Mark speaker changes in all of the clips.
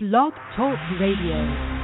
Speaker 1: Blog Talk Radio.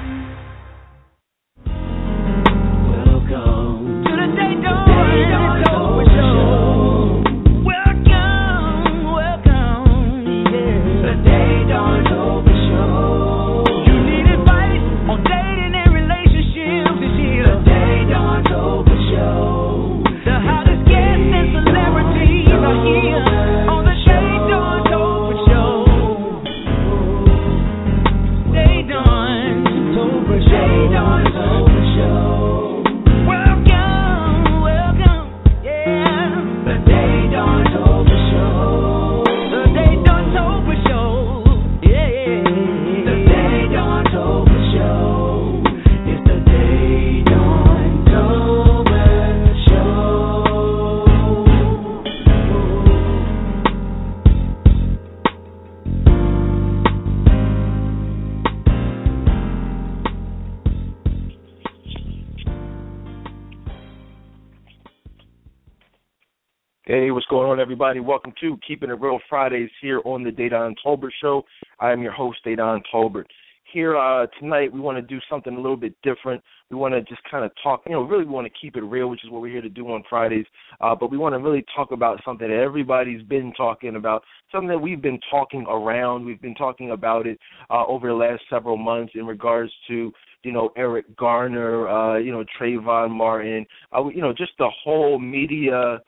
Speaker 2: Everybody? Welcome to Keeping It Real Fridays here on the Dedan Tolbert Show. I am your host, Dedan Tolbert. Here uh, tonight, we want to do something a little bit different. We want to just kind of talk, you know, really we want to keep it real, which is what we're here to do on Fridays. Uh, but we want to really talk about something that everybody's been talking about, something that we've been talking around. We've been talking about it uh, over the last several months in regards to you know Eric Garner, uh, you know Trayvon Martin, uh, you know just the whole media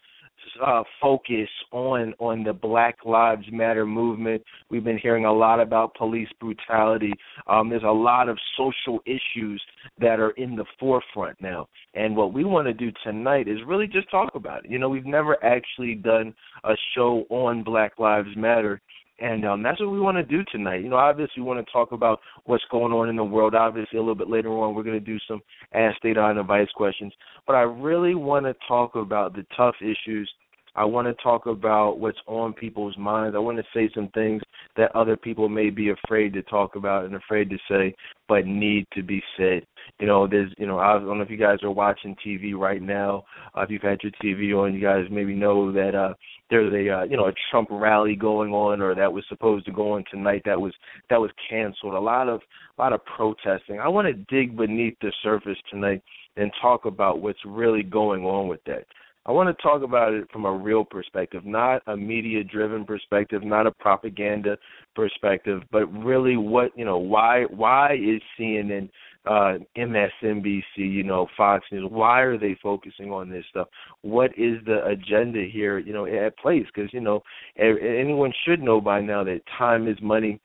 Speaker 2: uh, focus on on the Black Lives Matter movement. We've been hearing a lot about police brutality. Um, there's a lot of social issues that are in the forefront now, and what we want to do tonight is really just talk about it. You know, we've never actually done a show on Black Lives Matter. And um, that's what we want to do tonight. You know, obviously, we want to talk about what's going on in the world. Obviously, a little bit later on, we're going to do some Ask Dedan Advice questions. But I really want to talk about the tough issues. I want to talk about what's on people's minds. I want to say some things that other people may be afraid to talk about and afraid to say, but need to be said. You know, there's, you know, I don't know if you guys are watching TV right now. Uh, if you've had your TV on, you guys maybe know that uh, there's a, uh, you know, a Trump rally going on, or that was supposed to go on tonight. That was that was canceled. A lot of a lot of protesting. I want to dig beneath the surface tonight and talk about what's really going on with that. I want to talk about it from a real perspective, not a media driven perspective, not a propaganda perspective, but really what, you know, why why is CNN uh MSNBC, you know, Fox News, why are they focusing on this stuff? What is the agenda here, you know, at place because, you know, anyone should know by now that time is money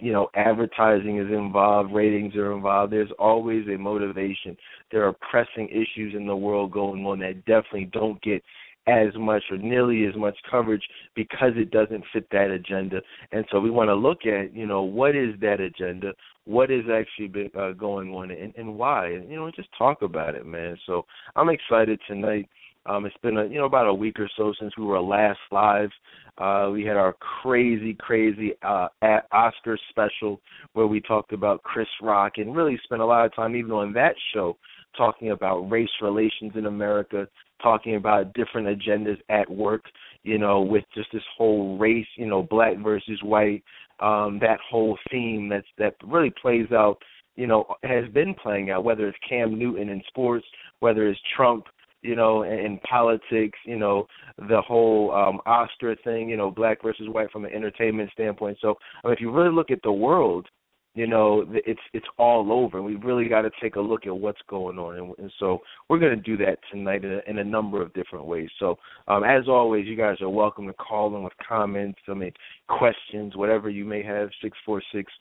Speaker 2: you know, advertising is involved, ratings are involved. There's always a motivation. There are pressing issues in the world going on that definitely don't get as much or nearly as much coverage because it doesn't fit that agenda. And so we want to look at, you know, what is that agenda? What is actually been, uh, going on and, and why? And, you know, just talk about it, man. So I'm excited tonight. Um, it's been a, you know about a week or so since we were last live. Uh, we had our crazy, crazy uh, Oscar special where we talked about Chris Rock and really spent a lot of time even on that show talking about race relations in America, talking about different agendas at work. You know, with just this whole race, you know, black versus white, um, that whole theme that's that really plays out. You know, has been playing out. Whether it's Cam Newton in sports, whether it's Trump you know, in, in politics, you know, the whole um Oscar thing, you know, black versus white from an entertainment standpoint. So, I mean, if you really look at the world, you know, it's it's all over. and We really got to take a look at what's going on, and, and so we're going to do that tonight in a, in a number of different ways. So, um, as always, you guys are welcome to call in with comments, I mean, questions, whatever you may have. Six four six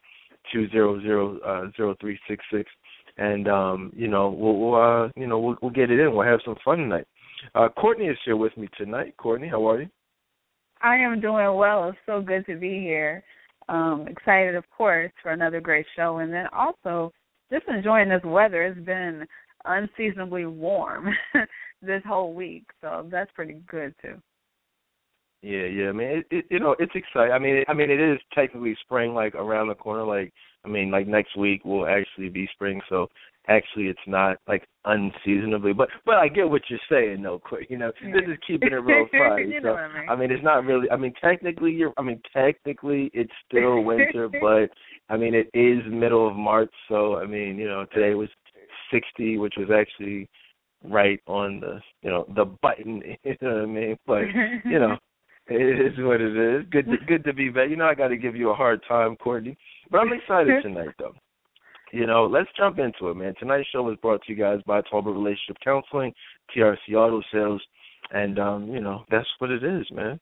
Speaker 2: two zero zero uh, zero three six six and um, you know we'll, we'll uh, you know we'll, we'll get it in. We'll have some fun tonight. Uh, Courtney is here with me tonight. Courtney, how are you?
Speaker 3: I am doing well. It's so good to be here. Um, excited, of course, for another great show, and then also just enjoying this weather. It's been unseasonably warm this whole week, so that's pretty good too.
Speaker 2: Yeah, yeah. I mean, it, it, you know, it's exciting. I mean, it, I mean, it is technically spring, like around the corner. Like, I mean, like next week will actually be spring, so actually it's not like unseasonably. But but I get what you're saying, though. Quick, you know,
Speaker 3: Yeah.
Speaker 2: this is keeping it real
Speaker 3: you
Speaker 2: so,
Speaker 3: I mean.
Speaker 2: I mean, it's not really. I mean, technically, you're. I mean, technically, it's still winter, but I mean, it is middle of March. So I mean, you know, today was 60, which was actually right on the, you know, the button. You know what I mean? But you know, it is what it is. Good, to, good to be back. You know, I got to give you a hard time, Courtney, but I'm excited tonight, though. You know, let's jump into it, man. Tonight's show was brought to you guys by Tolbert Relationship Counseling, TRC Auto Sales, and um, you know, that's what it is, man.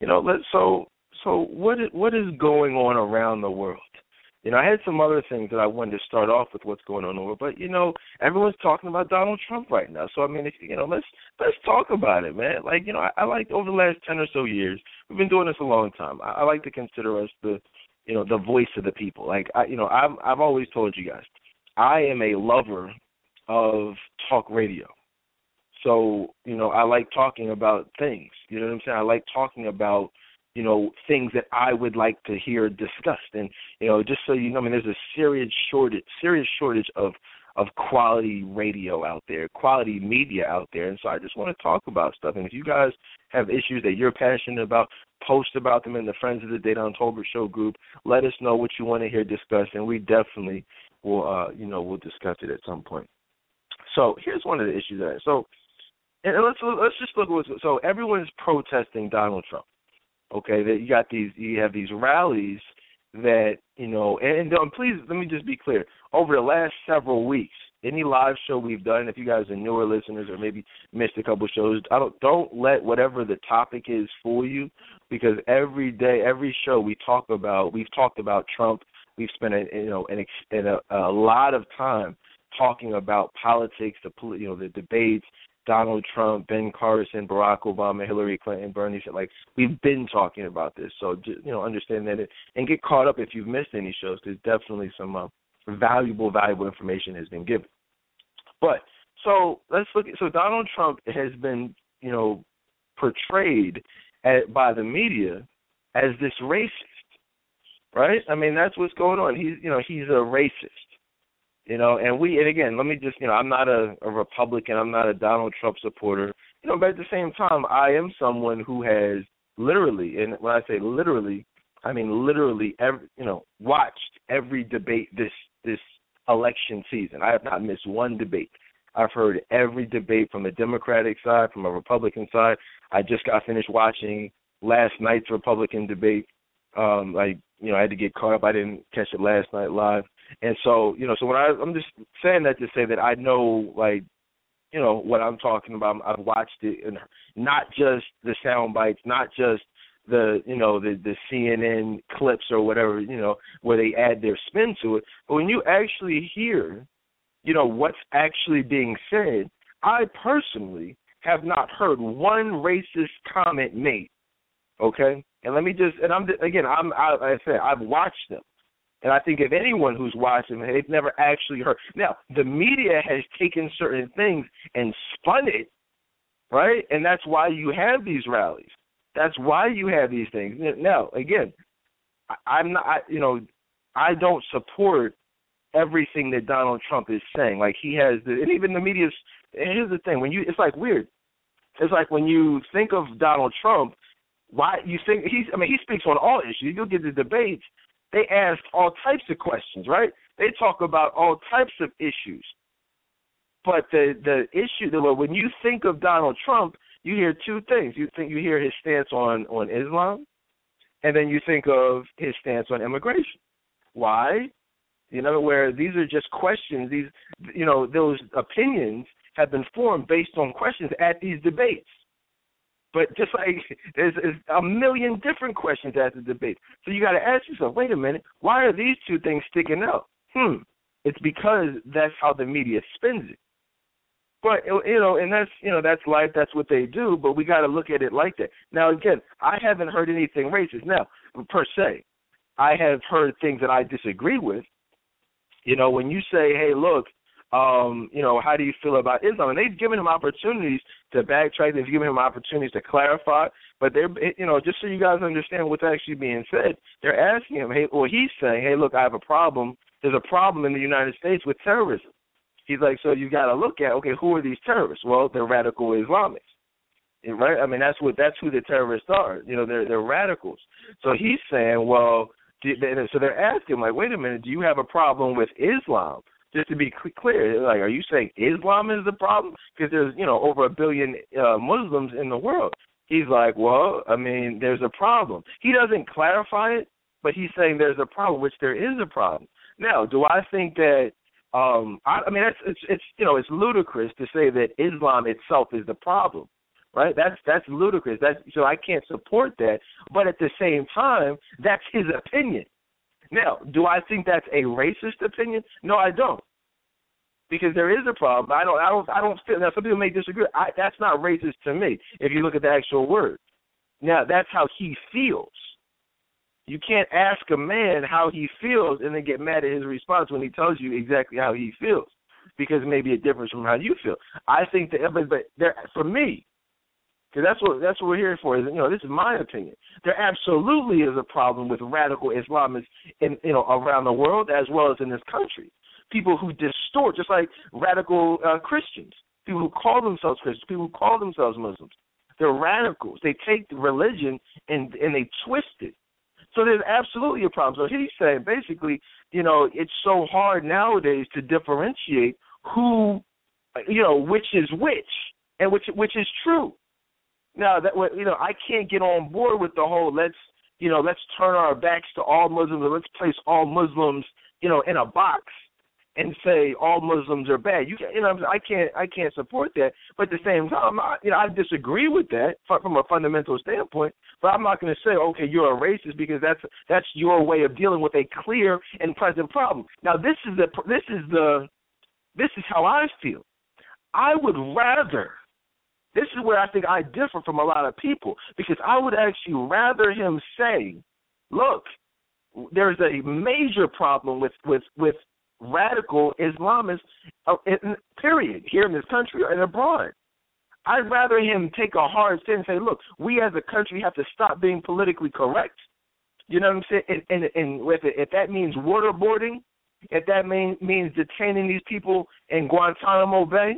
Speaker 2: You know, let's so so what is, what is going on around the world? You know, I had some other things that I wanted to start off with what's going on world, but you know, everyone's talking about Donald Trump right now. So I mean, if, you know, let's let's talk about it, man. Like you know, I, I like over the last ten or so years, we've been doing this a long time. I, I like to consider us the you know the voice of the people. Like I, you know, I've I've always told you guys, I am a lover of talk radio. So you know, I like talking about things. You know what I'm saying? I like talking about you know things that I would like to hear discussed. And you know, just so you know, I mean, there's a serious shortage, serious shortage of of quality radio out there, quality media out there. And so I just want to talk about stuff. And if you guys have issues that you're passionate about, post about them in the Friends of the Dedan Tolbert Show group. Let us know what you want to hear discussed, and we definitely will, uh, you know, we'll discuss it at some point. So here's one of the issues that so, and let's let's just look at what's so everyone's protesting Donald Trump. Okay, that you got these you have these rallies that you know, and, and please let me just be clear. Over the last several weeks, any live show we've done, if you guys are newer listeners or maybe missed a couple shows, I don't don't let whatever the topic is fool you, because every day, every show we talk about, we've talked about Trump. We've spent a, you know an and a, a lot of time talking about politics, the you know the debates, Donald Trump, Ben Carson, Barack Obama, Hillary Clinton, Bernie. Like we've been talking about this, so you know understand that it, and get caught up if you've missed any shows. There's definitely some uh, valuable, valuable information has been given. But so let's look at so Donald Trump has been you know portrayed at, by the media as this racist, right? I mean that's what's going on. He's you know he's a racist you know and we and again let me just you know i'm not a, a republican i'm not a donald trump supporter you know but at the same time i am someone who has literally and when i say literally i mean literally every you know watched every debate this this election season. I have not missed one debate. I've heard every debate from the democratic side from a republican side. I just got finished watching last night's republican debate. Um like you know i had to get caught up. I didn't catch it last night live. And so, you know, so when I I'm just saying that to say that I know like, you know, what I'm talking about. I've watched it and not just the sound bites, not just the you know the the CNN clips or whatever you know where they add their spin to it. But when you actually hear, you know, what's actually being said, I personally have not heard one racist comment made. Okay, and let me just and I'm again I'm I, I said I've watched them. And I think if anyone who's watching, they've never actually heard. Now, the media has taken certain things and spun it, right? And that's why you have these rallies. That's why you have these things. Now, again, I'm not, I, you know, I don't support everything that Donald Trump is saying. Like he has, the, and even the media's. Here's the thing: when you, it's like weird. It's like when you think of Donald Trump, why you think he's? I mean, he speaks on all issues. You'll get the debates they ask all types of questions, right? They talk about all types of issues. But the the issue that when you think of Donald Trump, you hear two things. You think you hear his stance on on Islam, and then you think of his stance on immigration. Why? You know, where these are just questions. These, you know, those opinions have been formed based on questions at these debates. But just like there's, there's a million different questions at the debate, so you got to ask yourself, wait a minute, why are these two things sticking out? Hmm, it's because that's how the media spins it. But you know, and that's you know that's life. That's what they do. But we got to look at it like that. Now, again, I haven't heard anything racist. Now, per se, I have heard things that I disagree with. You know, when you say, "Hey, look, um, you know, how do you feel about Islam?" and they've given him opportunities to backtrack. They've given him opportunities to clarify. But they're, you know, just so you guys understand what's actually being said, they're asking him, "Hey," or he's saying, "Hey, look, I have a problem. There's a problem in the United States with terrorism." He's like, so you got to look at okay, who are these terrorists? Well, they're radical Islamists, right? I mean, that's what that's who the terrorists are. You know, they're they're radicals. So he's saying, well, so they're asking like, wait a minute, do you have a problem with Islam? Just to be clear, like, are you saying Islam is the problem? Because there's you know over a billion uh, Muslims in the world. He's like, well, I mean, there's a problem. He doesn't clarify it, but he's saying there's a problem, which there is a problem. Now, do I think that um, I, I mean, that's it's it's you know it's ludicrous to say that Islam itself is the problem, right? That's that's ludicrous. That's so I can't support that. But at the same time, that's his opinion. Now, do I think that's a racist opinion? No, I don't. Because there is a problem. I don't. I don't. I don't feel. Now, some people may disagree. I, that's not racist to me. If you look at the actual word. Now, that's how he feels. You can't ask a man how he feels and then get mad at his response when he tells you exactly how he feels, because it differs from how you feel. I think that, but, but for me, because that's what that's what we're here for. Is you know this is my opinion. There absolutely is a problem with radical Islamists in you know around the world as well as in this country. People who distort, just like radical uh, Christians, people who call themselves Christians, people who call themselves Muslims. They're radicals. They take religion and and they twist it so there's absolutely a problem. So he's saying basically, you know, it's so hard nowadays to differentiate who, you know, which is which, and which which is true. Now that you know, I can't get on board with the whole let's you know let's turn our backs to all Muslims and let's place all Muslims you know in a box and say all Muslims are bad. You, you know, I can't, I can't support that. But at the same time, I, you know, I disagree with that from a fundamental standpoint. But I'm not going to say, okay, you're a racist because that's that's your way of dealing with a clear and present problem. Now, this is the, this is the, this is how I feel. I would rather. This is where I think I differ from a lot of people because I would actually rather him say, "Look, there's a major problem with with with radical Islamists, uh, period, here in this country and abroad. I'd rather him take a hard stand and say, look, we as a country have to stop being politically correct. You know what I'm saying? And, and, and if, it, if that means waterboarding, if that mean, means detaining these people in Guantanamo Bay,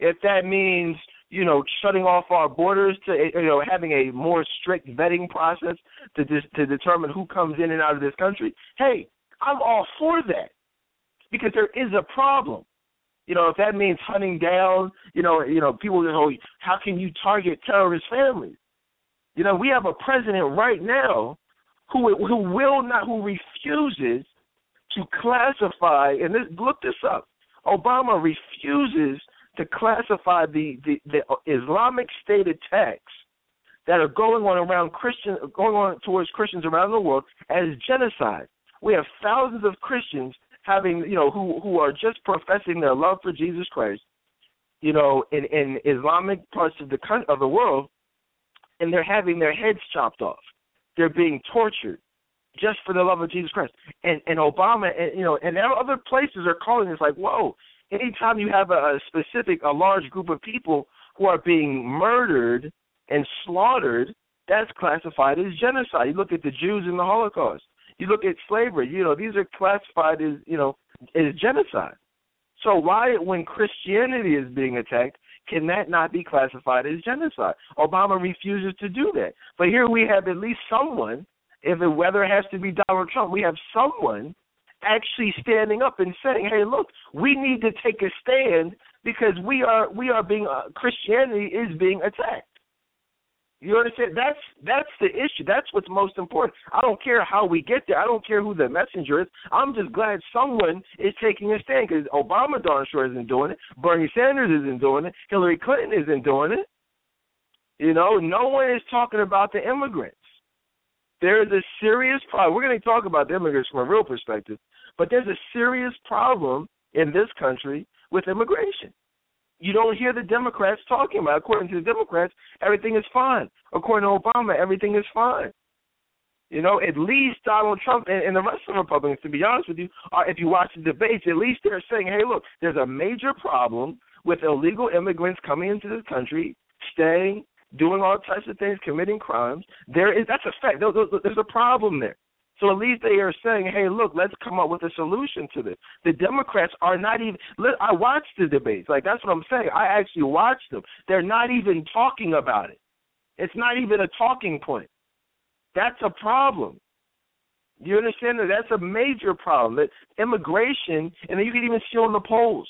Speaker 2: if that means you know shutting off our borders to you know having a more strict vetting process to to determine who comes in and out of this country, hey, I'm all for that because there is a problem. You know, if that means hunting down, you know, you know, people you oh, know, how can you target terrorist families? You know, we have a president right now who who will not who refuses to classify and this look this up. Obama refuses to classify the, the, the Islamic State attacks that are going on around Christian going on towards Christians around the world as genocide. We have thousands of Christians having you know who who are just professing their love for Jesus Christ, you know, in in Islamic parts of the of the world, and they're having their heads chopped off. They're being tortured just for the love of Jesus Christ. And and Obama and you know and other places are calling this like, whoa. Anytime you have a, a specific a large group of people who are being murdered and slaughtered, that's classified as genocide. You look at the Jews in the Holocaust. You look at slavery. You know, these are classified as you know as genocide. So why, when Christianity is being attacked, can that not be classified as genocide? Obama refuses to do that. But here we have at least someone, if it, whether it has to be Donald Trump, we have someone actually standing up and saying, "Hey, look, we need to take a stand because we are we are being uh, Christianity is being attacked." You understand? That's that's the issue. That's what's most important. I don't care how we get there. I don't care who the messenger is. I'm just glad someone is taking a stand because Obama darn sure isn't doing it. Bernie Sanders isn't doing it. Hillary Clinton isn't doing it. You know, no one is talking about the immigrants. There is a serious problem. We're going to talk about the immigrants from a real perspective, but there's a serious problem in this country with immigration. You don't hear the Democrats talking about. According to the Democrats, everything is fine. According to Obama, everything is fine. You know, at least Donald Trump and, and the rest of the Republicans, to be honest with you, are, if you watch the debates, at least they're saying, hey, look, there's a major problem with illegal immigrants coming into this country, staying, doing all types of things, committing crimes. There is that's a fact. There's a problem there. So at least they are saying, "Hey, look, let's come up with a solution to this." The Democrats are not even. I watched the debates. Like that's what I'm saying. I actually watched them. They're not even talking about it. It's not even a talking point. That's a problem. You understand that? That's a major problem. That immigration, and you can even see on the polls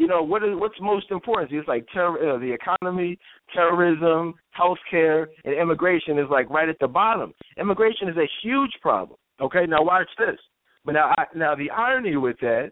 Speaker 2: you know what is what's most important? It's like uh, the economy, terrorism, healthcare, and immigration is like right at the bottom. Immigration is a huge problem. Okay, now watch this. But now, I, now the irony with that,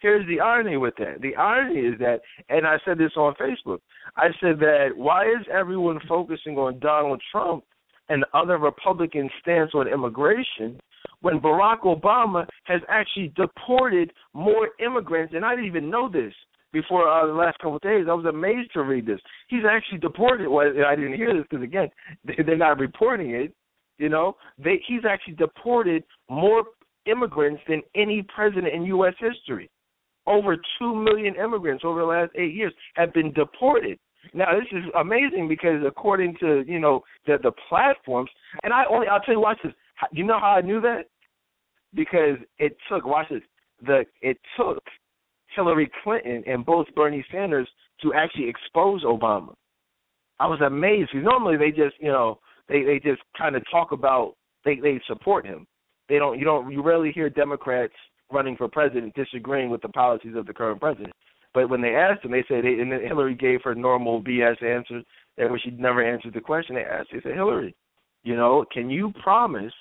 Speaker 2: here's the irony with that. The irony is that, and I said this on Facebook. I said that why is everyone focusing on Donald Trump and other Republican stance on immigration when Barack Obama has actually deported more immigrants, and I didn't even know this before uh, the last couple of days. I was amazed to read this. He's actually deported. Well, I didn't hear this because again, they're not reporting it. You know, they he's actually deported more immigrants than any president in U.S. history. Over two million immigrants over the last eight years have been deported. Now this is amazing because according to you know the the platforms, and I only I'll tell you watch this. You know how I knew that? Because it took watch this. The it took Hillary Clinton and both Bernie Sanders to actually expose Obama. I was amazed because normally they just you know they they just kind of talk about they they support him. They don't you don't you rarely hear Democrats running for president disagreeing with the policies of the current president. But when they asked him, they said they, and then Hillary gave her normal BS answers that when she never answered the question. They asked, they said, Hillary, you know, can you promise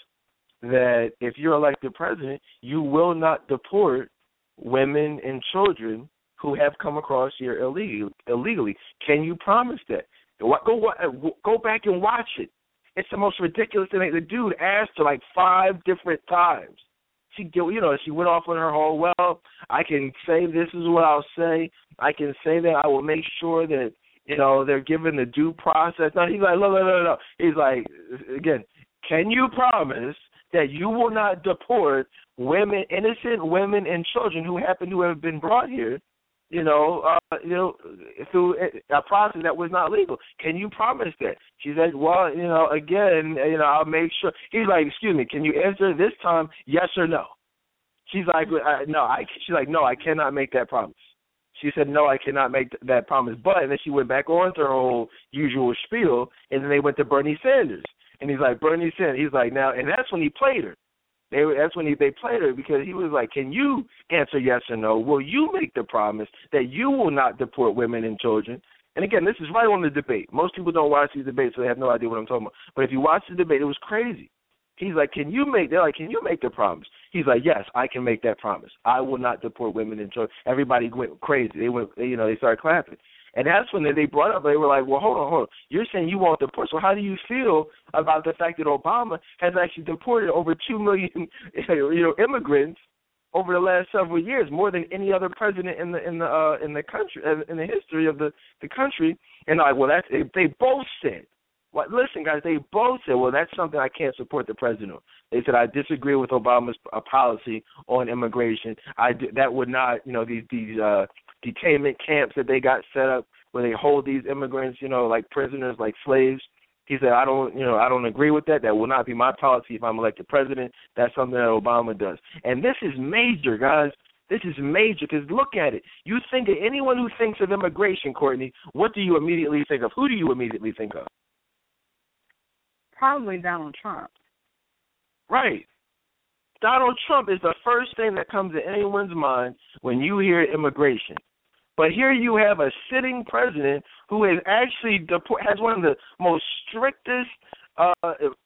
Speaker 2: that if you're elected president, you will not deport women and children who have come across here illegally. illegally. Can you promise that? Go go back and watch it. It's the most ridiculous thing. The dude asked her like five different times. She, you know, she went off on her whole. Well, I can say this is what I'll say. I can say that I will make sure that you know they're given the due process. No, he's like, no, no, no, no. He's like, again, can you promise that you will not deport women, innocent women and children who happen to have been brought here, you know, uh, you know, through a process that was not legal. Can you promise that? She said, well, you know, again, you know, I'll make sure. He's like, excuse me, can you answer this time, yes or no? She's like, no, I. She's like, no, I cannot make that promise. She said, no, I cannot make that promise. But and then she went back on to her whole usual spiel, and then they went to Bernie Sanders. And he's like, Bernie Sanders. He's like, now, and that's when he played her. They that's when he, they played her because he was like, "Can you answer yes or no? Will you make the promise that you will not deport women and children?" And again, this is right on the debate. Most people don't watch these debates, so they have no idea what I'm talking about. But if you watch the debate, it was crazy. He's like, "Can you make?" They're like, "Can you make the promise?" He's like, "Yes, I can make that promise. I will not deport women and children." Everybody went crazy. They went, you know, they started clapping. And that's when they brought up, they were like, well, hold on, hold on. You're saying you want to deport. So how do you feel about the fact that Obama has actually deported over 2 million you know, immigrants over the last several years, more than any other president in the in the uh, in the country in the history of the the country. And I well, that's they both said. Well, listen, guys, they both said, well, that's something I can't support the president. They said I disagree with Obama's uh, policy on immigration. I that would not, you know, these these uh, detainment camps that they got set up where they hold these immigrants, you know, like prisoners, like slaves. He said, I don't, you know, I don't agree with that. That will not be my policy if I'm elected president. That's something that Obama does. And this is major, guys. This is major because look at it. You think of anyone who thinks of immigration, Courtney, what do you immediately think of? Who do you immediately think of?
Speaker 3: Probably Donald Trump.
Speaker 2: Right. Donald Trump is the first thing that comes to anyone's mind when you hear immigration. But here you have a sitting president who has actually deport, has one of the most strictest, uh,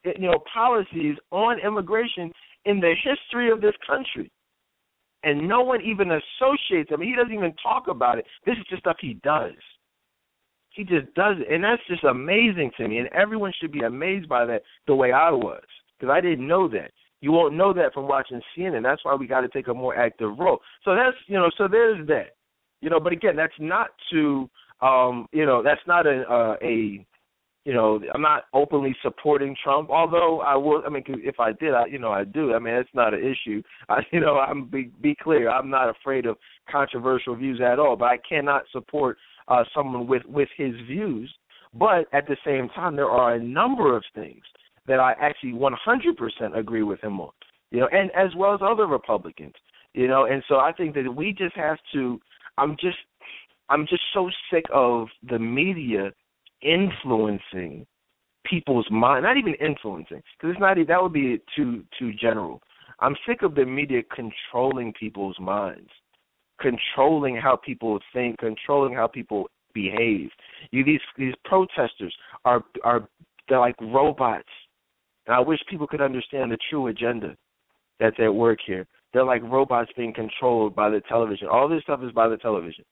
Speaker 2: you know, policies on immigration in the history of this country, and no one even associates him. He doesn't even talk about it. This is just stuff he does. He just does it, and that's just amazing to me. And everyone should be amazed by that, the way I was, because I didn't know that. You won't know that from watching CNN. That's why we got to take a more active role. So that's you know, so there's that. You know, but again, that's not to um, you know, that's not a uh, a you know, I'm not openly supporting Trump. Although I will, I mean, if I did, I, you know, I do. I mean, it's not an issue. I, you know, I'm be be clear. I'm not afraid of controversial views at all. But I cannot support uh, someone with with his views. But at the same time, there are a number of things that I actually 100% agree with him on. You know, and as well as other Republicans. You know, and so I think that we just have to. I'm just, I'm just so sick of the media influencing people's mind. Not even influencing, because it's not. That would be too too general. I'm sick of the media controlling people's minds, controlling how people think, controlling how people behave. You these these protesters are are they're like robots. And I wish people could understand the true agenda that's at work here. They're like robots being controlled by the television. All this stuff is by the television.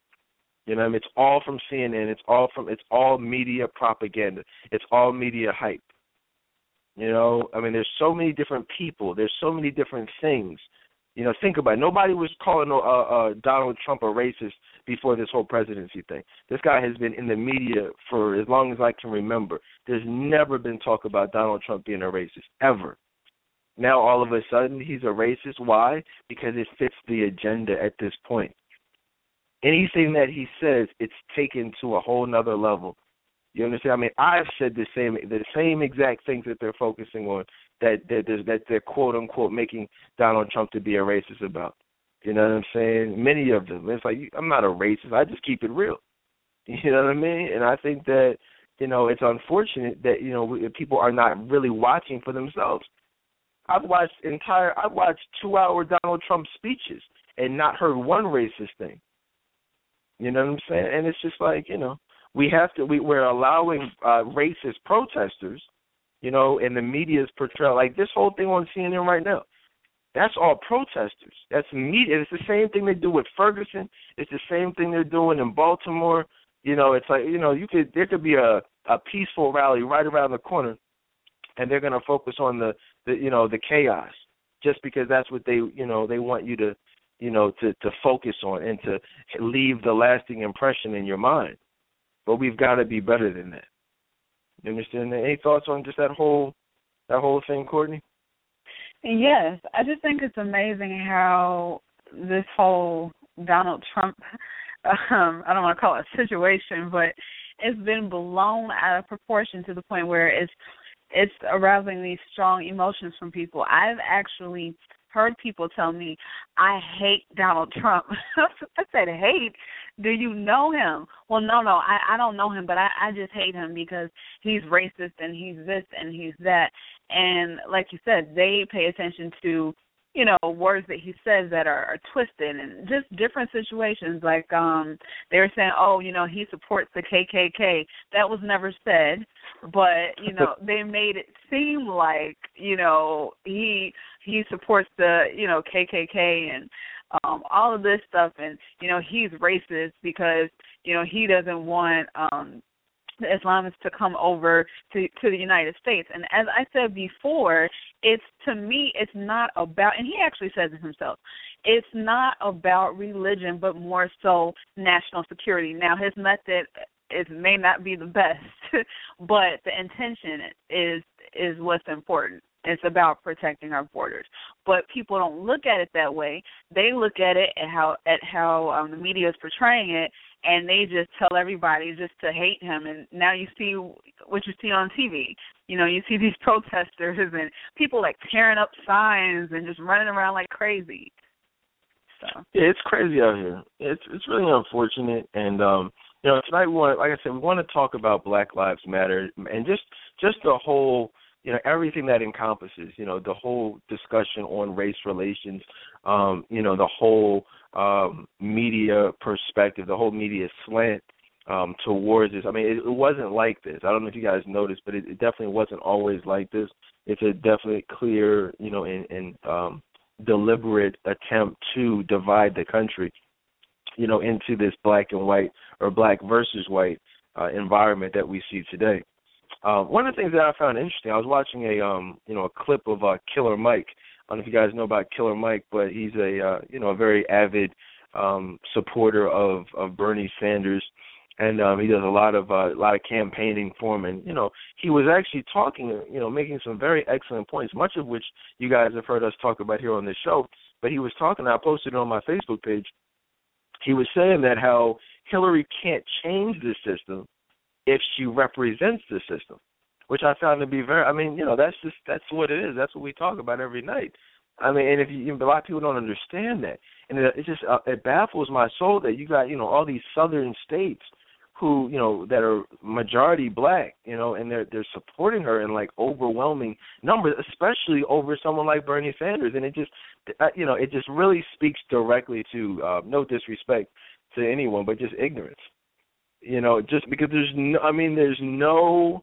Speaker 2: You know, I mean? it's all from CNN. It's all from it's all media propaganda. It's all media hype. You know, I mean, there's so many different people. There's so many different things. You know, think about it. Nobody was calling uh, uh, Donald Trump a racist before this whole presidency thing. This guy has been in the media for as long as I can remember. There's never been talk about Donald Trump being a racist ever. Now all of a sudden he's a racist. Why? Because it fits the agenda at this point. Anything that he says, it's taken to a whole nother level. You understand? I mean, I've said the same the same exact things that they're focusing on that that that they're quote unquote making Donald Trump to be a racist about. You know what I'm saying? Many of them. It's like I'm not a racist. I just keep it real. You know what I mean? And I think that you know it's unfortunate that you know people are not really watching for themselves. I've watched entire I've watched two hour Donald Trump speeches and not heard one racist thing. You know what I'm saying? And it's just like you know we have to we, we're allowing uh, racist protesters, you know, and the media's portrayal like this whole thing on CNN right now. That's all protesters. That's media. It's the same thing they do with Ferguson. It's the same thing they're doing in Baltimore. You know, it's like you know, you could there could be a a peaceful rally right around the corner, and they're going to focus on the the you know the chaos just because that's what they you know they want you to you know to to focus on and to leave the lasting impression in your mind. But we've got to be better than that. Understand? Any thoughts on just that whole that whole thing, Courtney?
Speaker 3: Yes, I just think it's amazing how this whole Donald Trump um I don't want to call it a situation, but it's been blown out of proportion to the point where it's it's arousing these strong emotions from people. I've actually heard people tell me, I hate Donald Trump. I said, hate? Do you know him? Well, no, no, I, I don't know him, but I, I just hate him because he's racist and he's this and he's that. And like you said, they pay attention to you know words that he says that are, are twisted and just different situations like um they were saying oh you know he supports the kkk that was never said but you know they made it seem like you know he he supports the you know kkk and um all of this stuff and you know he's racist because you know he doesn't want um the Islamists to come over to to the United States. And as I said before, it's to me it's not about and he actually says it himself. It's not about religion but more so national security. Now his method is may not be the best, but the intention is is what's important. It's about protecting our borders. But people don't look at it that way. They look at it at how at how um, the media is portraying it and they just tell everybody just to hate him and now you see what you see on TV. You know, you see these protesters and people like tearing up signs and just running around like crazy. So
Speaker 2: Yeah, it's crazy out here. It's it's really unfortunate and um you know, tonight we want like I said, we want to talk about Black Lives Matter and just just the whole you know everything that encompasses you know the whole discussion on race relations um you know the whole um, media perspective, the whole media slant um, towards this. I mean, it, it wasn't like this. I don't know if you guys noticed, but it, it definitely wasn't always like this. It's a definitely clear, you know, and, and um, deliberate attempt to divide the country, you know, into this black and white or black versus white uh, environment that we see today. Uh, one of the things that I found interesting, I was watching a um, you know a clip of uh, Killer Mike, I don't know if you guys know about Killer Mike, but he's a uh, you know a very avid um, supporter of of Bernie Sanders, and um, he does a lot of uh, a lot of campaigning for him. And you know he was actually talking, you know, making some very excellent points, much of which you guys have heard us talk about here on this show. But he was talking. I posted it on my Facebook page. He was saying that how Hillary can't change the system if she represents the system. which I found to be very. I mean, you know, that's just that's what it is. That's what we talk about every night. I mean, and if you, a lot of people don't understand that, and it, it just uh, it baffles my soul that you got you know all these southern states who you know that are majority black, you know, and they're they're supporting her in like overwhelming numbers, especially over someone like Bernie Sanders, and it just uh, you know it just really speaks directly to uh, no disrespect to anyone, but just ignorance, you know, just because there's no, I mean, there's no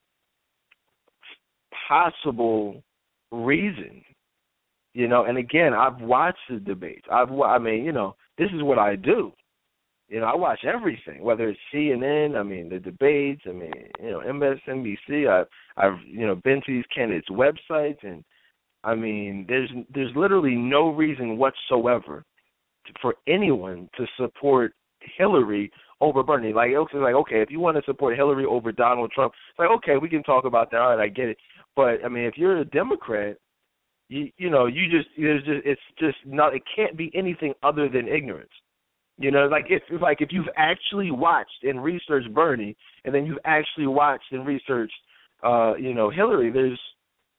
Speaker 2: possible reason you know and again i've watched the debates i've i mean you know this is what i do you know, I watch everything, whether it's CNN, I mean the debates, I mean, you know, MSNBC. I've I've you know been to these candidates' websites, and I mean, there's there's literally no reason whatsoever for anyone to support Hillary over Bernie. Like it's like okay, if you want to support Hillary over Donald Trump, it's like okay, we can talk about that. All right, I get it. But I mean, if you're a Democrat, you you know, you just there's just it's just not. It can't be anything other than ignorance. You know, like if like if you've actually watched and researched Bernie, and then you've actually watched and researched, uh, you know, Hillary. There's,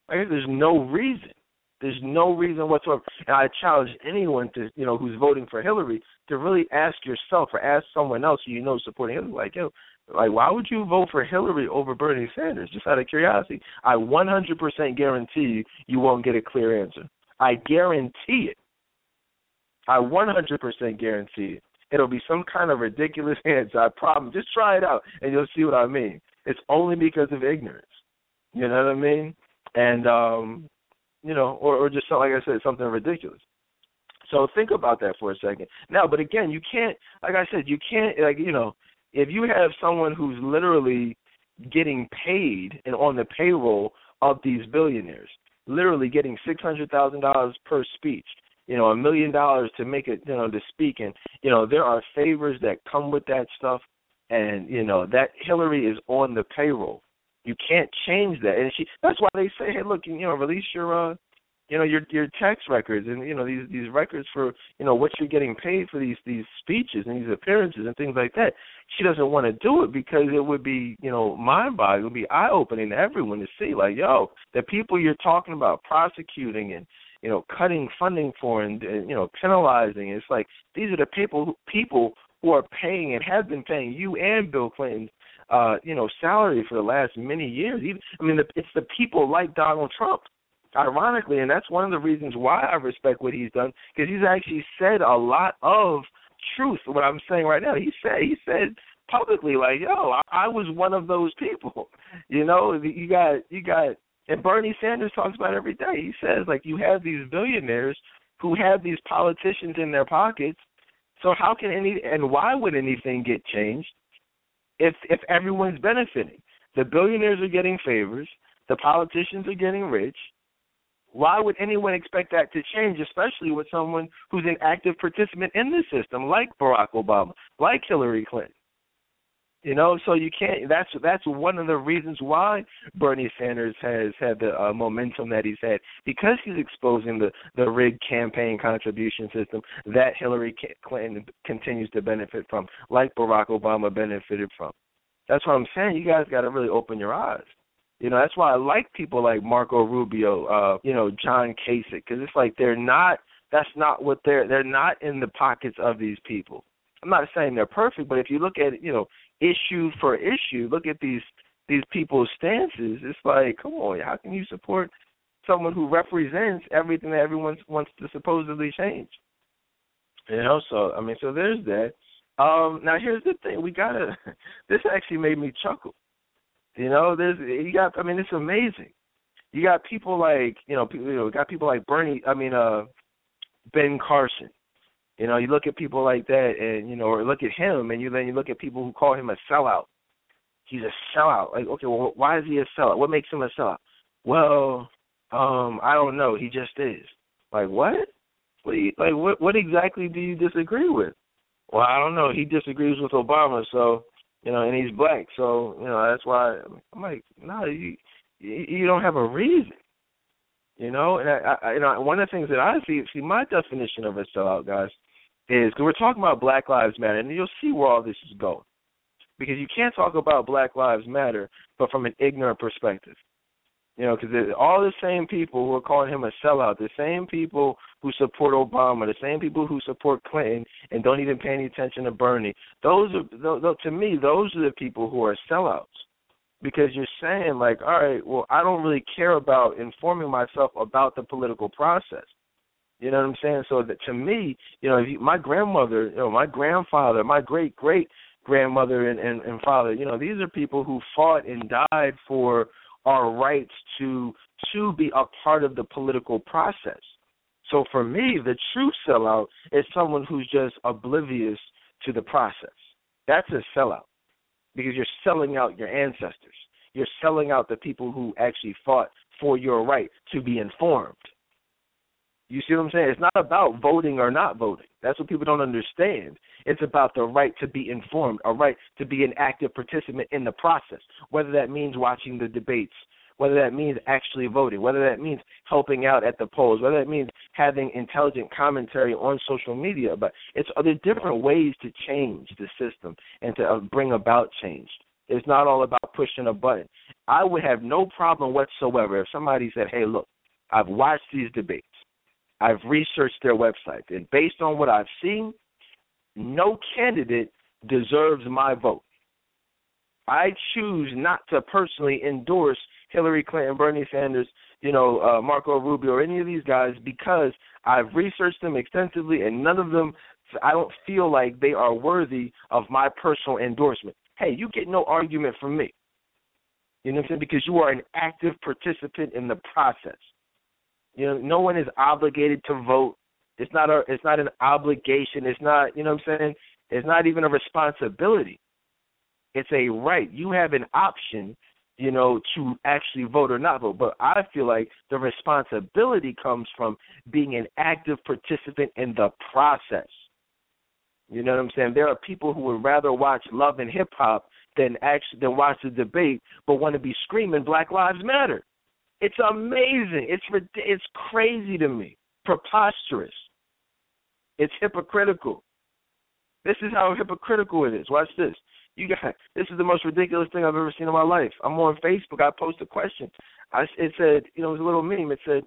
Speaker 2: like, there's no reason. There's no reason whatsoever. And I challenge anyone to, you know, who's voting for Hillary to really ask yourself or ask someone else who you know supporting Hillary, like, yo, like, why would you vote for Hillary over Bernie Sanders? Just out of curiosity. I 100% guarantee you, you won't get a clear answer. I guarantee it. I 100% guarantee it. It'll be some kind of ridiculous answer. I promise. Just try it out, and you'll see what I mean. It's only because of ignorance. You know what I mean? And um, you know, or or just like I said, something ridiculous. So think about that for a second. Now, but again, you can't. Like I said, you can't. Like you know, if you have someone who's literally getting paid and on the payroll of these billionaires, literally getting six hundred thousand dollars per speech you know, a million dollars to make it, you know, to speak. And, you know, there are favors that come with that stuff. And, you know, that Hillary is on the payroll. You can't change that. And she that's why they say, Hey, look, you know, release your uh you know, your your tax records and, you know, these these records for, you know, what you're getting paid for these these speeches and these appearances and things like that. She doesn't want to do it because it would be, you know, mind boggling, it would be eye opening to everyone to see like, yo, the people you're talking about prosecuting and you know, cutting funding for and, and you know, penalizing. It's like these are the people people who are paying and have been paying you and Bill Clinton, uh, you know, salary for the last many years. Even I mean, the, it's the people like Donald Trump, ironically, and that's one of the reasons why I respect what he's done because he's actually said a lot of truth. What I'm saying right now, he said he said publicly like, "Yo, I, I was one of those people." You know, you got you got and Bernie Sanders talks about every day. He says like you have these billionaires who have these politicians in their pockets. So how can any and why would anything get changed if if everyone's benefiting? The billionaires are getting favors, the politicians are getting rich. Why would anyone expect that to change, especially with someone who's an active participant in the system, like Barack Obama, like Hillary Clinton? You know, so you can't. That's that's one of the reasons why Bernie Sanders has had the uh, momentum that he's had because he's exposing the the rigged campaign contribution system that Hillary Clinton continues to benefit from, like Barack Obama benefited from. That's what I'm saying. You guys got to really open your eyes. You know, that's why I like people like Marco Rubio, uh, you know, John Kasich, because it's like they're not. That's not what they're. They're not in the pockets of these people. I'm not saying they're perfect, but if you look at you know, issue for issue. Look at these these people's stances. It's like, come on, how can you support someone who represents everything that everyone wants to supposedly change? You know, so I mean, so there's that. Um, now here's the thing: we gotta. This actually made me chuckle. You know, there's you got. I mean, it's amazing. You got people like you know, people, you know, got people like Bernie. I mean, uh, Ben Carson. You know, you look at people like that, and you know, or look at him, and you then you look at people who call him a sellout. He's a sellout. Like, okay, well, why is he a sellout? What makes him a sellout? Well, um, I don't know. He just is. Like, what? What you, like? What what exactly do you disagree with? Well, I don't know. He disagrees with Obama, so you know, and he's black, so you know that's why I'm like, no, you you don't have a reason. You know, and I, I, you know, one of the things that I see, see my definition of a sellout, guys, is because we're talking about Black Lives Matter, and you'll see where all this is going. Because you can't talk about Black Lives Matter, but from an ignorant perspective. You know, because all the same people who are calling him a sellout, the same people who support Obama, the same people who support Clinton and don't even pay any attention to Bernie. Those are, to me, those are the people who are sellouts. Because you're saying like, all right, well, I don't really care about informing myself about the political process. You know what I'm saying? So that to me, you know, you, my grandmother, you know, my grandfather, my great great grandmother and, and and father, you know, these are people who fought and died for our rights to to be a part of the political process. So for me, the true sellout is someone who's just oblivious to the process. That's a sellout because you're selling out your ancestors. You're selling out the people who actually fought for your right to be informed. You see what I'm saying? It's not about voting or not voting. That's what people don't understand. It's about the right to be informed, a right to be an active participant in the process, whether that means watching the debates, whether that means actually voting, whether that means helping out at the polls, whether that means having intelligent commentary on social media. But it's other different ways to change the system and to uh, bring about change. It's not all about pushing a button. I would have no problem whatsoever if somebody said, "Hey, look, I've watched these debates. I've researched their website, and based on what I've seen, no candidate deserves my vote. I choose not to personally endorse Hillary Clinton, Bernie Sanders, you know, uh, Marco Rubio, or any of these guys because I've researched them extensively, and none of them, I don't feel like they are worthy of my personal endorsement. Hey, you get no argument from me. You know what I'm saying? Because you are an active participant in the process. You know, no one is obligated to vote. It's not a it's not an obligation. It's not, you know what I'm saying? It's not even a responsibility. It's a right. You have an option, you know, to actually vote or not vote. But I feel like the responsibility comes from being an active participant in the process. You know what I'm saying? There are people who would rather watch Love and Hip Hop than actually than watch the debate, but want to be screaming Black Lives Matter. It's amazing. It's it's crazy to me. Preposterous. It's hypocritical. This is how hypocritical it is. Watch this. You got this is the most ridiculous thing I've ever seen in my life. I'm on Facebook. I posted a question. I it said, you know, it was a little meme. It said,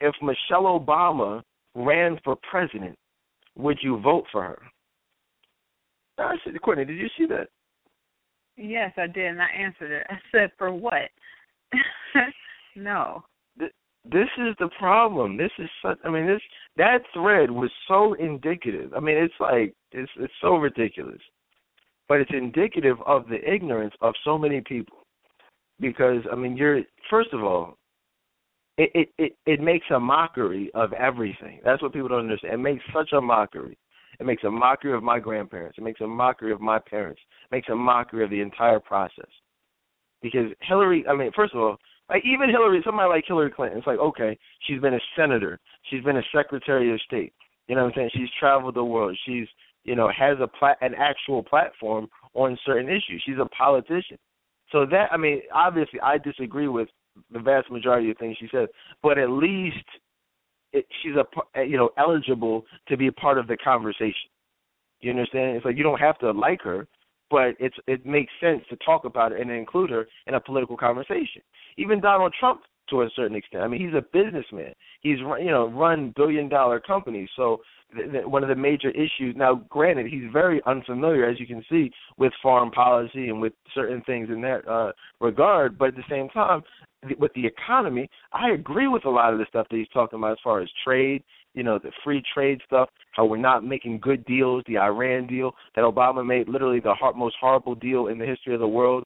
Speaker 2: if Michelle Obama ran for president, would you vote for her? I said, Courtney, did you see that?
Speaker 3: Yes, I did, and I answered it. I said, for what? no.
Speaker 2: This is the problem. This is such. I mean, this that thread was so indicative. I mean, it's like it's it's so ridiculous, but it's indicative of the ignorance of so many people. Because I mean, you're first of all, it it it, it makes a mockery of everything. That's what people don't understand. It makes such a mockery. It makes a mockery of my grandparents. It makes a mockery of my parents. It makes a mockery of the entire process. Because Hillary, I mean, first of all, like even Hillary, somebody like Hillary Clinton, it's like okay, she's been a senator, she's been a secretary of state. You know what I'm saying? She's traveled the world. She's you know has a plat- an actual platform on certain issues. She's a politician. So that I mean, obviously, I disagree with the vast majority of things she says, but at least it, she's a you know eligible to be a part of the conversation. You understand? It's like you don't have to like her, but it's it makes sense to talk about it and include her in a political conversation. Even Donald Trump, to a certain extent. I mean, he's a businessman. He's you know run billion dollar companies. So th- th- one of the major issues now, granted, he's very unfamiliar, as you can see, with foreign policy and with certain things in that uh, regard. But at the same time, with the economy, I agree with a lot of the stuff that he's talking about as far as trade you know, the free trade stuff, how we're not making good deals, the Iran deal that Obama made, literally the hard, most horrible deal in the history of the world,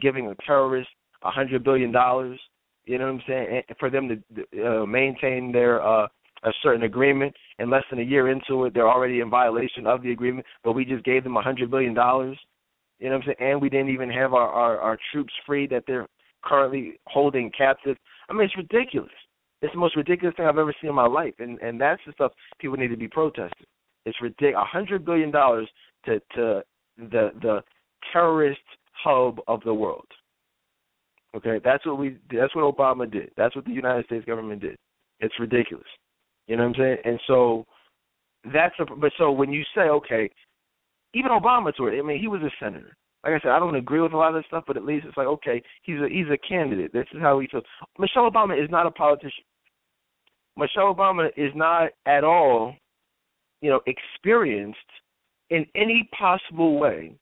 Speaker 2: giving a terrorist a hundred billion dollars. You know what I'm saying? And for them to uh, maintain their uh, a certain agreement, and less than a year into it, they're already in violation of the agreement. But we just gave them a hundred billion dollars. You know what I'm saying? And we didn't even have our, our our troops free that they're currently holding captive. I mean, it's ridiculous. It's the most ridiculous thing I've ever seen in my life, and and that's the stuff people need to be protesting. It's ridiculous. A hundred billion dollars to to the the terrorist hub of the world. Okay, that's what we. That's what Obama did. That's what the United States government did. It's ridiculous. You know what I'm saying? And so that's a. But so when you say okay, even Obama to it. I mean, he was a senator. like I said, I don't agree with a lot of this stuff, but at least it's like, okay, he's a he's a candidate. This is how he feels. Michelle Obama is not a politician. Michelle Obama is not at all, you know, experienced in any possible way.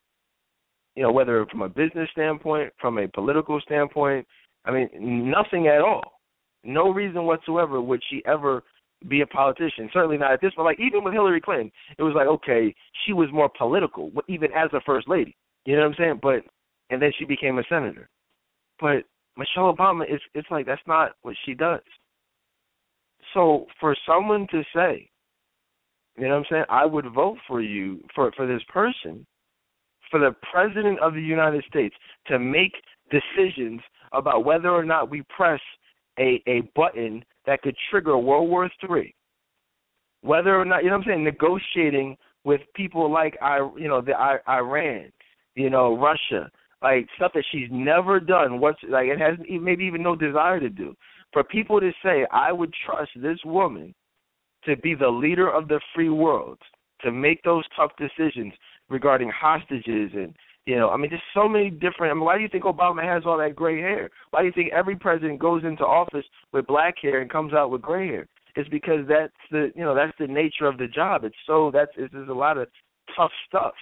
Speaker 2: You know, whether from a business standpoint, from a political standpoint, I mean, nothing at all. No reason whatsoever would she ever be a politician. Certainly not at this point. Like even with Hillary Clinton, it was like okay, she was more political, even as a first lady. You know what I'm saying? But and then she became a senator. But Michelle Obama is it's like that's not what she does. So for someone to say, you know what I'm saying, I would vote for you for for this person, for the president of the United States to make decisions about whether or not we press a a button that could trigger World War Three. Whether or not you know what I'm saying, negotiating with people like I you know the I, Iran, you know Russia, like stuff that she's never done. What's like it has maybe even no desire to do. For people to say I would trust this woman to be the leader of the free world, to make those tough decisions regarding hostages and you know, I mean, there's so many different. I mean, why do you think Obama has all that gray hair? Why do you think every president goes into office with black hair and comes out with gray hair? It's because that's the you know that's the nature of the job. It's so that's it's, there's a lot of tough stuff.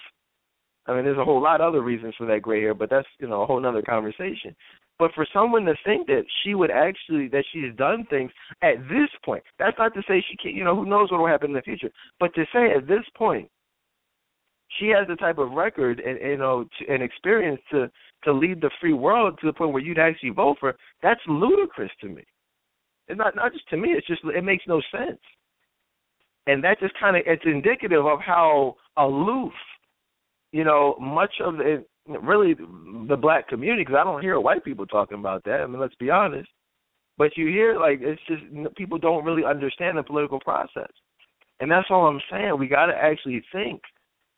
Speaker 2: I mean, there's a whole lot of other reasons for that gray hair, but that's you know a whole other conversation. But for someone to think that she would actually that she's done things at this point, that's not to say she can't. You know, who knows what will happen in the future. But to say at this point she has the type of record and you know and experience to to lead the free world to the point where you'd actually vote for. That's ludicrous to me. It's not not just to me. It's just it makes no sense. And that just kind of it's indicative of how aloof, you know, much of the really the black community. Because I don't hear white people talking about that. I mean, let's be honest. But you hear like it's just people don't really understand the political process, and that's all I'm saying. We got to actually think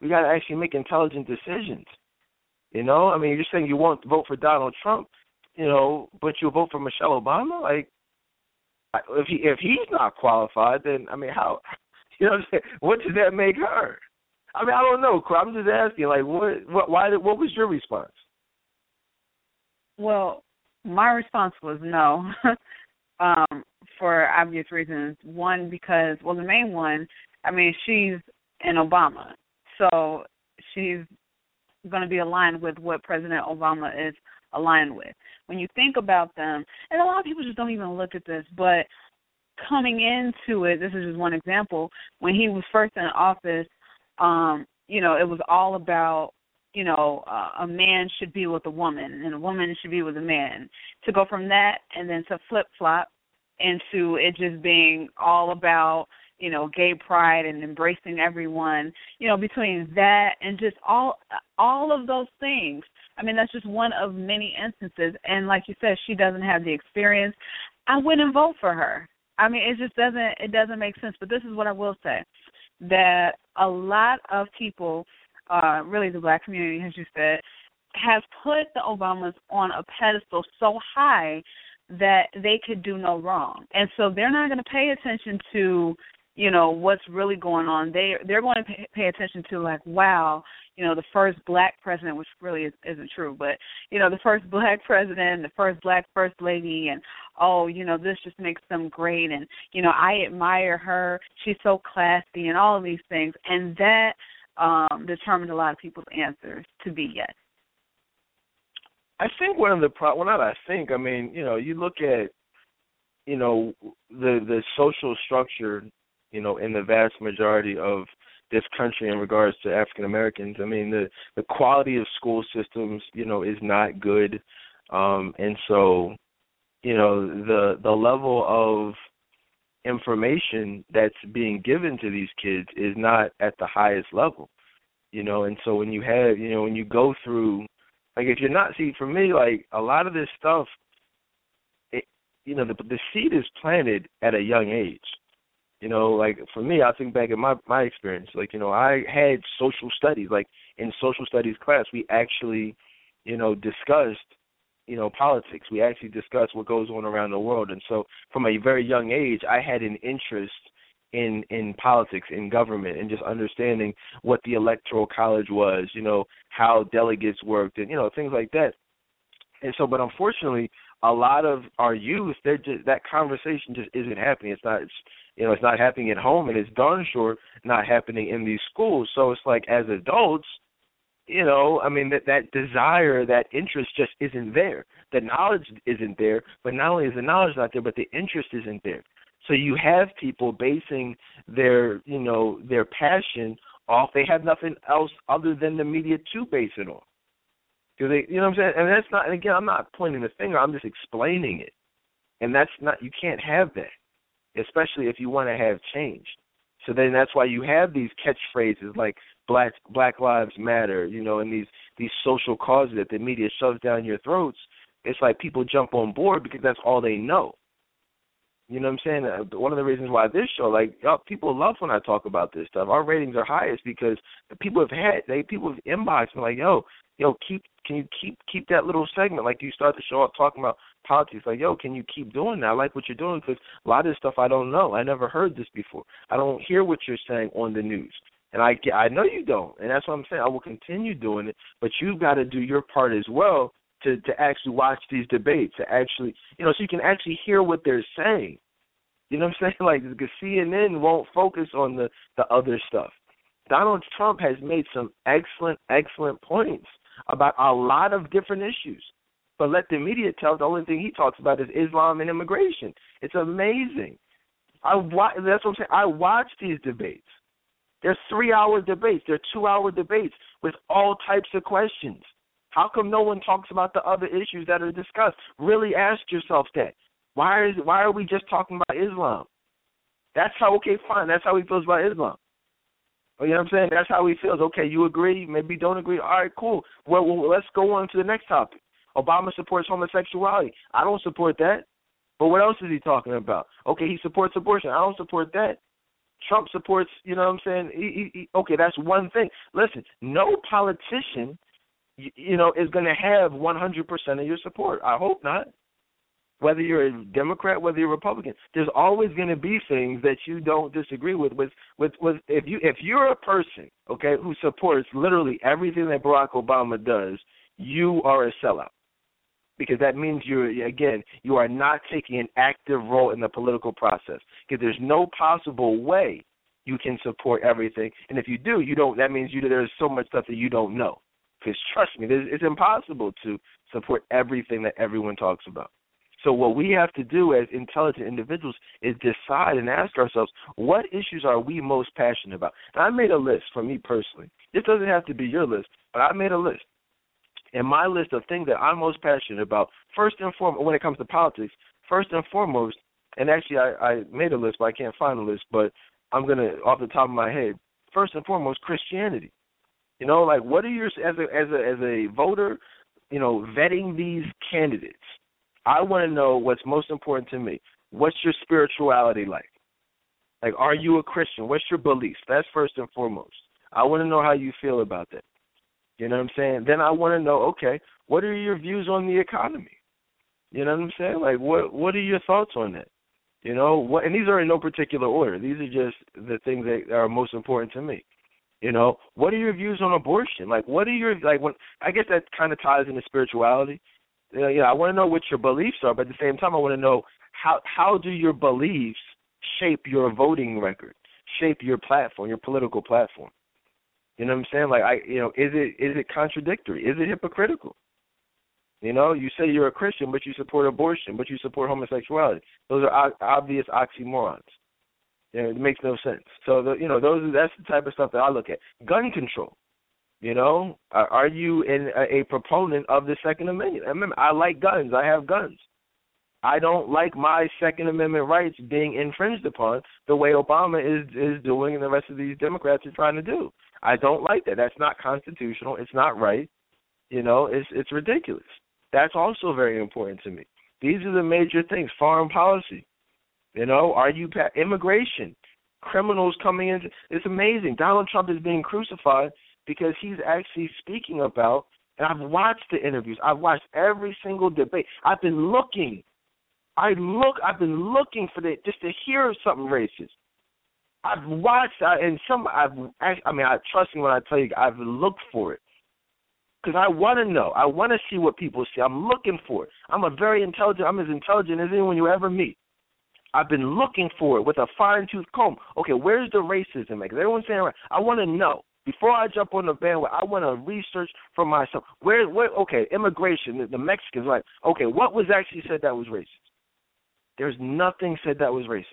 Speaker 2: we got to actually make intelligent decisions. You know, I mean, you're saying you won't vote for Donald Trump, you know, but you'll vote for Michelle Obama. Like, if he if he's not qualified, then I mean, how? You know, what, what does that make her? I mean, I don't know. I'm just asking. Like, what? What? Why? What was your response?
Speaker 3: Well, my response was no, um, for obvious reasons. One, because well, the main one, I mean, she's an Obama, so she's going to be aligned with what President Obama is aligned with. When you think about them, and a lot of people just don't even look at this, but coming into it, this is just one example. When he was first in office, um, you know, it was all about you know, uh, a man should be with a woman and a woman should be with a man. To go from that and then to flip flop into it just being all about you know gay pride and embracing everyone you know between that and just all all of those things. I mean that's just one of many instances. And like you said she doesn't have the experience. I wouldn't vote for her. I mean it just doesn't it doesn't make sense. But this is what i will say that a lot of people uh really the black community as you said has put the obamas on a pedestal so high that they could do no wrong. And so they're not going to pay attention to you know what's really going on. They they're going to pay, attention to like wow you know the first black president which really is, isn't true but you know the first black president the first black first lady and oh you know this just makes them great and you know i admire her. She's so classy and all of these things and that um determined a lot of people's answers to be yes.
Speaker 2: I think one of the pro well not i think i mean you know you look at you know the the social structure you know, in the vast majority of this country in regards to African Americans. I mean, the the quality of school systems, you know, is not good, um, and so, you know, the the level of information that's being given to these kids is not at the highest level, you know, and so when you have, you know, when you go through, like, if you're not, see, for me, like, a lot of this stuff, it, you know, the the seed is planted at a young age you know, like for me, I think back in my my experience. Like you know, I had social studies. Like in social studies class, we actually, you know, discussed, you know, politics. We actually discussed what goes on around the world. And so, from a very young age, I had an interest in in politics, in government, and just understanding what the electoral college was, you know, how delegates worked, and you know things like that. And so, but unfortunately, a lot of our youth, they're just that conversation just isn't happening. It's not, it's, you know, it's not happening at home, and it's darn sure not happening in these schools. So it's like as adults, you know, I mean that that desire, that interest just isn't there. The knowledge isn't there, but not only is the knowledge not there, but the interest isn't there. So you have people basing their, you know, their passion off. They have nothing else other than the media to base it on. Because they, you know what I'm saying? And that's not. And again, I'm not pointing the finger. I'm just explaining it. And that's not. You can't have that, especially if you want to have change. So then that's why you have these catchphrases like Black Black Lives Matter, you know, and these these social causes that the media shoves down your throats. It's like people jump on board because that's all they know. You know what I'm saying? Uh, one of the reasons why this show, like, people love when I talk about this stuff. Our ratings are highest because people have had, they people have inboxed me like, yo, yo, keep, can you keep keep that little segment like you start the show off talking about politics? Like, yo, can you keep doing that? I like what you're doing because a lot of this stuff I don't know. I never heard this before. I don't hear what you're saying on the news. And I I know you don't, and that's what I'm saying. I will continue doing it, but you've got to do your part as well to to actually watch these debates, to actually you know, so you can actually hear what they're saying. You know what I'm saying? Like because CNN won't focus on the the other stuff. Donald Trump has made some excellent excellent points about a lot of different issues. But let the media tell the only thing he talks about is Islam and immigration. It's amazing. I that's what I'm saying. I watch these debates. They're three hour debates. They're two hour debates with all types of questions. How come no one talks about the other issues that are discussed? Really ask yourself that. Why is why are we just talking about Islam? That's how okay, fine. That's how he feels about Islam. You know what I'm saying? That's how he feels. Okay, you agree, maybe don't agree. All right, cool. Well, well, let's go on to the next topic. Obama supports homosexuality. I don't support that. But what else is he talking about? Okay, he supports abortion. I don't support that. Trump supports, you know what I'm saying? He, he, he, okay, that's one thing. Listen, no politician, you, know, is going to have 100% of your support. I hope not. Whether you're a Democrat, whether you're a Republican, there's always going to be things that you don't disagree with. With, with, with if you if you're a person, okay, who supports literally everything that Barack Obama does, you are a sellout because that means you're again you are not taking an active role in the political process because there's no possible way you can support everything and if you do you don't that means you there's so much stuff that you don't know because trust me it's impossible to support everything that everyone talks about. So what we have to do as intelligent individuals is decide and ask ourselves what issues are we most passionate about? And i made a list for me personally. This doesn't have to be your list but i made a list. In my list of things that I'm most passionate about, first and foremost, when it comes to politics, first and foremost, and actually I, I made a list, but I can't find a list, but I'm gonna off the top of my head, first and foremost, Christianity. You know, like what are your as a as a as a voter, you know, vetting these candidates. I want to know what's most important to me. What's your spirituality like? Like, are you a Christian? What's your beliefs? That's first and foremost. I want to know how you feel about that. You know what I'm saying? Then I want to know, okay, what are your views on the economy? You know what I'm saying? Like, what what are your thoughts on that? You know, what? And these are in no particular order. These are just the things that are most important to me. You know, what are your views on abortion? Like, what are your like? When I guess that kind of ties into spirituality. You know, you know, I want to know what your beliefs are, but at the same time, I want to know how how do your beliefs shape your voting record, shape your platform, your political platform. You know what I'm saying? Like I you know, is it is it contradictory? Is it hypocritical? You know, you say you're a Christian, but you support abortion, but you support homosexuality. Those are obvious oxymorons. You know, it makes no sense. So, the, you know, those that's the type of stuff that I look at. Gun control. You know, are you in a, a proponent of the Second Amendment? Remember, I like guns. I have guns. I don't like my Second Amendment rights being infringed upon the way Obama is is doing and the rest of these Democrats are trying to do. I don't like that. That's not constitutional. It's not right. You know, it's it's ridiculous. That's also very important to me. These are the major things. Foreign policy. You know, are you pa- immigration? Criminals coming in. It's amazing. Donald Trump is being crucified because he's actually speaking about. And I've watched the interviews. I've watched every single debate. I've been looking. I look. I've been looking for the just to hear something racist. I've watched I, and some I've I mean I trust me when I tell you I've looked for it because I want to know. I want to see what people see. I'm looking for it. I'm a very intelligent. I'm as intelligent as anyone you ever meet. I've been looking for it with a fine tooth comb. Okay, where's the racism? Like everyone's saying, right? I want to know before I jump on the bandwagon. I want to research for myself. Where, where? Okay, immigration. The, the Mexicans, like, okay, what was actually said that was racist? There's nothing said that was racist.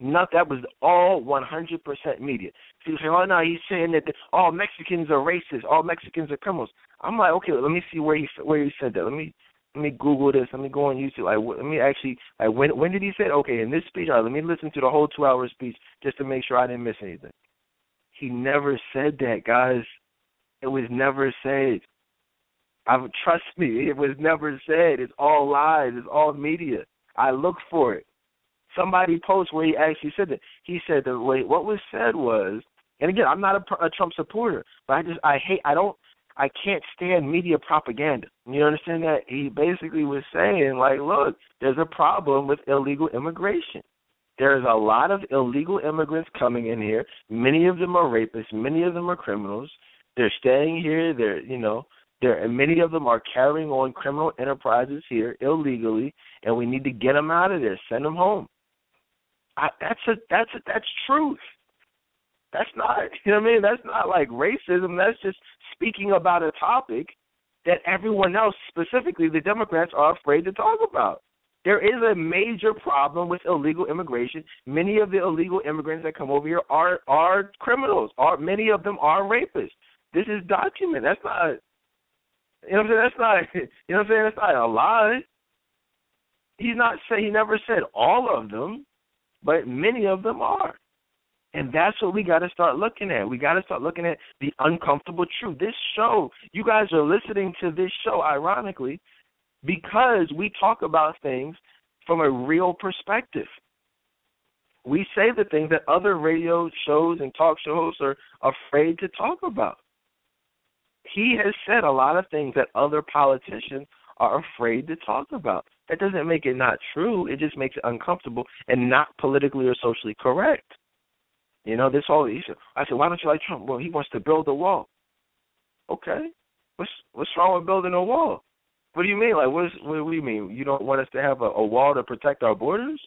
Speaker 2: Not that was all 100% media. People say, "Oh no, he's saying that the, all Mexicans are racist, all Mexicans are criminals." I'm like, okay, let me see where he where he said that. Let me let me Google this. Let me go on YouTube. Like, let me actually. Like, when when did he say? Okay, in this speech, right, let me listen to the whole two hour speech just to make sure I didn't miss anything. He never said that, guys. It was never said. I trust me, it was never said. It's all lies. It's all media. I look for it somebody post where he actually said that. He said that wait, what was said was, and again, I'm not a, a Trump supporter, but I just I hate I don't I can't stand media propaganda. You understand that? He basically was saying like, look, there's a problem with illegal immigration. There's a lot of illegal immigrants coming in here. Many of them are rapists. Many of them are criminals. They're staying here. They're you know they're, and many of them are carrying on criminal enterprises here illegally, and we need to get them out of there. Send them home. I, that's a that's a, that's truth. That's not you know what I mean. That's not like racism. That's just speaking about a topic that everyone else, specifically the Democrats, are afraid to talk about. There is a major problem with illegal immigration. Many of the illegal immigrants that come over here are are criminals. Are many of them are rapists. This is documented. That's not you know what I'm saying. That's not you know what I'm saying. That's not a lie. He's not say he never said all of them but many of them are. And that's what we got to start looking at. We got to start looking at the uncomfortable truth. This show, you guys are listening to this show, ironically, because we talk about things from a real perspective. We say the things that other radio shows and talk shows are afraid to talk about. He has said a lot of things that other politicians are afraid to talk about. That doesn't make it not true. It just makes it uncomfortable and not politically or socially correct. You know, this whole he said, I said, why don't you like Trump? Well, he wants to build a wall. Okay, what's what's wrong with building a wall? What do you mean? Like, what's, what do you mean? You don't want us to have a, a wall to protect our borders?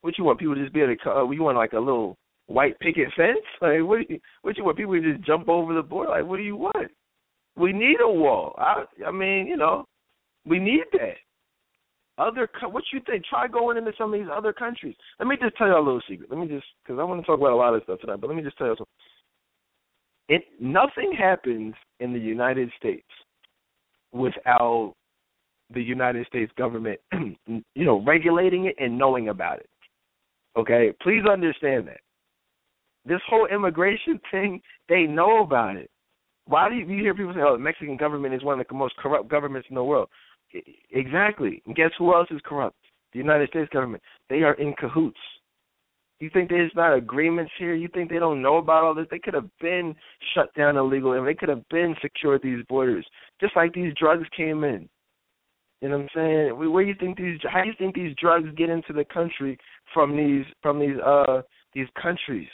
Speaker 2: What you want people to just be able to? Uh, you want like a little white picket fence? Like, what? Do you, what you want people to just jump over the border? Like, what do you want? We need a wall. I, I mean, you know, we need that. Other, what you think? Try going into some of these other countries. Let me just tell you a little secret. Let me just, because I want to talk about a lot of stuff tonight. But let me just tell you something. It nothing happens in the United States without the United States government, you know, regulating it and knowing about it. Okay, please understand that. This whole immigration thing, they know about it. Why do you, you hear people say, "Oh, the Mexican government is one of the most corrupt governments in the world"? Exactly. And guess who else is corrupt? The United States government. They are in cahoots. You think there's not agreements here? You think they don't know about all this? They could have been shut down illegal and they could have been secured these borders, just like these drugs came in. You know what I'm saying? Where do you think these? How do you think these drugs get into the country from these from these uh these countries?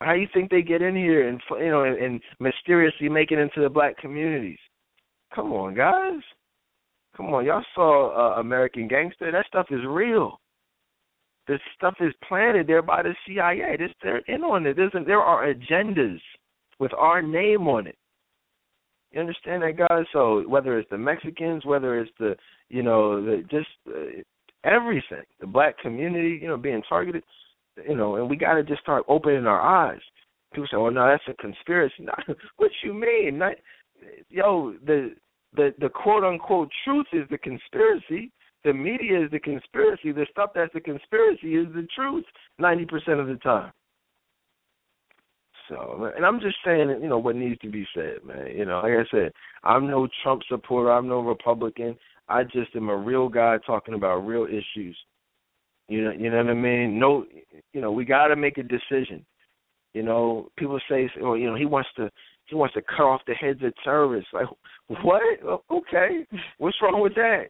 Speaker 2: How do you think they get in here and you know and, and mysteriously make it into the black communities? Come on, guys. Come on, y'all saw uh, American Gangster. That stuff is real. This stuff is planted there by the CIA. This they're in on it. There's, there are agendas with our name on it. You understand that, guys? So whether it's the Mexicans, whether it's the you know the just uh, everything, the black community, you know, being targeted, you know, and we got to just start opening our eyes. People say, "Oh no, that's a conspiracy." What you mean? Not, yo, the the the quote unquote truth is the conspiracy. The media is the conspiracy. The stuff that's the conspiracy is the truth ninety percent of the time. So, and I'm just saying, you know, what needs to be said, man. You know, like I said, I'm no Trump supporter. I'm no Republican. I just am a real guy talking about real issues. You know, you know what I mean. No, you know, we got to make a decision. You know, people say, oh, you know, he wants to he wants to cut off the heads of terrorists. Like, what? Okay, what's wrong with that?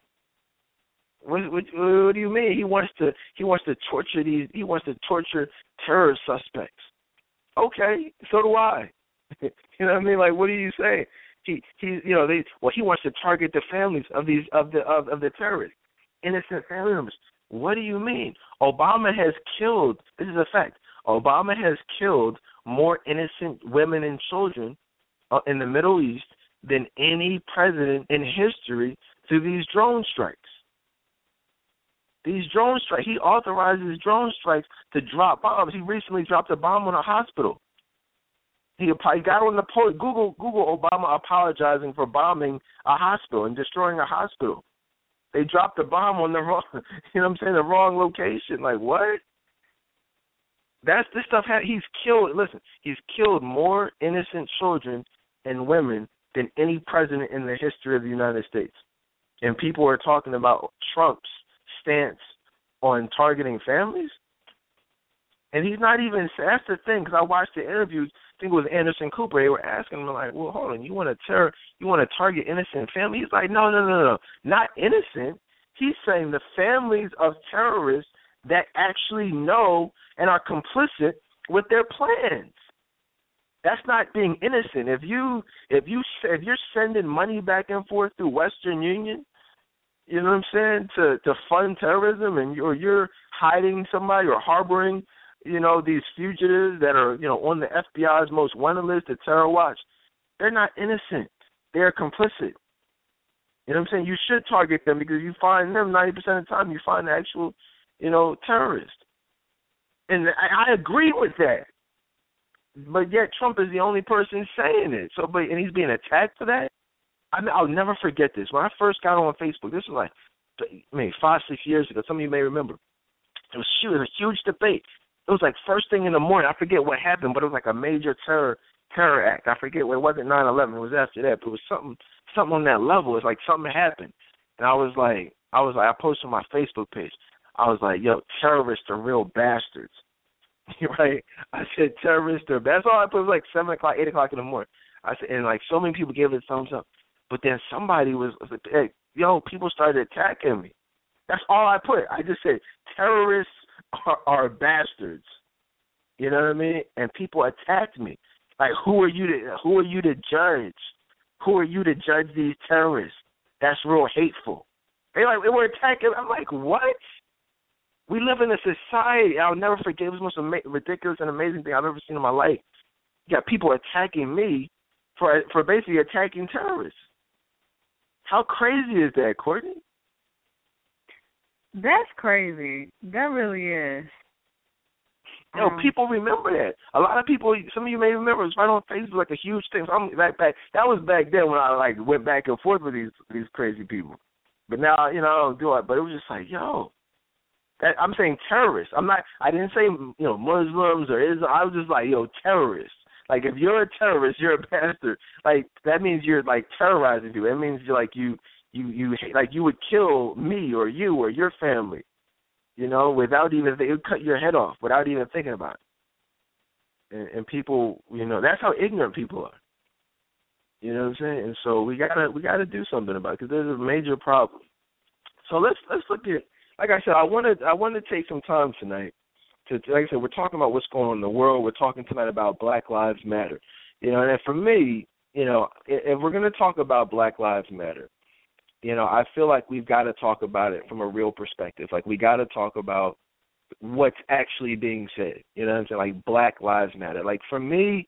Speaker 2: What, what, what do you mean? He wants to he wants to torture these he wants to torture terror suspects. Okay, so do I. you know what I mean? Like, what do you say? He he you know they well he wants to target the families of these of the of, of the terrorists, innocent family members. What do you mean? Obama has killed. This is a fact. Obama has killed more innocent women and children Uh, in the Middle East than any president in history through these drone strikes. These drone strikes. He authorizes drone strikes to drop bombs. He recently dropped a bomb on a hospital. He, got on the post. Google Google Obama apologizing for bombing a hospital and destroying a hospital. They dropped the bomb on the wrong, you know what I'm saying, the wrong location. Like what? That's this stuff. He's killed. Listen, he's killed more innocent children and women than any president in the history of the United States. And people are talking about Trump's stance on targeting families. And he's not even. That's the thing, because I watched the interviews. I think it was Anderson Cooper. They were asking him like, "Well, hold on, you want to terror? You want to target innocent families?" He's like, "No, no, no, no, not innocent." He's saying the families of terrorists that actually know and are complicit with their plans. That's not being innocent. If you if you if you're sending money back and forth through Western Union, you know what I'm saying, to to fund terrorism, and you're you're hiding somebody or harboring, you know, these fugitives that are you know on the FBI's most wanted list, the Terror Watch, they're not innocent. They're complicit. You know what I'm saying? You should target them because you find them 90% of the time. You find the actual, you know, terrorist. And I, I agree with that. But yet Trump is the only person saying it. So, but and he's being attacked for that. I mean, I'll never forget this. When I first got on Facebook, this was like, maybe five, six years ago. Some of you may remember. It was, it was a huge debate. It was like first thing in the morning. I forget what happened, but it was like a major terror terror act. I forget what it wasn't nine eleven. It was after that, but it was something something on that level. It's like something happened, and I was like, I was like, I posted on my Facebook page. I was like, yo, terrorists are real bastards. right? I said terrorists are that's all I put it was like seven o'clock, eight o'clock in the morning. I said and like so many people gave it a thumbs up. But then somebody was, was like, hey, yo, people started attacking me. That's all I put. I just said terrorists are, are bastards. You know what I mean? And people attacked me. Like who are you to who are you to judge? Who are you to judge these terrorists? That's real hateful. They like they were attacking. I'm like, what? We live in a society. I'll never forget. It was the most ama- ridiculous and amazing thing I've ever seen in my life. You got people attacking me for for basically attacking terrorists. How crazy is that, Courtney?
Speaker 3: That's crazy. That really is.
Speaker 2: You know, um, people remember that. A lot of people, some of you may remember, it's right on Facebook, like a huge thing. So I'm back, back. That was back then when I like went back and forth with these these crazy people. But now, you know, I don't do it. But it was just like, yo, that, I'm saying terrorists. I'm not. I didn't say you know Muslims or Islam. I was just like, yo, terrorists. Like if you're a terrorist, you're a bastard. Like that means you're like terrorizing people. It means you're like you you you like you would kill me or you or your family you know, without even they would cut your head off without even thinking about it. And, and people, you know, that's how ignorant people are. You know what I'm saying? And so we gotta we gotta do something about it because there's a major problem. So let's let's look at like I said, I wanted I wanted to take some time tonight to like I said, we're talking about what's going on in the world. We're talking tonight about Black Lives Matter. You know, and for me, you know, if we're going to talk about Black Lives Matter, you know, I feel like we've got to talk about it from a real perspective. Like we got to talk about what's actually being said. You know what I'm saying? Like Black Lives Matter. Like for me,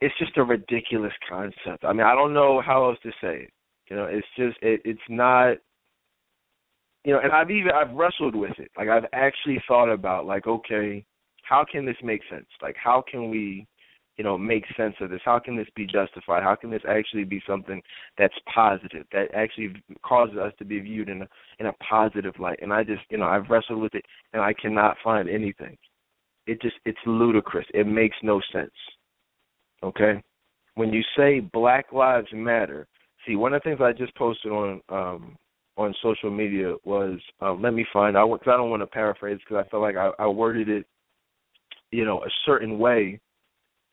Speaker 2: it's just a ridiculous concept. I mean, I don't know how else to say it. You know, it's just it, it's not. You know, and I've even I've wrestled with it. Like I've actually thought about like, okay, how can this make sense? Like, how can we you know, make sense of this? How can this be justified? How can this actually be something that's positive, that actually causes us to be viewed in a in a positive light? And I just, you know, I've wrestled with it and I cannot find anything. It just it's ludicrous. It makes no sense. Okay? When you say Black Lives Matter, see, one of the things I just posted on um on social media was um, let me find out because I don't want to paraphrase because I felt like I, I worded it, you know, a certain way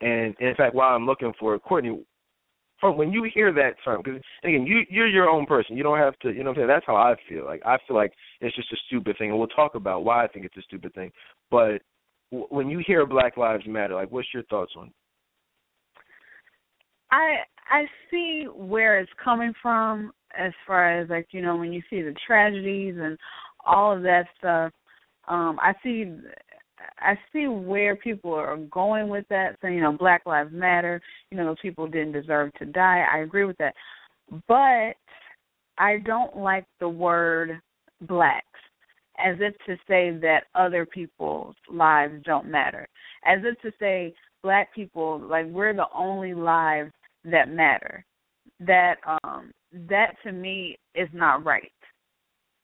Speaker 2: and in fact, while I'm looking for it, Courtney, from when you hear that term, because again, you you're your own person. You don't have to. You know what I'm saying? That's how I feel. Like I feel like it's just a stupid thing, and we'll talk about why I think it's a stupid thing. But w- when you hear Black Lives Matter, like, what's your thoughts on? it?
Speaker 3: I I see where it's coming from as far as like you know when you see the tragedies and all of that stuff. Um, I see I see where people are going with that, saying you know Black Lives Matter. You know those people didn't deserve to die. I agree with that, but I don't like the word blacks as if to say that other people's lives don't matter, as if to say black people like we're the only lives that matter. That um that to me is not right.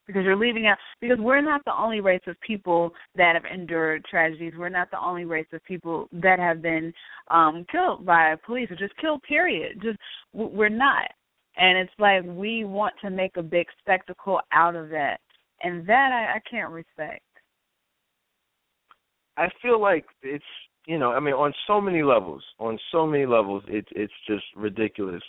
Speaker 3: Because you're leaving out because we're not the only race of people that have endured tragedies. We're not the only race of people that have been um killed by police or just killed period. Just we're not. And it's like we want to make a big spectacle out of that. And that I, I can't respect.
Speaker 2: I feel like it's you know, I mean, on so many levels, on so many levels, it's it's just ridiculous.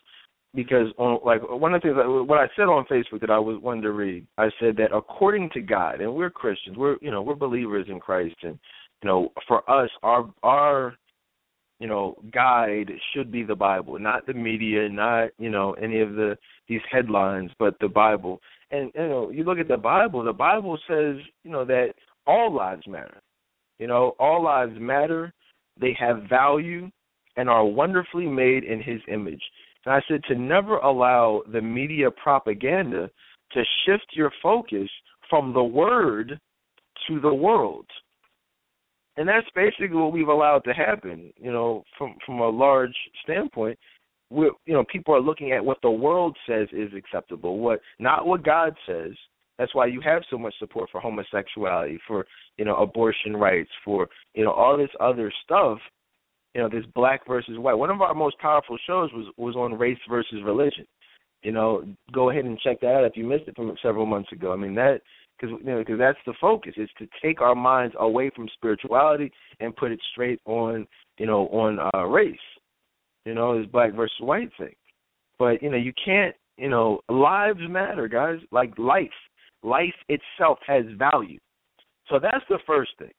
Speaker 2: Because on like one of the things what I said on Facebook that I was wanted to read, I said that according to God, and we're Christians, we're you know we're believers in Christ, and you know for us our our you know guide should be the Bible, not the media, not you know any of the these headlines, but the Bible. And you know you look at the Bible, the Bible says you know that all lives matter. You know all lives matter they have value and are wonderfully made in his image. And I said to never allow the media propaganda to shift your focus from the word to the world. And that's basically what we've allowed to happen, you know, from from a large standpoint. We you know, people are looking at what the world says is acceptable, what not what God says. That's why you have so much support for homosexuality, for you know abortion rights, for you know all this other stuff. You know this black versus white. One of our most powerful shows was was on race versus religion. You know, go ahead and check that out if you missed it from several months ago. I mean that because you know because that's the focus is to take our minds away from spirituality and put it straight on you know on uh race. You know this black versus white thing. But you know you can't you know lives matter, guys. Like life, life itself has value. So that's the first thing.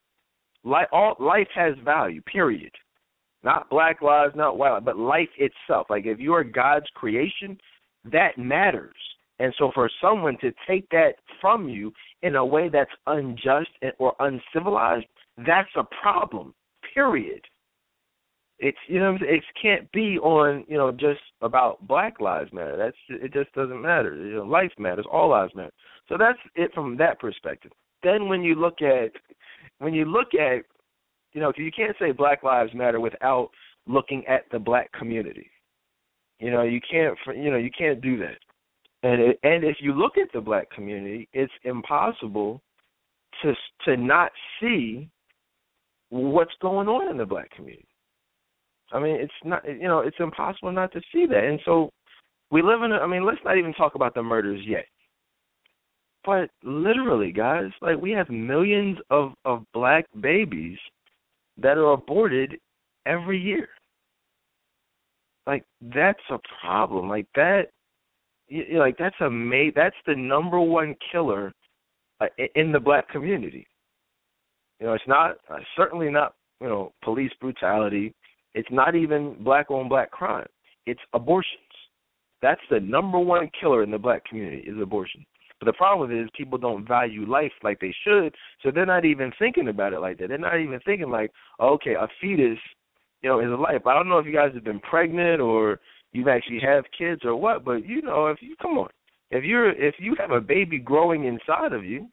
Speaker 2: Life, all, life has value. Period. Not black lives, not white, but life itself. Like if you are God's creation, that matters. And so for someone to take that from you in a way that's unjust or uncivilized, that's a problem. Period. It's you know it can't be on you know just about Black Lives Matter. That's it. Just doesn't matter. You know, life matters. All lives matter. So that's it from that perspective then when you look at when you look at you know you can't say black lives matter without looking at the black community. You know you can't you know you can't do that. And it, and if you look at the black community it's impossible to to not see what's going on in the black community. I mean it's not you know it's impossible not to see that. And so we live in a, i mean let's not even talk about the murders yet. But literally, guys, like we have millions of of black babies that are aborted every year. Like that's a problem. Like that, you like that's a ma- That's the number one killer uh, in the black community. You know, it's not uh, certainly not you know police brutality. It's not even black on black crime. It's abortions. That's the number one killer in the black community is abortion. But the problem is people don't value life like they should, so they're not even thinking about it like that. They're not even thinking like, okay, a fetus, you know, is a life. I don't know if you guys have been pregnant or you've actually have kids or what, but you know, if you come on, if you're if you have a baby growing inside of you,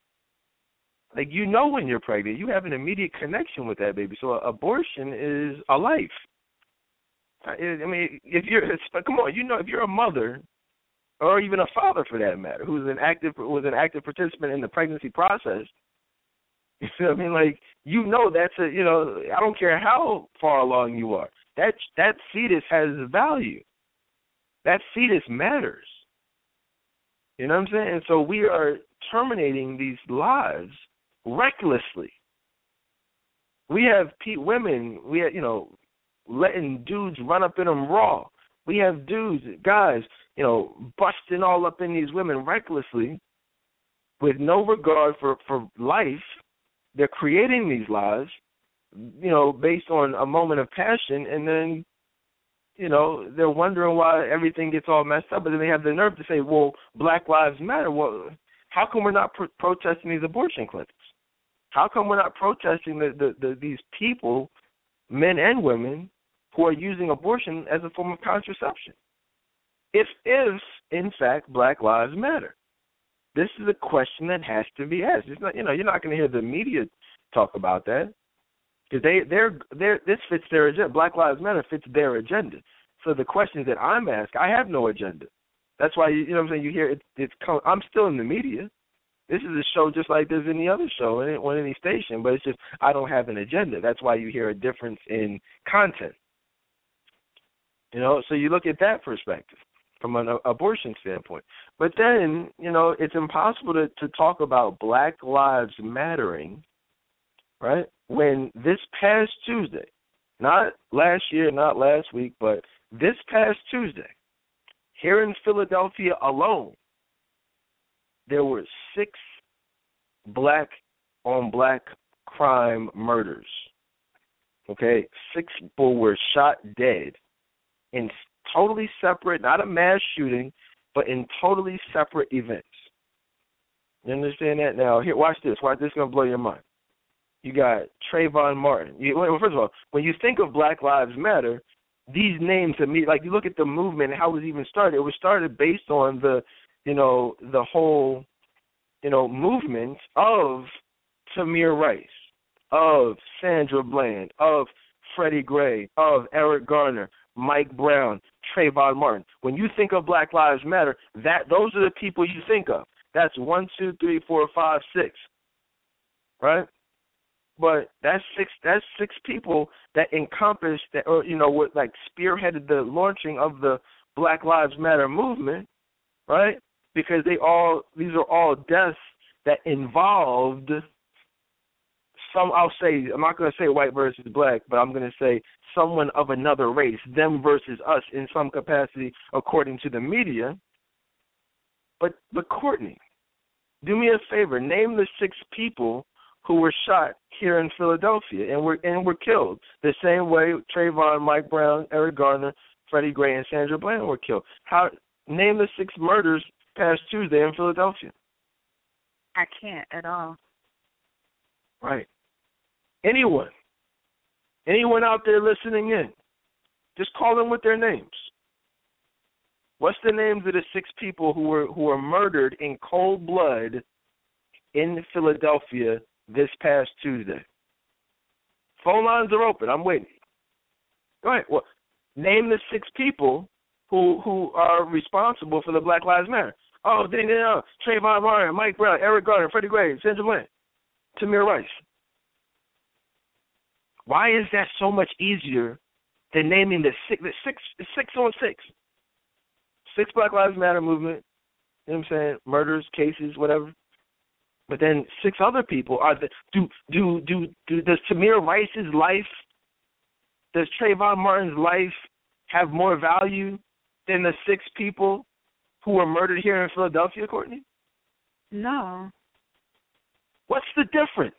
Speaker 2: like you know when you're pregnant, you have an immediate connection with that baby. So abortion is a life. I mean, if you're come on, you know, if you're a mother or even a father for that matter, who's an active was an active participant in the pregnancy process. You feel I mean? Like you know that's a you know I don't care how far along you are. That that fetus has value. That fetus matters. You know what I'm saying? And so we are terminating these lives recklessly. We have pe- women, we have, you know, letting dudes run up in them raw We have dudes, guys, you know, busting all up in these women recklessly with no regard for for life. They're creating these lies, you know, based on a moment of passion, and then, you know, they're wondering why everything gets all messed up. But then they have the nerve to say, "Well, Black Lives Matter." Well, how come we're not pro- protesting these abortion clinics? How come we're not protesting the, the, the these people, men and women, who are using abortion as a form of contraception? If if in fact Black Lives Matter, this is a question that has to be asked. It's not you know you're not going to hear the media talk about that because they they're they're this fits their agenda. Black Lives Matter fits their agenda. So the questions that I'm asked, I have no agenda. That's why you, know what I'm saying. You hear it, it's I'm still in the media. This is a show just like there's any other show on any station, but it's just I don't have an agenda. That's why you hear a difference in content. You know, so you look at that perspective from an uh, abortion standpoint. But then, you know, it's impossible to, to talk about Black Lives Mattering, right? When this past Tuesday, not last year, not last week, but this past Tuesday, here in Philadelphia alone, there were six black on black crime murders. Okay, six people were shot dead in totally separate, not a mass shooting, but in totally separate events. You understand that? Now, here, watch this. Watch this. Is gonna blow your mind. You got Trayvon Martin. You, well, first of all, when you think of Black Lives Matter, these names to me, like you look at the movement and how it was even started. It was started based on the, you know, the whole, you know, movement of Tamir Rice, of Sandra Bland, of Freddie Gray, of Eric Garner, Mike Brown, Trayvon Martin. When you think of Black Lives Matter, that those are the people you think of. That's one, two, three, four, five, six. Right? But that's six that's six people that encompassed that or you know what like spearheaded the launching of the Black Lives Matter movement, right? Because they all these are all deaths that involved some I'll say I'm not going to say white versus black, but I'm going to say someone of another race, them versus us in some capacity according to the media. But but Courtney, do me a favor, name the six people who were shot here in Philadelphia and were and were killed the same way Trayvon, Mike Brown, Eric Garner, Freddie Gray, and Sandra Bland were killed. How name the six murders past Tuesday in Philadelphia?
Speaker 3: I can't at all.
Speaker 2: Right. Anyone. Anyone out there listening in, just call them with their names. What's the names of the six people who were who were murdered in cold blood in Philadelphia this past Tuesday? Phone lines are open. I'm waiting. Go ahead. Well, name the six people who who are responsible for the Black Lives Matter. Oh, they know Trayvon Martin, Mike Brown, Eric Garner, Freddie Gray, Sandra Bland, Tamir Rice. Why is that so much easier than naming the six, the six, six on six, six Black Lives Matter movement? You know what I'm saying? Murders, cases, whatever. But then six other people are the do do do do does Tamir Rice's life, does Trayvon Martin's life have more value than the six people who were murdered here in Philadelphia, Courtney?
Speaker 3: No.
Speaker 2: What's the difference?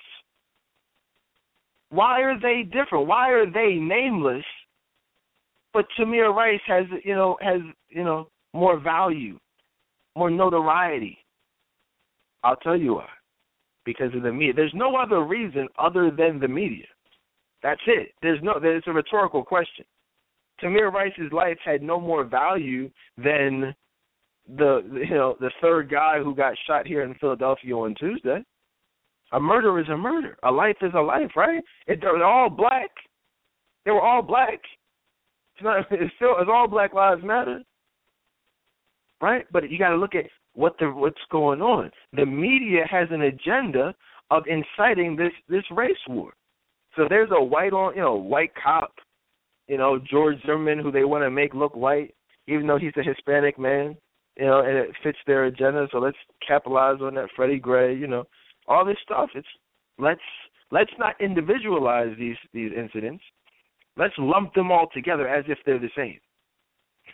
Speaker 2: Why are they different? Why are they nameless? But Tamir Rice has you know has you know more value, more notoriety. I'll tell you why. Because of the media. There's no other reason other than the media. That's it. There's no. It's a rhetorical question. Tamir Rice's life had no more value than the you know the third guy who got shot here in Philadelphia on Tuesday. A murder is a murder. A life is a life, right? It, they're all black. They were all black. It's not. It's still. It's all Black Lives Matter, right? But you got to look at what the what's going on. The media has an agenda of inciting this this race war. So there's a white on, you know, white cop, you know, George Zimmerman, who they want to make look white, even though he's a Hispanic man, you know, and it fits their agenda. So let's capitalize on that. Freddie Gray, you know, all this stuff. It's let's let's not individualize these these incidents. Let's lump them all together as if they're the same.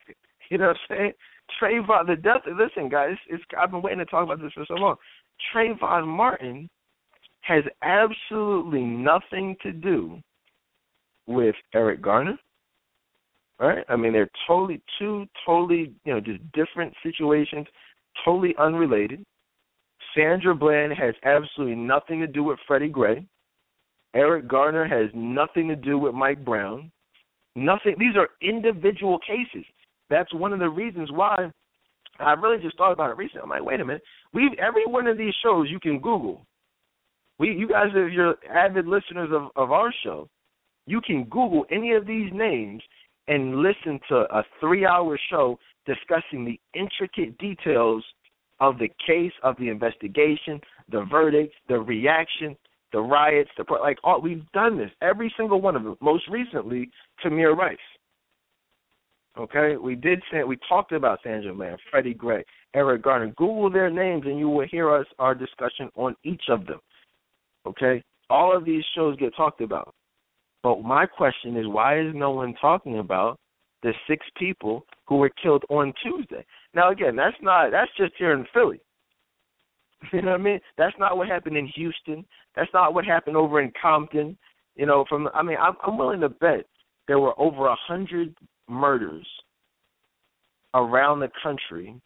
Speaker 2: You know what I'm saying? Trayvon, the death. Listen, guys, it's, I've been waiting to talk about this for so long. Trayvon Martin has absolutely nothing to do with Eric Garner. Right? I mean, they're totally two totally, you know, just different situations, totally unrelated. Sandra Bland has absolutely nothing to do with Freddie Gray. Eric Garner has nothing to do with Mike Brown. Nothing. These are individual cases. That's one of the reasons why I really just thought about it recently. I'm like, wait a minute. We every one of these shows you can Google. We you guys if you're your avid listeners of, of our show. You can Google any of these names and listen to a three hour show discussing the intricate details of the case, of the investigation, the verdict, the reaction, the riots, the like all we've done this. Every single one of them. Most recently, Tamir Rice. Okay, we did say we talked about Sandra Bland, Freddie Gray, Eric Garner. Google their names and you will hear us our discussion on each of them. Okay, all of these shows get talked about. But my question is, why is no one talking about the six people who were killed on Tuesday? Now, again, that's not that's just here in Philly. You know what I mean? That's not what happened in Houston. That's not what happened over in Compton. You know, from I mean, I'm, I'm willing to bet there were over a hundred murders around the country,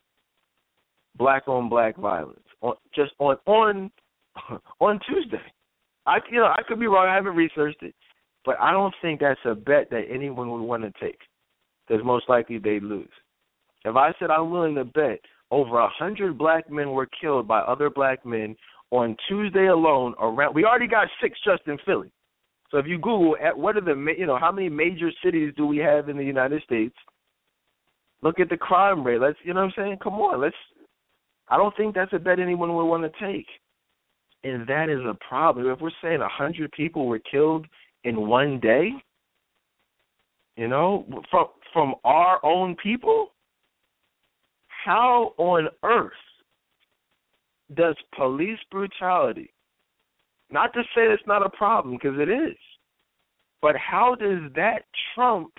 Speaker 2: black on black violence, on, just on on on Tuesday. I you know I could be wrong. I haven't researched it, but I don't think that's a bet that anyone would want to take. Because most likely they'd lose. If I said I'm willing to bet over a hundred black men were killed by other black men on Tuesday alone around, we already got six just in Philly. So if you Google at what are the you know how many major cities do we have in the United States? Look at the crime rate. Let's you know what I'm saying. Come on, let's. I don't think that's a bet anyone would want to take, and that is a problem. If we're saying a hundred people were killed in one day, you know, from from our own people, how on earth does police brutality not to say it's not a problem because it is. But how does that trump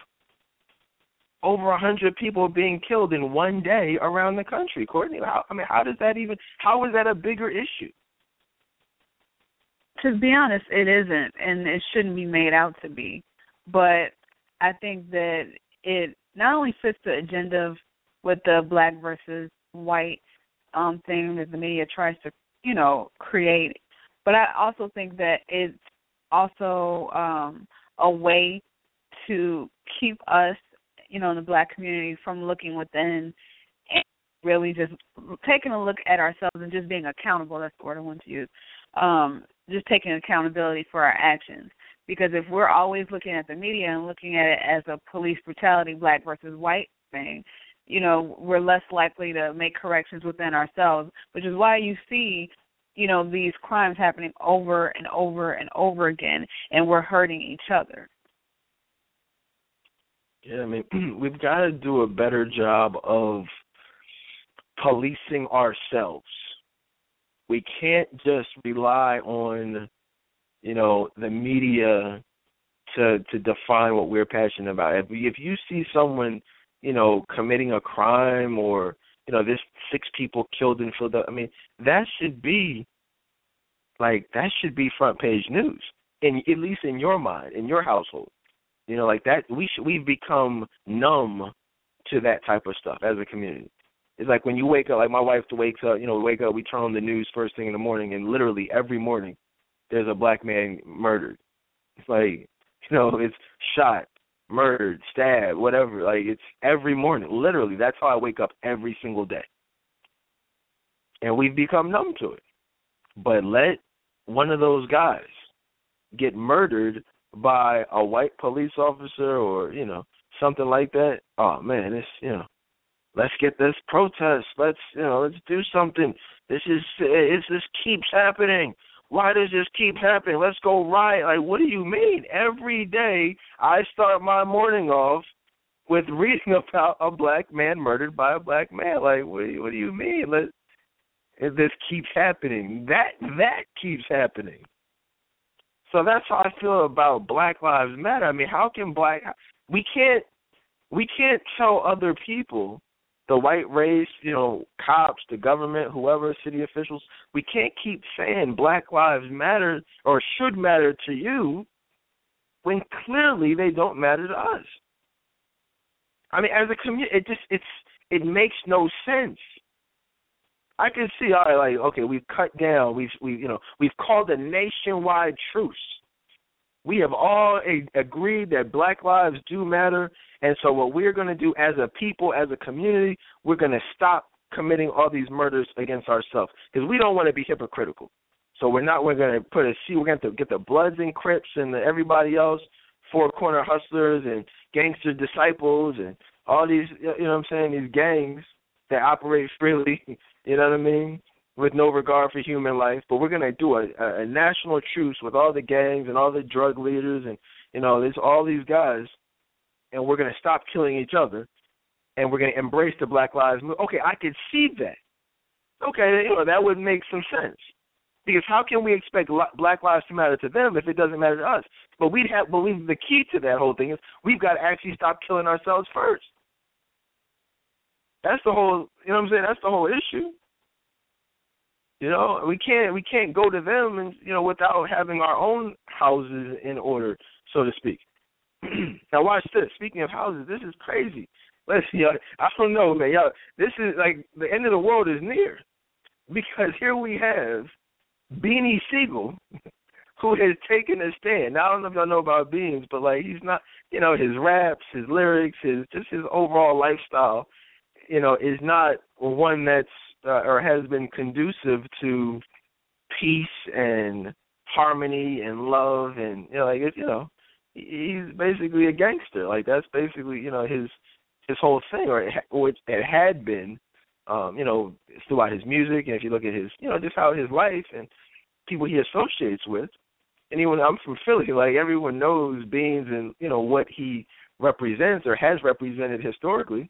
Speaker 2: over a hundred people being killed in one day around the country, Courtney? How, I mean, how does that even? How is that a bigger issue?
Speaker 3: To be honest, it isn't, and it shouldn't be made out to be. But I think that it not only fits the agenda of with the black versus white um thing that the media tries to, you know, create but I also think that it's also um, a way to keep us, you know, in the black community from looking within and really just taking a look at ourselves and just being accountable. That's the word I want to use. Um, just taking accountability for our actions. Because if we're always looking at the media and looking at it as a police brutality, black versus white thing, you know, we're less likely to make corrections within ourselves, which is why you see you know these crimes happening over and over and over again and we're hurting each other.
Speaker 2: Yeah i mean we've got to do a better job of policing ourselves. We can't just rely on you know the media to to define what we're passionate about if if you see someone you know committing a crime or you know, this six people killed in Philadelphia. I mean, that should be like that should be front page news. In at least in your mind, in your household. You know, like that we should we've become numb to that type of stuff as a community. It's like when you wake up, like my wife wakes up, you know, wake up, we turn on the news first thing in the morning, and literally every morning there's a black man murdered. It's like, you know, it's shot, murdered, stabbed, whatever. Like it's every morning. Literally, that's how I wake up every single day. And we've become numb to it. But let one of those guys get murdered by a white police officer or, you know, something like that. Oh man, it's you know, let's get this protest. Let's you know, let's do something. This is it's this keeps happening why does this keep happening? Let's go riot. Like, what do you mean? Every day I start my morning off with reading about a black man murdered by a black man. Like, what do you, what do you mean? Let this keeps happening. That that keeps happening. So that's how I feel about Black Lives Matter. I mean, how can black we can't We can't tell other people, the white race, you know, cops, the government, whoever, city officials, we can't keep saying Black Lives Matter or should matter to you when clearly they don't matter to us. I mean, as a community, it just it's it makes no sense. I can see, all right, like okay, we've cut down, we've we you know we've called a nationwide truce. We have all a, agreed that Black lives do matter, and so what we're going to do as a people, as a community, we're going to stop committing all these murders against ourselves because we don't want to be hypocritical. So we're not. We're going to put a. We're going to get the Bloods and Crips and the, everybody else, four corner hustlers and gangster disciples and all these. You know what I'm saying? These gangs that operate freely you know what I mean? With no regard for human life. But we're gonna do a, a, national truce with all the gangs and all the drug leaders and you know, there's all these guys and we're gonna stop killing each other and we're gonna embrace the Black Lives Movement. Okay, I could see that. Okay, you know, that would make some sense. Because how can we expect Black Lives to matter to them if it doesn't matter to us? But we'd have believe the key to that whole thing is we've got to actually stop killing ourselves first. That's the whole, you know what I'm saying? That's the whole issue. You know, we can't we can't go to them and you know without having our own houses in order, so to speak. now watch this. Speaking of houses, this is crazy. Listen, y'all, I don't know, man. Y'all, this is like the end of the world is near because here we have Beanie Sigel, who has taken a stand. Now I don't know if y'all know about Beans, but like he's not, you know, his raps, his lyrics, his just his overall lifestyle you know, is not one that's uh, or has been conducive to peace and harmony and love and you know, like you know, he's basically a gangster. Like that's basically you know his his whole thing, or it, which it had been, um, you know, throughout his music, and if you look at his, you know, just how his life and people he associates with. Even I'm from Philly, like everyone knows Beans and you know what he represents or has represented historically.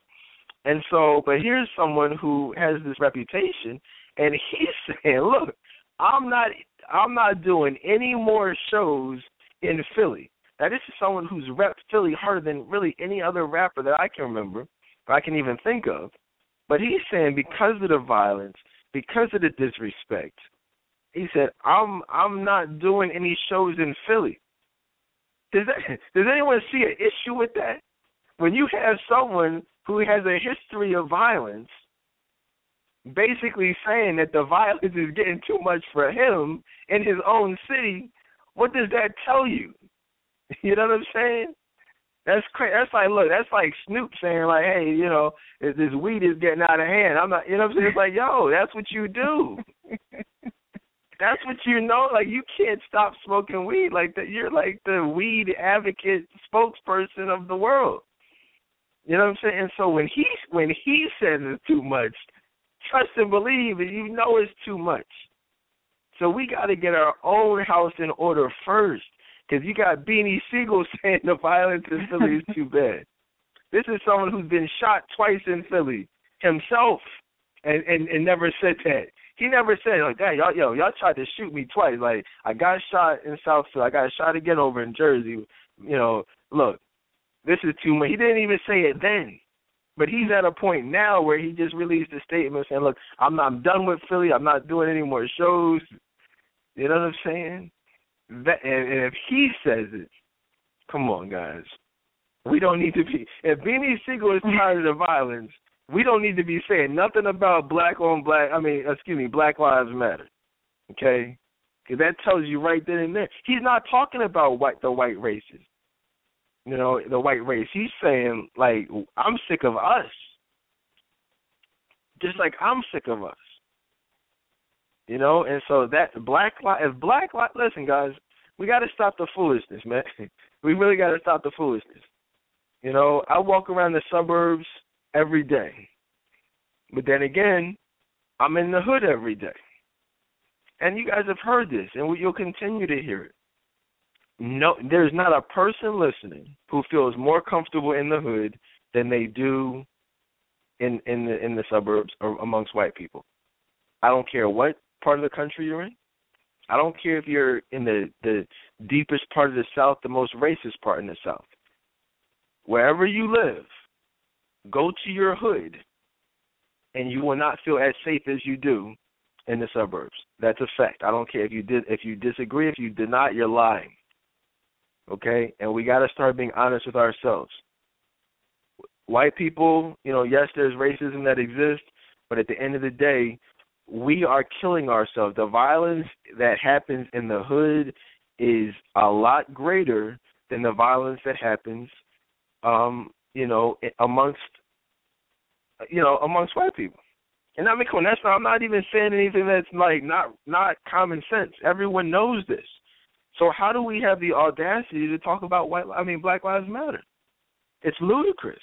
Speaker 2: And so, but here's someone who has this reputation, and he's saying, "Look, I'm not, I'm not doing any more shows in Philly." Now, this is someone who's repped Philly harder than really any other rapper that I can remember, or I can even think of. But he's saying because of the violence, because of the disrespect, he said, "I'm, I'm not doing any shows in Philly." Does that, does anyone see an issue with that? When you have someone who has a history of violence basically saying that the violence is getting too much for him in his own city, what does that tell you? You know what I'm saying? That's crazy. That's like, look, that's like Snoop saying, like, hey, you know, this weed is getting out of hand. I'm not, you know what I'm saying? It's like, yo, that's what you do. that's what you know. Like, you can't stop smoking weed like that. You're like the weed advocate spokesperson of the world. You know what I'm saying? So when he when he says it's too much, trust and believe, and you know it's too much. So we got to get our own house in order first, because you got Beanie Sigel saying the violence in Philly is too bad. This is someone who's been shot twice in Philly himself, and and, and never said that. He never said like that. Y'all, yo, y'all tried to shoot me twice. Like I got shot in South Philly. I got shot again over in Jersey. You know, look, this is too much. He didn't even say it then. But he's at a point now where he just released a statement saying, "Look, I'm I'm done with Philly. I'm not doing any more shows." You know what I'm saying? That and, and if he says it, come on, guys. We don't need to be. If Beanie Sigel is tired of the violence, we don't need to be saying nothing about black on black. I mean, excuse me, Black Lives Matter. Okay, because that tells you right then and there. He's not talking about white the white races you know, the white race. He's saying like I'm sick of us. Just like I'm sick of us. You know, and so that black life if black life listen guys, we gotta stop the foolishness, man. we really gotta stop the foolishness. You know, I walk around the suburbs every day. But then again, I'm in the hood every day. And you guys have heard this, and you'll continue to hear it no there's not a person listening who feels more comfortable in the hood than they do in in the in the suburbs or amongst white people. I don't care what part of the country you're in. I don't care if you're in the the deepest part of the South, the most racist part in the South. Wherever you live, go to your hood, and you will not feel as safe as you do in the suburbs. That's a fact. I don't care if you did if you disagree, if you deny, you're lying. Okay? And we got to start being honest with ourselves. White people, you know, yes, there's racism that exists, but at the end of the day, we are killing ourselves. The violence that happens in the hood is a lot greater than the violence that happens um, you know, amongst you know, amongst white people. And I mean, come on, that's not, I'm not even saying anything that's like not not common sense. Everyone knows this. So how do we have the audacity to talk about white? I mean, Black Lives Matter. It's ludicrous.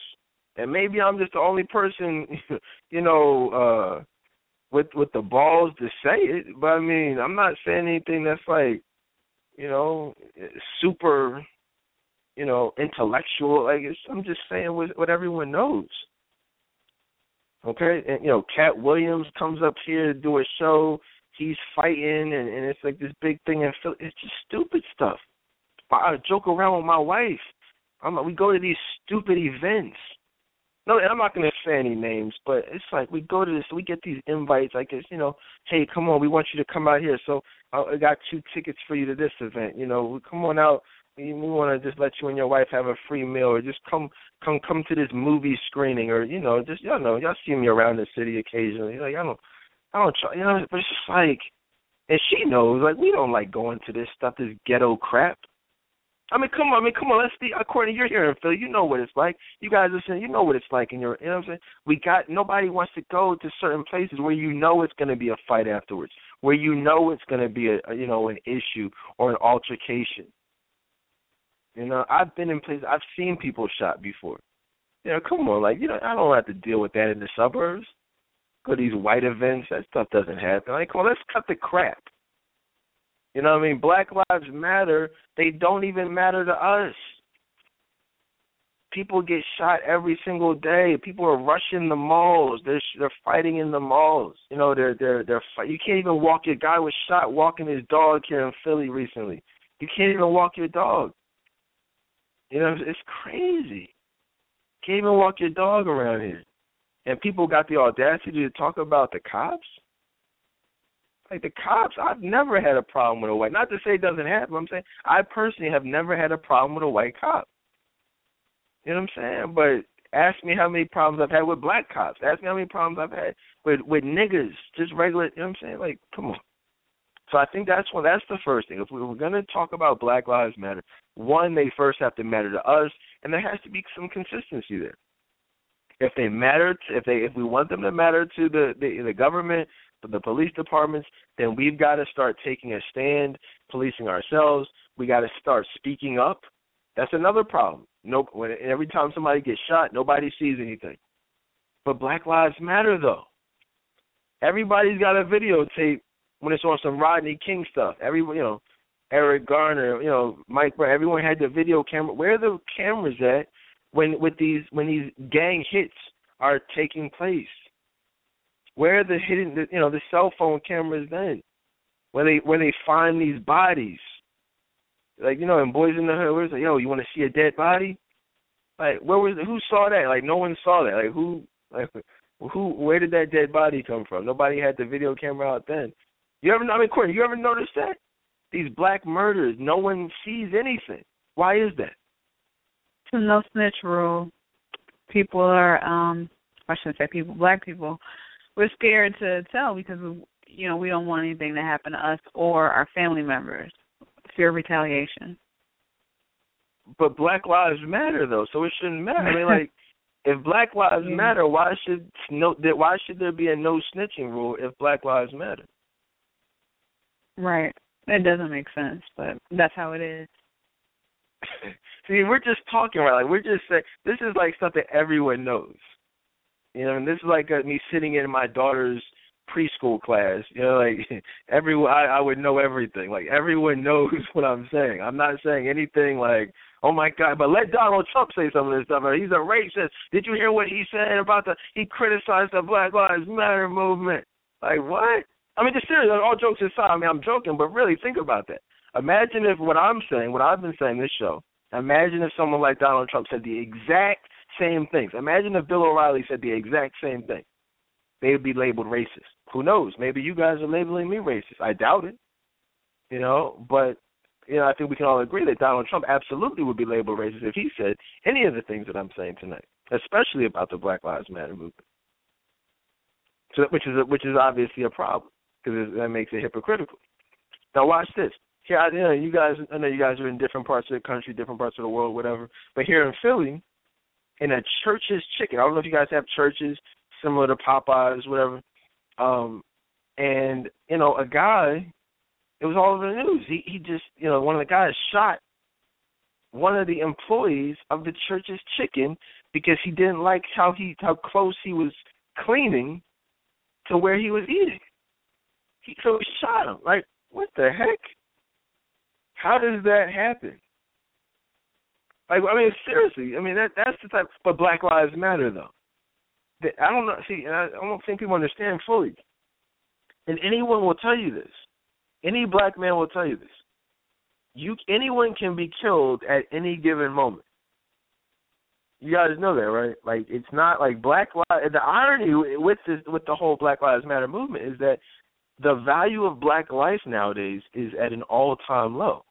Speaker 2: And maybe I'm just the only person, you know, uh with with the balls to say it. But I mean, I'm not saying anything that's like, you know, super, you know, intellectual. Like I'm just saying what, what everyone knows. Okay, and you know, Katt Williams comes up here to do a show. He's fighting, and, and it's like this big thing, and it's just stupid stuff. I joke around with my wife. I'm like, we go to these stupid events. No, and I'm not going to say any names, but it's like we go to this, we get these invites, like it's you know, hey, come on, we want you to come out here. So uh, I got two tickets for you to this event. You know, come on out we want to just let you and your wife have a free meal, or just come come come to this movie screening, or you know, just y'all know y'all see me around the city occasionally. Like I don't, Oh, I don't try, you know, but it's just like, and she knows, like we don't like going to this stuff, this ghetto crap. I mean, come on, I mean, come on. Let's be. According, you're here in Philly. You know what it's like. You guys listen. You know what it's like in your. You know what I'm saying? We got nobody wants to go to certain places where you know it's going to be a fight afterwards, where you know it's going to be a you know an issue or an altercation. You know, I've been in places I've seen people shot before. You know, come on, like you know, I don't have to deal with that in the suburbs. Go to these white events, that stuff doesn't happen. Like, on, let's cut the crap. You know what I mean? Black Lives Matter, they don't even matter to us. People get shot every single day. People are rushing the malls. They're they're fighting in the malls. You know, they're they're they're you can't even walk. Your guy was shot walking his dog here in Philly recently. You can't even walk your dog. You know, it's crazy. Can't even walk your dog around here. And people got the audacity to talk about the cops. Like the cops, I've never had a problem with a white. Not to say it doesn't happen. I'm saying I personally have never had a problem with a white cop. You know what I'm saying? But ask me how many problems I've had with black cops. Ask me how many problems I've had with with niggas, just regular. You know what I'm saying? Like, come on. So I think that's one. That's the first thing. If we were going to talk about Black Lives Matter, one, they first have to matter to us, and there has to be some consistency there. If they matter, to, if they, if we want them to matter to the the, the government, the police departments, then we've got to start taking a stand, policing ourselves. We got to start speaking up. That's another problem. No, when every time somebody gets shot, nobody sees anything. But Black Lives Matter, though. Everybody's got a videotape when it's on some Rodney King stuff. Everyone, you know, Eric Garner, you know, Mike Brown, everyone had the video camera. Where are the cameras at when with these when these gang hits are taking place? Where are the hidden, the, you know, the cell phone cameras then? Where they where they find these bodies? Like you know, in Boys in the Hood, where's like, yo, you want to see a dead body? Like where was who saw that? Like no one saw that. Like who like who where did that dead body come from? Nobody had the video camera out then. You ever, I mean, Courtney, you ever noticed that? These black murders, no one sees anything. Why is that?
Speaker 3: The no snitch rule. People are, um, I shouldn't say people, black people, we're scared to tell because, we, you know, we don't want anything to happen to us or our family members. Fear of retaliation.
Speaker 2: But Black Lives Matter, though, so it shouldn't matter. I mean, like, if Black Lives Matter, why should no? Why should there be a no snitching rule if Black Lives Matter?
Speaker 3: Right. It doesn't make sense, but that's how it is.
Speaker 2: See, we're just talking right. Like we're just saying this is like something everyone knows. You know, and this is like uh, me sitting in my daughter's preschool class. You know, like everyone, I, I would know everything. Like everyone knows what I'm saying. I'm not saying anything like, oh my God. But let Donald Trump say some of this stuff. He's a racist. Did you hear what he said about the? He criticized the Black Lives Matter movement. Like what? I mean, just seriously, all jokes aside, I mean, I'm joking, but really think about that. Imagine if what I'm saying, what I've been saying this show, imagine if someone like Donald Trump said the exact same things. Imagine if Bill O'Reilly said the exact same thing. They would be labeled racist. Who knows? Maybe you guys are labeling me racist. I doubt it. You know, but you know, I think we can all agree that Donald Trump absolutely would be labeled racist if he said any of the things that I'm saying tonight, especially about the Black Lives Matter movement. So, which is which is obviously a problem because that makes it hypocritical. Now watch this. Here, I, know, you guys, I know you guys are in different parts of the country, different parts of the world, whatever. But here in Philly, in a Church's Chicken, I don't know if you guys have churches similar to Popeyes, whatever. Um, and you know, a guy, it was all over the news. He he just, you know, one of the guys shot one of the employees of the Church's Chicken because he didn't like how he how close he was cleaning to where he was eating. He so he shot him. Like, what the heck? How does that happen? Like, I mean, seriously. I mean, that that's the type. But Black Lives Matter, though. I don't know. See, I don't think people understand fully. And anyone will tell you this. Any black man will tell you this. You, anyone can be killed at any given moment. You guys know that, right? Like it's not like Black Lives. The irony with this, with the whole Black Lives Matter movement is that the value of Black life nowadays is at an all-time low.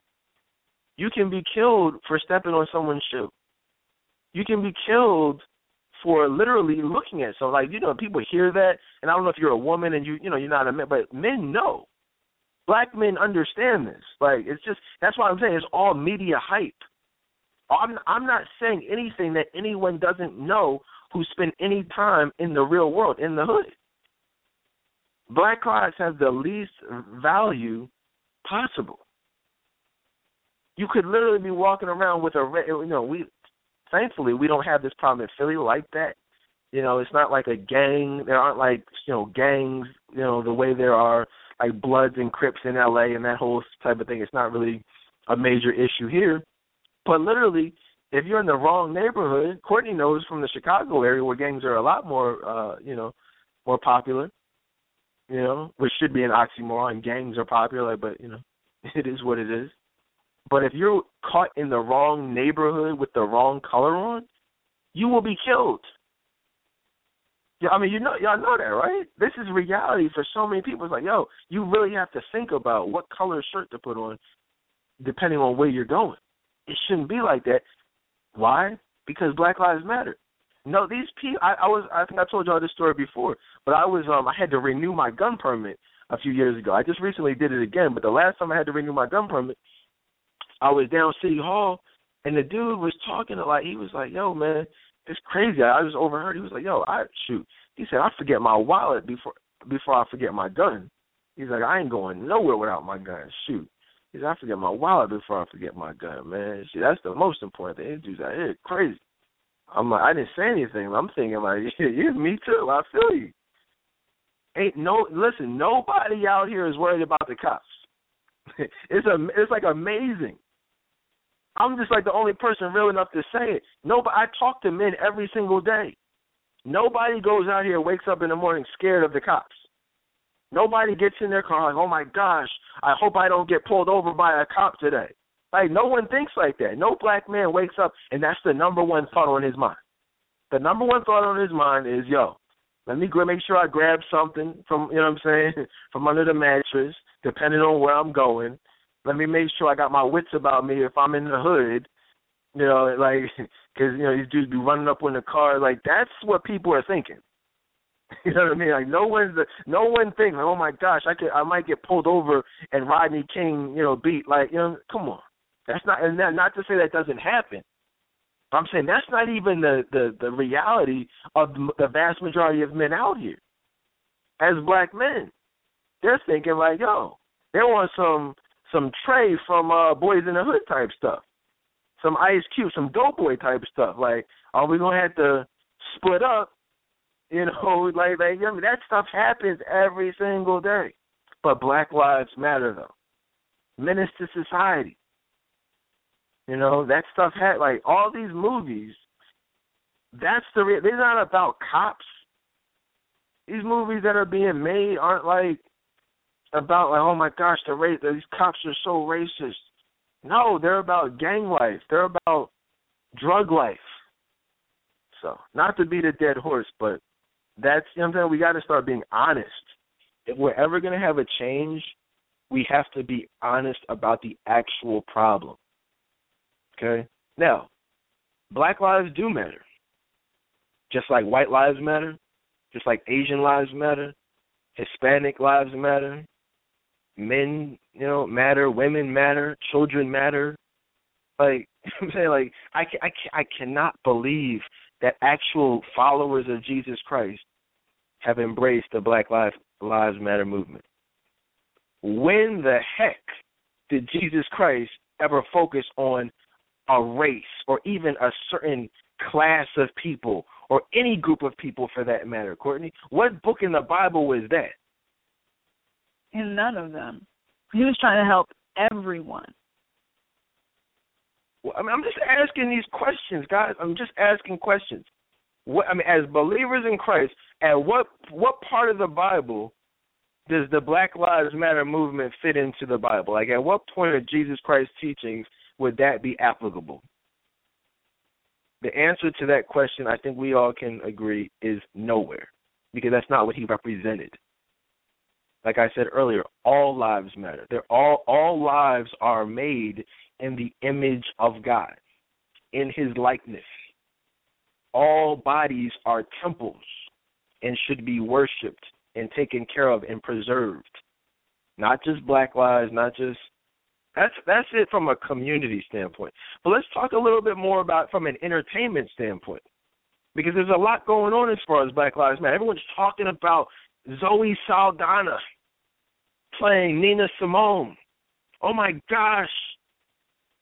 Speaker 2: You can be killed for stepping on someone's shoe. You can be killed for literally looking at so like you know people hear that and I don't know if you're a woman and you you know you're not a man but men know black men understand this like it's just that's why I'm saying it's all media hype I'm I'm not saying anything that anyone doesn't know who spent any time in the real world in the hood. Black lives have the least value possible. You could literally be walking around with a you know we thankfully we don't have this problem in Philly like that. You know, it's not like a gang. There aren't like you know gangs. You know the way there are like Bloods and Crips in L.A. and that whole type of thing. It's not really a major issue here. But literally, if you're in the wrong neighborhood, Courtney knows from the Chicago area where gangs are a lot more, uh, you know, more popular. You know, which should be an oxymoron. Gangs are popular, but you know, it is what it is. But if you're caught in the wrong neighborhood with the wrong color on, you will be killed. Yeah, I mean, you know, y'all know that, right? This is reality for so many people. It's like, yo, you really have to think about what color shirt to put on, depending on where you're going. It shouldn't be like that. Why? Because Black Lives Matter. No, these people. I, I was. I think I told y'all this story before, but I was. Um, I had to renew my gun permit a few years ago. I just recently did it again, but the last time I had to renew my gun permit, I was down City Hall, and the dude was talking to like he was like, "Yo, man, it's crazy." I just overheard. He was like, "Yo, I shoot." He said, "I forget my wallet before before I forget my gun." He's like, "I ain't going nowhere without my gun." Shoot. He said, "I forget my wallet before I forget my gun, man." See, that's the most important thing. These dudes here crazy. I'm like, I didn't say anything. I'm thinking like, yeah, yeah, me too. I feel you. Ain't no listen. Nobody out here is worried about the cops. it's a, it's like amazing. I'm just like the only person real enough to say it. Nobody. I talk to men every single day. Nobody goes out here, wakes up in the morning scared of the cops. Nobody gets in their car like, oh my gosh, I hope I don't get pulled over by a cop today. Like no one thinks like that. No black man wakes up and that's the number one thought on his mind. The number one thought on his mind is, yo, let me make sure I grab something from you know what I'm saying from under the mattress, depending on where I'm going. Let me make sure I got my wits about me if I'm in the hood. You know, like because you know these dudes be running up in the car. Like that's what people are thinking. You know what I mean? Like no one's the, no one thinks, like, oh my gosh, I could I might get pulled over and Rodney King, you know, beat. Like you know, come on, that's not and that, not to say that doesn't happen. I'm saying that's not even the the the reality of the vast majority of men out here. As black men, they're thinking like, yo, they want some some Trey from uh Boys in the Hood type stuff, some Ice Cube, some Doughboy type stuff. Like, are we gonna have to split up? You know, like like I mean, that stuff happens every single day. But Black Lives Matter though. Menace to society. You know that stuff had like all these movies. That's the re- they're not about cops. These movies that are being made aren't like about like oh my gosh the race these cops are so racist. No, they're about gang life. They're about drug life. so. Not to beat a dead horse, but that's you know what I'm saying. We got to start being honest. If we're ever going to have a change, we have to be honest about the actual problem. Okay. Now, Black lives do matter, just like white lives matter, just like Asian lives matter, Hispanic lives matter, men, you know, matter, women matter, children matter. Like I'm saying, like I I I cannot believe that actual followers of Jesus Christ have embraced the Black Lives Lives Matter movement. When the heck did Jesus Christ ever focus on a race or even a certain class of people or any group of people for that matter, Courtney? What book in the Bible was that?
Speaker 3: In none of them. He was trying to help everyone.
Speaker 2: Well, I mean, I'm just asking these questions, guys. I'm just asking questions. What I mean, as believers in Christ, at what what part of the Bible does the Black Lives Matter movement fit into the Bible? Like, at what point of Jesus Christ's teachings would that be applicable? The answer to that question, I think we all can agree, is nowhere, because that's not what he represented. Like I said earlier, all lives matter. They're all all lives are made in the image of God, in His likeness. All bodies are temples and should be worshipped and taken care of and preserved. Not just black lives, not just that's that's it from a community standpoint. But let's talk a little bit more about from an entertainment standpoint. Because there's a lot going on as far as Black Lives Matter. Everyone's talking about Zoe Saldana playing Nina Simone. Oh my gosh.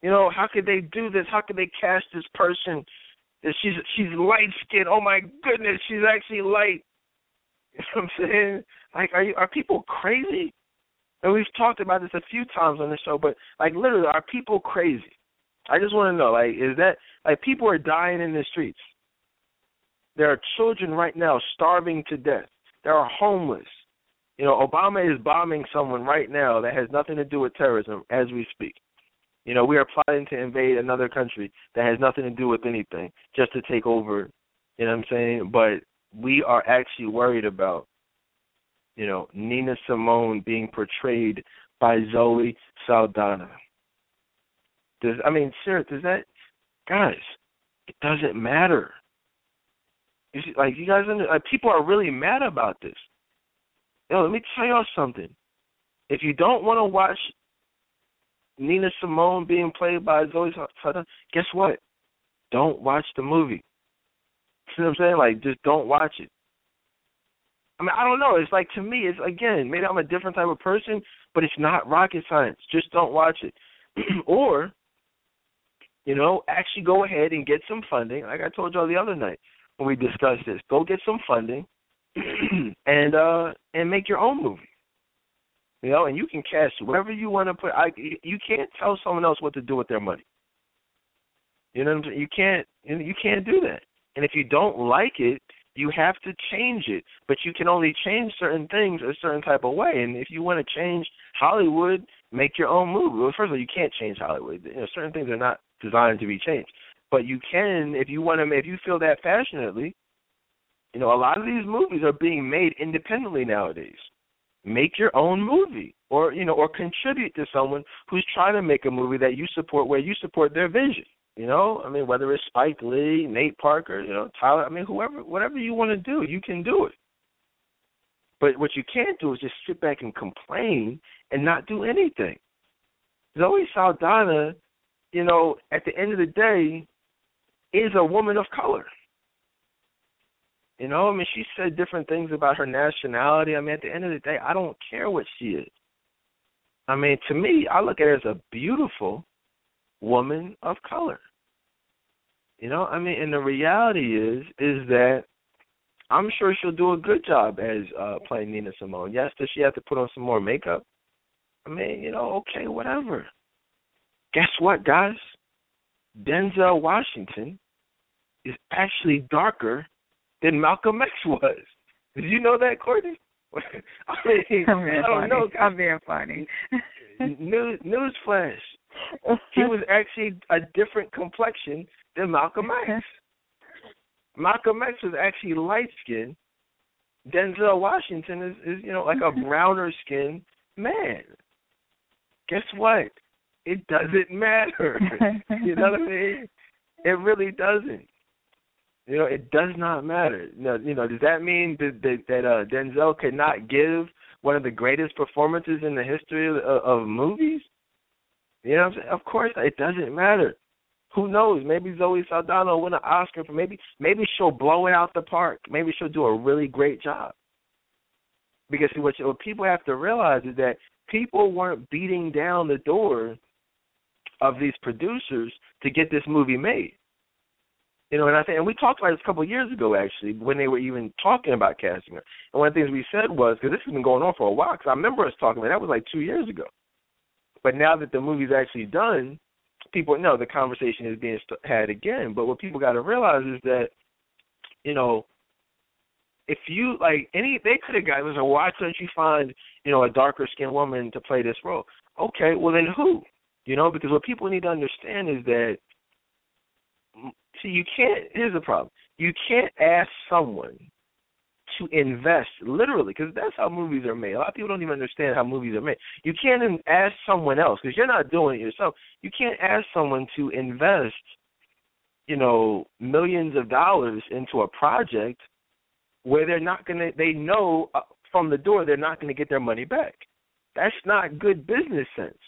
Speaker 2: You know, how could they do this? How could they cast this person she's she's light skinned? Oh my goodness, she's actually light. You know what I'm saying? Like, are you are people crazy? And we've talked about this a few times on the show, but like literally, are people crazy? I just want to know, like, is that like people are dying in the streets? There are children right now starving to death. There are homeless. You know, Obama is bombing someone right now that has nothing to do with terrorism as we speak. You know, we are plotting to invade another country that has nothing to do with anything, just to take over. You know what I'm saying? But we are actually worried about, you know, Nina Simone being portrayed by Zoe Saldana. Does I mean, sir, does that, guys? It doesn't matter. You see, like you guys, like, people are really mad about this. Yo, let me tell y'all something. If you don't want to watch Nina Simone being played by Zoe Saldana, guess what? Don't watch the movie. Know what I'm saying? Like, just don't watch it. I mean, I don't know. It's like to me, it's again, maybe I'm a different type of person, but it's not rocket science. Just don't watch it. or, you know, actually go ahead and get some funding. Like I told y'all the other night when we discussed this, go get some funding and uh and make your own movie. You know, and you can cast wherever you want to put. I you can't tell someone else what to do with their money. You know what I'm saying? You can't you can't do that. And if you don't like it, you have to change it. But you can only change certain things a certain type of way. And if you want to change Hollywood, make your own movie. Well, first of all, you can't change Hollywood. You know, certain things are not designed to be changed. But you can if you want to. If you feel that passionately, you know, a lot of these movies are being made independently nowadays. Make your own movie, or you know, or contribute to someone who's trying to make a movie that you support, where you support their vision. You know, I mean, whether it's Spike Lee, Nate Parker, you know, Tyler. I mean, whoever, whatever you want to do, you can do it. But what you can't do is just sit back and complain and not do anything. Zoe Saldana, you know, at the end of the day, is a woman of color. You know, I mean, she said different things about her nationality. I mean, at the end of the day, I don't care what she is. I mean, to me, I look at her as a beautiful woman of color. You know, I mean, and the reality is, is that I'm sure she'll do a good job as uh playing Nina Simone. Yes, does she have to put on some more makeup? I mean, you know, okay, whatever. Guess what, guys? Denzel Washington is actually darker than Malcolm X was. Did you know that, Courtney? I mean,
Speaker 3: I'm being
Speaker 2: I don't
Speaker 3: funny.
Speaker 2: know.
Speaker 3: I'm being funny.
Speaker 2: News news flash. He was actually a different complexion than Malcolm X. Malcolm X was actually light skinned. Denzel Washington is, is you know like a browner skinned man. Guess what? It doesn't matter. you know what I mean? It really doesn't. You know, it does not matter. You know, you know does that mean that that, that uh, Denzel could not give one of the greatest performances in the history of, of movies? You know what I'm saying? Of course, it doesn't matter. Who knows? Maybe Zoe Saldana will win an Oscar for maybe maybe she'll blow it out the park. Maybe she'll do a really great job. Because what, what people have to realize is that people weren't beating down the door of these producers to get this movie made. You know, and I think, and we talked about this a couple of years ago, actually, when they were even talking about casting her. And one of the things we said was because this has been going on for a while. Because I remember us talking about that was like two years ago. But now that the movie's actually done, people know the conversation is being had again. But what people got to realize is that, you know, if you like any, they could have got. Listen, why couldn't you find, you know, a darker skinned woman to play this role? Okay, well then who? You know, because what people need to understand is that, see, you can't. Here's the problem: you can't ask someone to invest literally because that's how movies are made. A lot of people don't even understand how movies are made. You can't ask someone else because you're not doing it yourself. You can't ask someone to invest, you know, millions of dollars into a project where they're not going to. They know uh, from the door they're not going to get their money back. That's not good business sense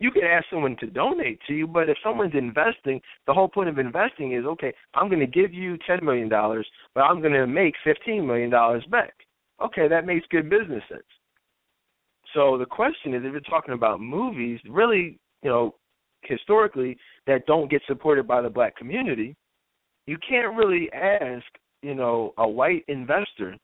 Speaker 2: you can ask someone to donate to you, but if someone's investing, the whole point of investing is okay, I'm going to give you $10 million, but I'm going to make $15 million back. Okay, that makes good business sense. So the question is if you're talking about movies, really, you know, historically, that don't get supported by the black community, you can't really ask, you know, a white investor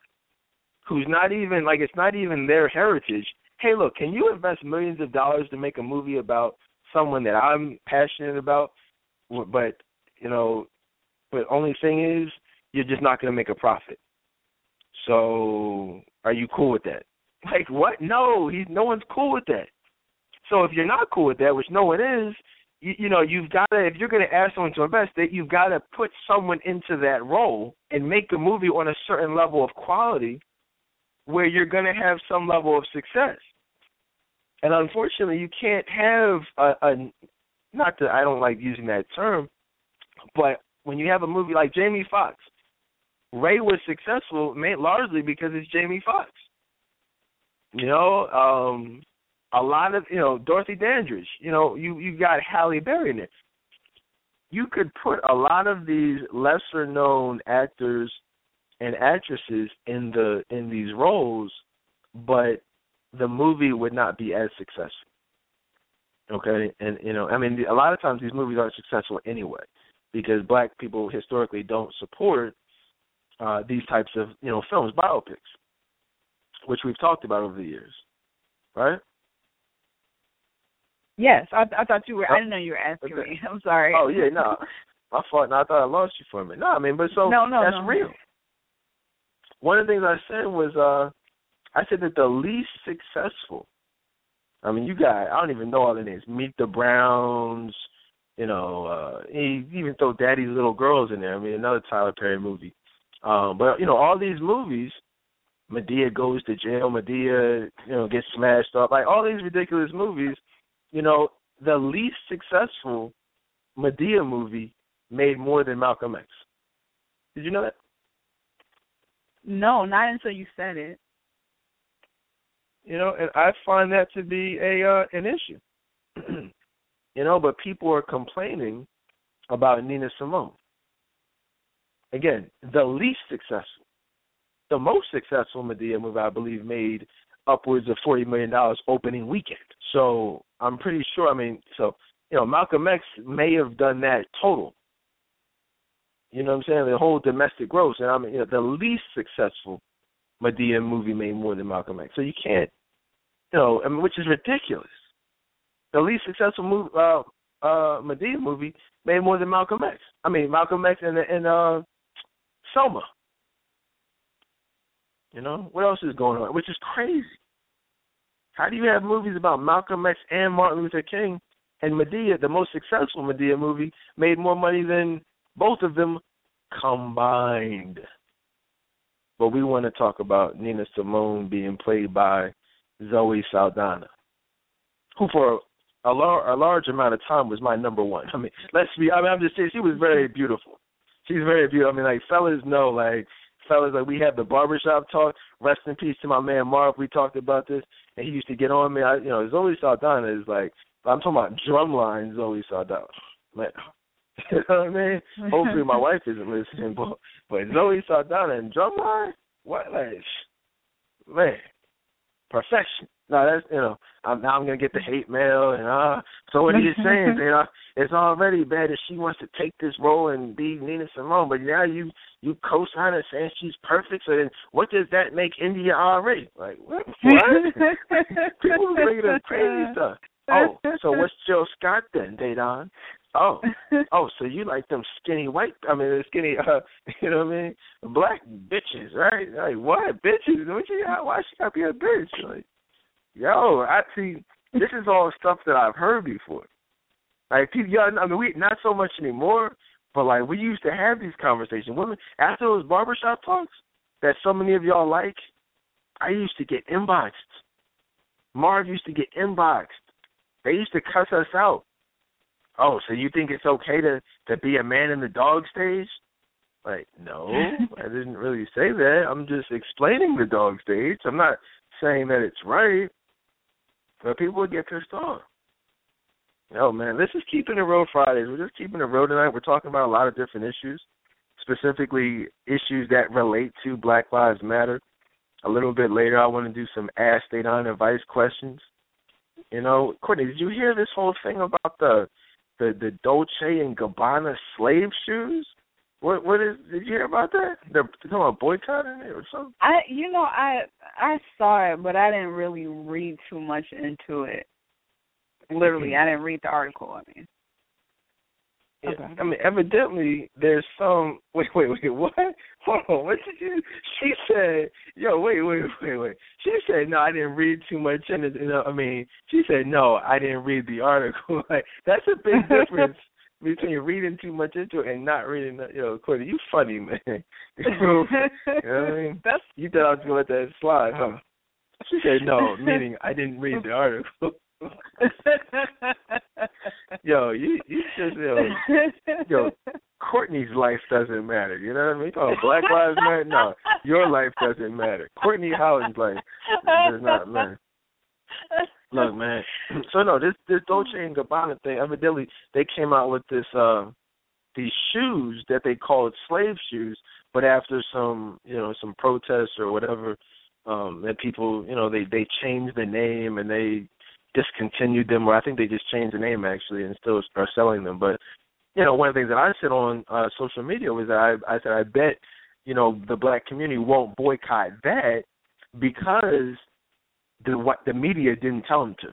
Speaker 2: who's not even like it's not even their heritage hey, look, can you invest millions of dollars to make a movie about someone that I'm passionate about, but you know, but only thing is you're just not going to make a profit. So, are you cool with that? Like what? No, he's no one's cool with that. So if you're not cool with that, which no one is, you, you know, you've got to if you're going to ask someone to invest, that you've got to put someone into that role and make a movie on a certain level of quality where you're going to have some level of success. And unfortunately, you can't have a, a not that I don't like using that term, but when you have a movie like Jamie Foxx, Ray was successful largely because it's Jamie Foxx. You know, um a lot of you know Dorothy Dandridge. You know, you you got Halle Berry in it. You could put a lot of these lesser known actors and actresses in the in these roles, but the movie would not be as successful. Okay, and you know, I mean, a lot of times these movies aren't successful anyway because black people historically don't support uh, these types of you know films, biopics, which we've talked about over the years, right?
Speaker 3: Yes, I, I thought you were. I didn't know you were asking okay. me. I'm sorry.
Speaker 2: Oh yeah, no, my fault. No, I thought I lost you for a minute. No, I mean, but so
Speaker 3: no, no,
Speaker 2: that's
Speaker 3: no.
Speaker 2: real. One of the things I said was uh I said that the least successful. I mean, you got I don't even know all the names. Meet the Browns. You know, uh, he even throw Daddy's Little Girls in there. I mean, another Tyler Perry movie. Um, but you know, all these movies, Madea goes to jail. Madea, you know, gets smashed up. Like all these ridiculous movies. You know, the least successful Madea movie made more than Malcolm X. Did you know that?
Speaker 3: No, not until you said it.
Speaker 2: You know, and I find that to be a uh, an issue. you know, but people are complaining about Nina Simone. Again, the least successful. The most successful Madea movie, I believe, made upwards of forty million dollars opening weekend. So I'm pretty sure. I mean, so you know, Malcolm X may have done that total. You know what I'm saying? The whole domestic gross, and I mean, you know, the least successful Madea movie made more than Malcolm X. So you can't, you know, I mean, which is ridiculous. The least successful movie, uh, uh, Madea movie made more than Malcolm X. I mean, Malcolm X and and uh, Selma. You know what else is going on? Which is crazy. How do you have movies about Malcolm X and Martin Luther King and Madea, the most successful Madea movie, made more money than both of them combined. But we want to talk about Nina Simone being played by Zoe Saldana, who for a, lar- a large amount of time was my number one. I mean, let's be. I mean, I'm just saying she was very beautiful. She's very beautiful. I mean, like fellas know, like fellas, like we have the barbershop talk. Rest in peace to my man Marv. We talked about this, and he used to get on me. I, you know, Zoe Saldana is like I'm talking about drumline Zoe Saldana. Man, you know what I mean? Hopefully my wife isn't listening, but but Zoe Saldana and drumline, what like man, perfection. No, that's you know, I'm now I'm gonna get the hate mail and uh so what are you saying? you know, it's already bad that she wants to take this role and be Nina Simone, but now you you co sign her saying she's perfect, so then what does that make India Arie? Like what what? People are making up crazy stuff. Oh, so what's Jill Scott then, Dedan? Oh, oh, so you like them skinny white? I mean, skinny, uh, you know what I mean? Black bitches, right? Like what bitches? What you? Why she gotta be a bitch? Like, yo, I see. This is all stuff that I've heard before. Like people, y'all, I mean, we not so much anymore, but like we used to have these conversations. Women after those barbershop talks that so many of y'all like, I used to get inboxed. Marv used to get inboxed. They used to cuss us out. Oh, so you think it's okay to to be a man in the dog stage? Like, no, I didn't really say that. I'm just explaining the dog stage. I'm not saying that it's right. But people would get pissed off. Oh man, this is keeping it real Fridays. We're just keeping it real tonight. We're talking about a lot of different issues, specifically issues that relate to Black Lives Matter. A little bit later, I want to do some Ask Dedan Advice questions. You know, Courtney, did you hear this whole thing about the the the Dolce and Gabbana slave shoes? What what is? Did you hear about that? They're talking about boycotting it or something.
Speaker 3: I you know I I saw it, but I didn't really read too much into it. Literally, mm-hmm. I didn't read the article. I mean.
Speaker 2: Okay. I mean, evidently there's some. Wait, wait, wait. What? Hold on. What did you? She said, "Yo, wait, wait, wait, wait." She said, "No, I didn't read too much in it." You know, I mean, she said, "No, I didn't read the article." like that's a big difference between reading too much into it and not reading. You know, Courtney, you funny man. you know what I mean?
Speaker 3: That's
Speaker 2: You thought I was gonna let that slide, huh? Oh. She said, "No," meaning I didn't read the article. yo, you you just yo, yo, Courtney's life doesn't matter. You know what I mean? Oh, Black Lives Matter. No, your life doesn't matter. Courtney Howard's life does not matter. Look, man. So no, this this Dolce and Gabbana thing. Evidently, they came out with this uh these shoes that they called slave shoes, but after some you know some protests or whatever, um, that people you know they they changed the name and they discontinued them, or I think they just changed the name actually and still are selling them. But you know, one of the things that I said on uh, social media was that I, I said I bet you know the black community won't boycott that because the what the media didn't tell them to.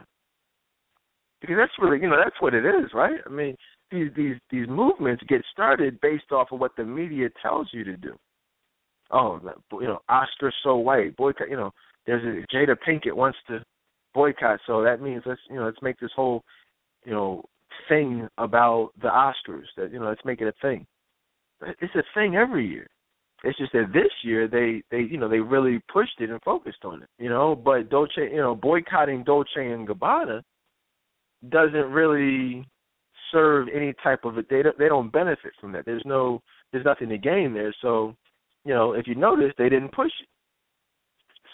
Speaker 2: Because that's really you know that's what it is, right? I mean these these these movements get started based off of what the media tells you to do. Oh, you know, Oscar so white boycott. You know, there's a Jada Pinkett wants to boycott. So that means let's you know let's make this whole you know thing about the Oscars. That you know let's make it a thing. It's a thing every year. It's just that this year they they you know they really pushed it and focused on it. You know, but Dolce you know boycotting Dolce and Gabbana doesn't really serve any type of they don't, they don't benefit from that. There's no there's nothing to gain there. So you know if you notice they didn't push it.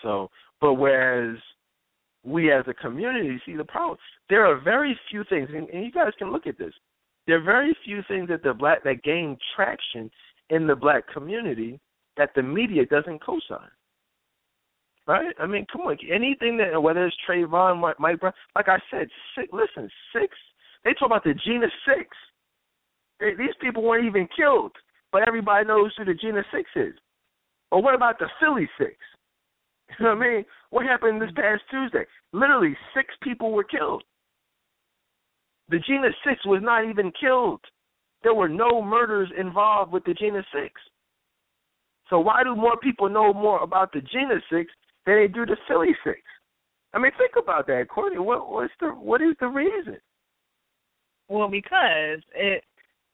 Speaker 2: So but whereas we as a community see the problem. There are very few things, and, and you guys can look at this. There are very few things that the black that gain traction in the black community that the media doesn't co-sign. Right? I mean, come on. Anything that whether it's Trayvon, Mike, Mike Brown, like I said, six. Listen, six. They talk about the Jena Six. They, these people weren't even killed, but everybody knows who the Jena Six is. Or what about the Philly Six? You know what I mean? What happened this past Tuesday? Literally six people were killed. The Jena Six was not even killed. There were no murders involved with the Jena Six. So why do more people know more about the Jena Six than they do the Philly Six? I mean, think about that, Courtney. What what's the what is the reason?
Speaker 3: Well, because it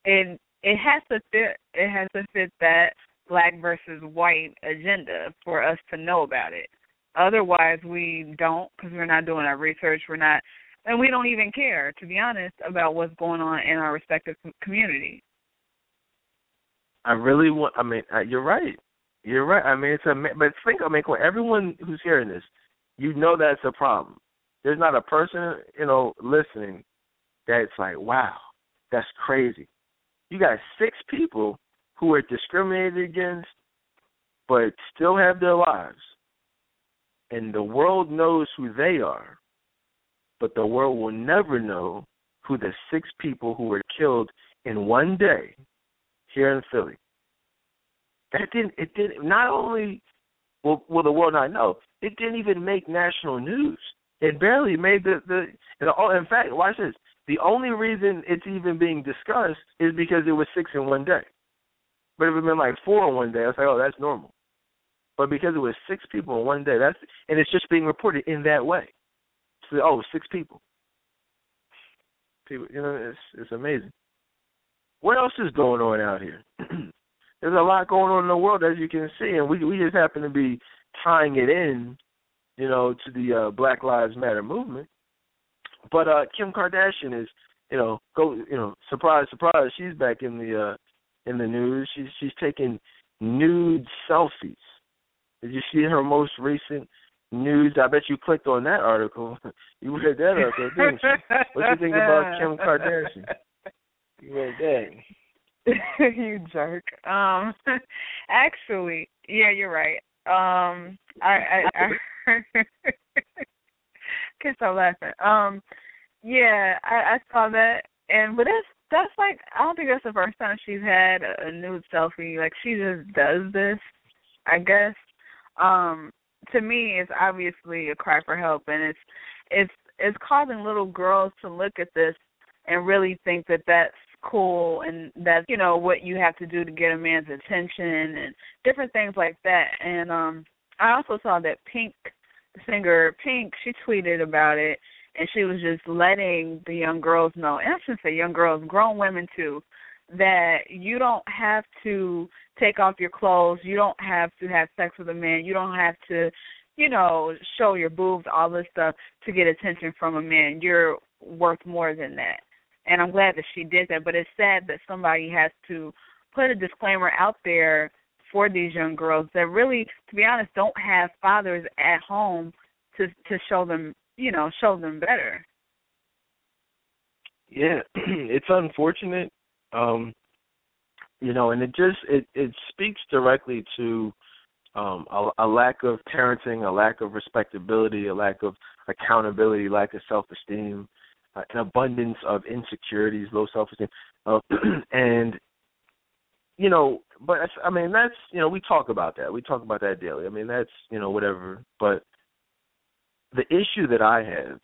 Speaker 3: it it has to fit. It has to fit that black versus white agenda for us to know about it. Otherwise, we don't because we're not doing our research. We're not, and we don't even care, to be honest, about what's going on in our respective communities.
Speaker 2: I really want. I mean, you're right. You're right. I mean, it's a. But think, I mean, everyone who's hearing this, you know that's a problem. There's not a person, you know, listening that's like, wow, that's crazy. You got six people who are discriminated against, but still have their lives, and the world knows who they are, but the world will never know who the six people who were killed in one day here in Philly. That didn't. It didn't. Not only will will the world not know, it didn't even make national news. It barely made the the. In fact, watch this. The only reason it's even being discussed is because it was six in one day. But if it had been like four in one day, I was like, oh, that's normal. But because it was six people in one day, that's and it's just being reported in that way. So oh, six people. People, you know, it's it's amazing. What else is going on out here? There's a lot going on in the world as you can see, and we we just happen to be tying it in, you know, to the uh, Black Lives Matter movement. But uh Kim Kardashian is, you know, go, you know, surprise, surprise, she's back in the uh in the news. She's she's taking nude selfies. Did you see her most recent news? I bet you clicked on that article. you read that article, didn't you? What do you think about Kim Kardashian? You read that.
Speaker 3: you jerk. Um actually, yeah, you're right. Um I I, I can't stop laughing. Um yeah, I, I saw that and but that's that's like I don't think that's the first time she's had a, nude selfie. Like she just does this, I guess. Um to me it's obviously a cry for help and it's it's it's causing little girls to look at this and really think that that's cool and that's you know what you have to do to get a man's attention and different things like that and um i also saw that pink singer pink she tweeted about it and she was just letting the young girls know and i shouldn't say young girls grown women too that you don't have to take off your clothes. You don't have to have sex with a man. You don't have to you know show your boobs all this stuff to get attention from a man. You're worth more than that. And I'm glad that she did that. But it's sad that somebody has to put a disclaimer out there for these young girls that really, to be honest, don't have fathers at home to to show them, you know, show them better.
Speaker 2: Yeah, it's unfortunate, um, you know, and it just it it speaks directly to um, a, a lack of parenting, a lack of respectability, a lack of accountability, lack of self esteem uh, an abundance of insecurities, low self esteem, uh, and you know, but I mean that's you know we talk about that. We talk about that daily. I mean that's you know whatever. But the issue that I have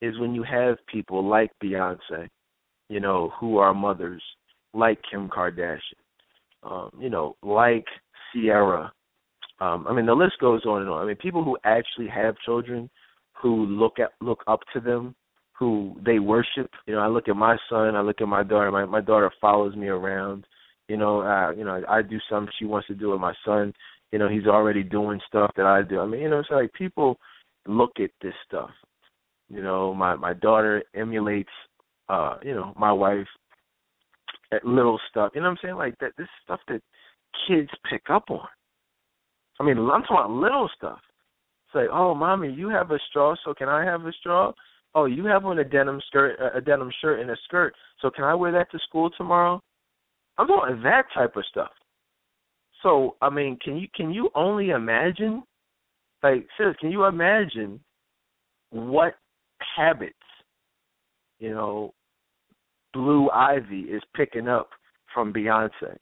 Speaker 2: is when you have people like Beyonce, you know, who are mothers, like Kim Kardashian, um, you know, like Ciara. Um, I mean the list goes on and on. I mean people who actually have children who look at look up to them who they worship. You know, I look at my son, I look at my daughter. My my daughter follows me around. You know, uh, you know, I do something she wants to do with my son. You know, he's already doing stuff that I do. I mean, you know, it's like people look at this stuff. You know, my my daughter emulates uh, you know, my wife at little stuff. You know what I'm saying? Like that this stuff that kids pick up on. I mean, I'm talking about little stuff. It's like, oh, mommy, you have a straw, so can I have a straw? oh, you have on a denim skirt, a denim shirt and a skirt, so can I wear that to school tomorrow? I'm doing that type of stuff. So, I mean, can you can you only imagine? Like, sis, can you imagine what habits, you know, Blue Ivy is picking up from Beyonce?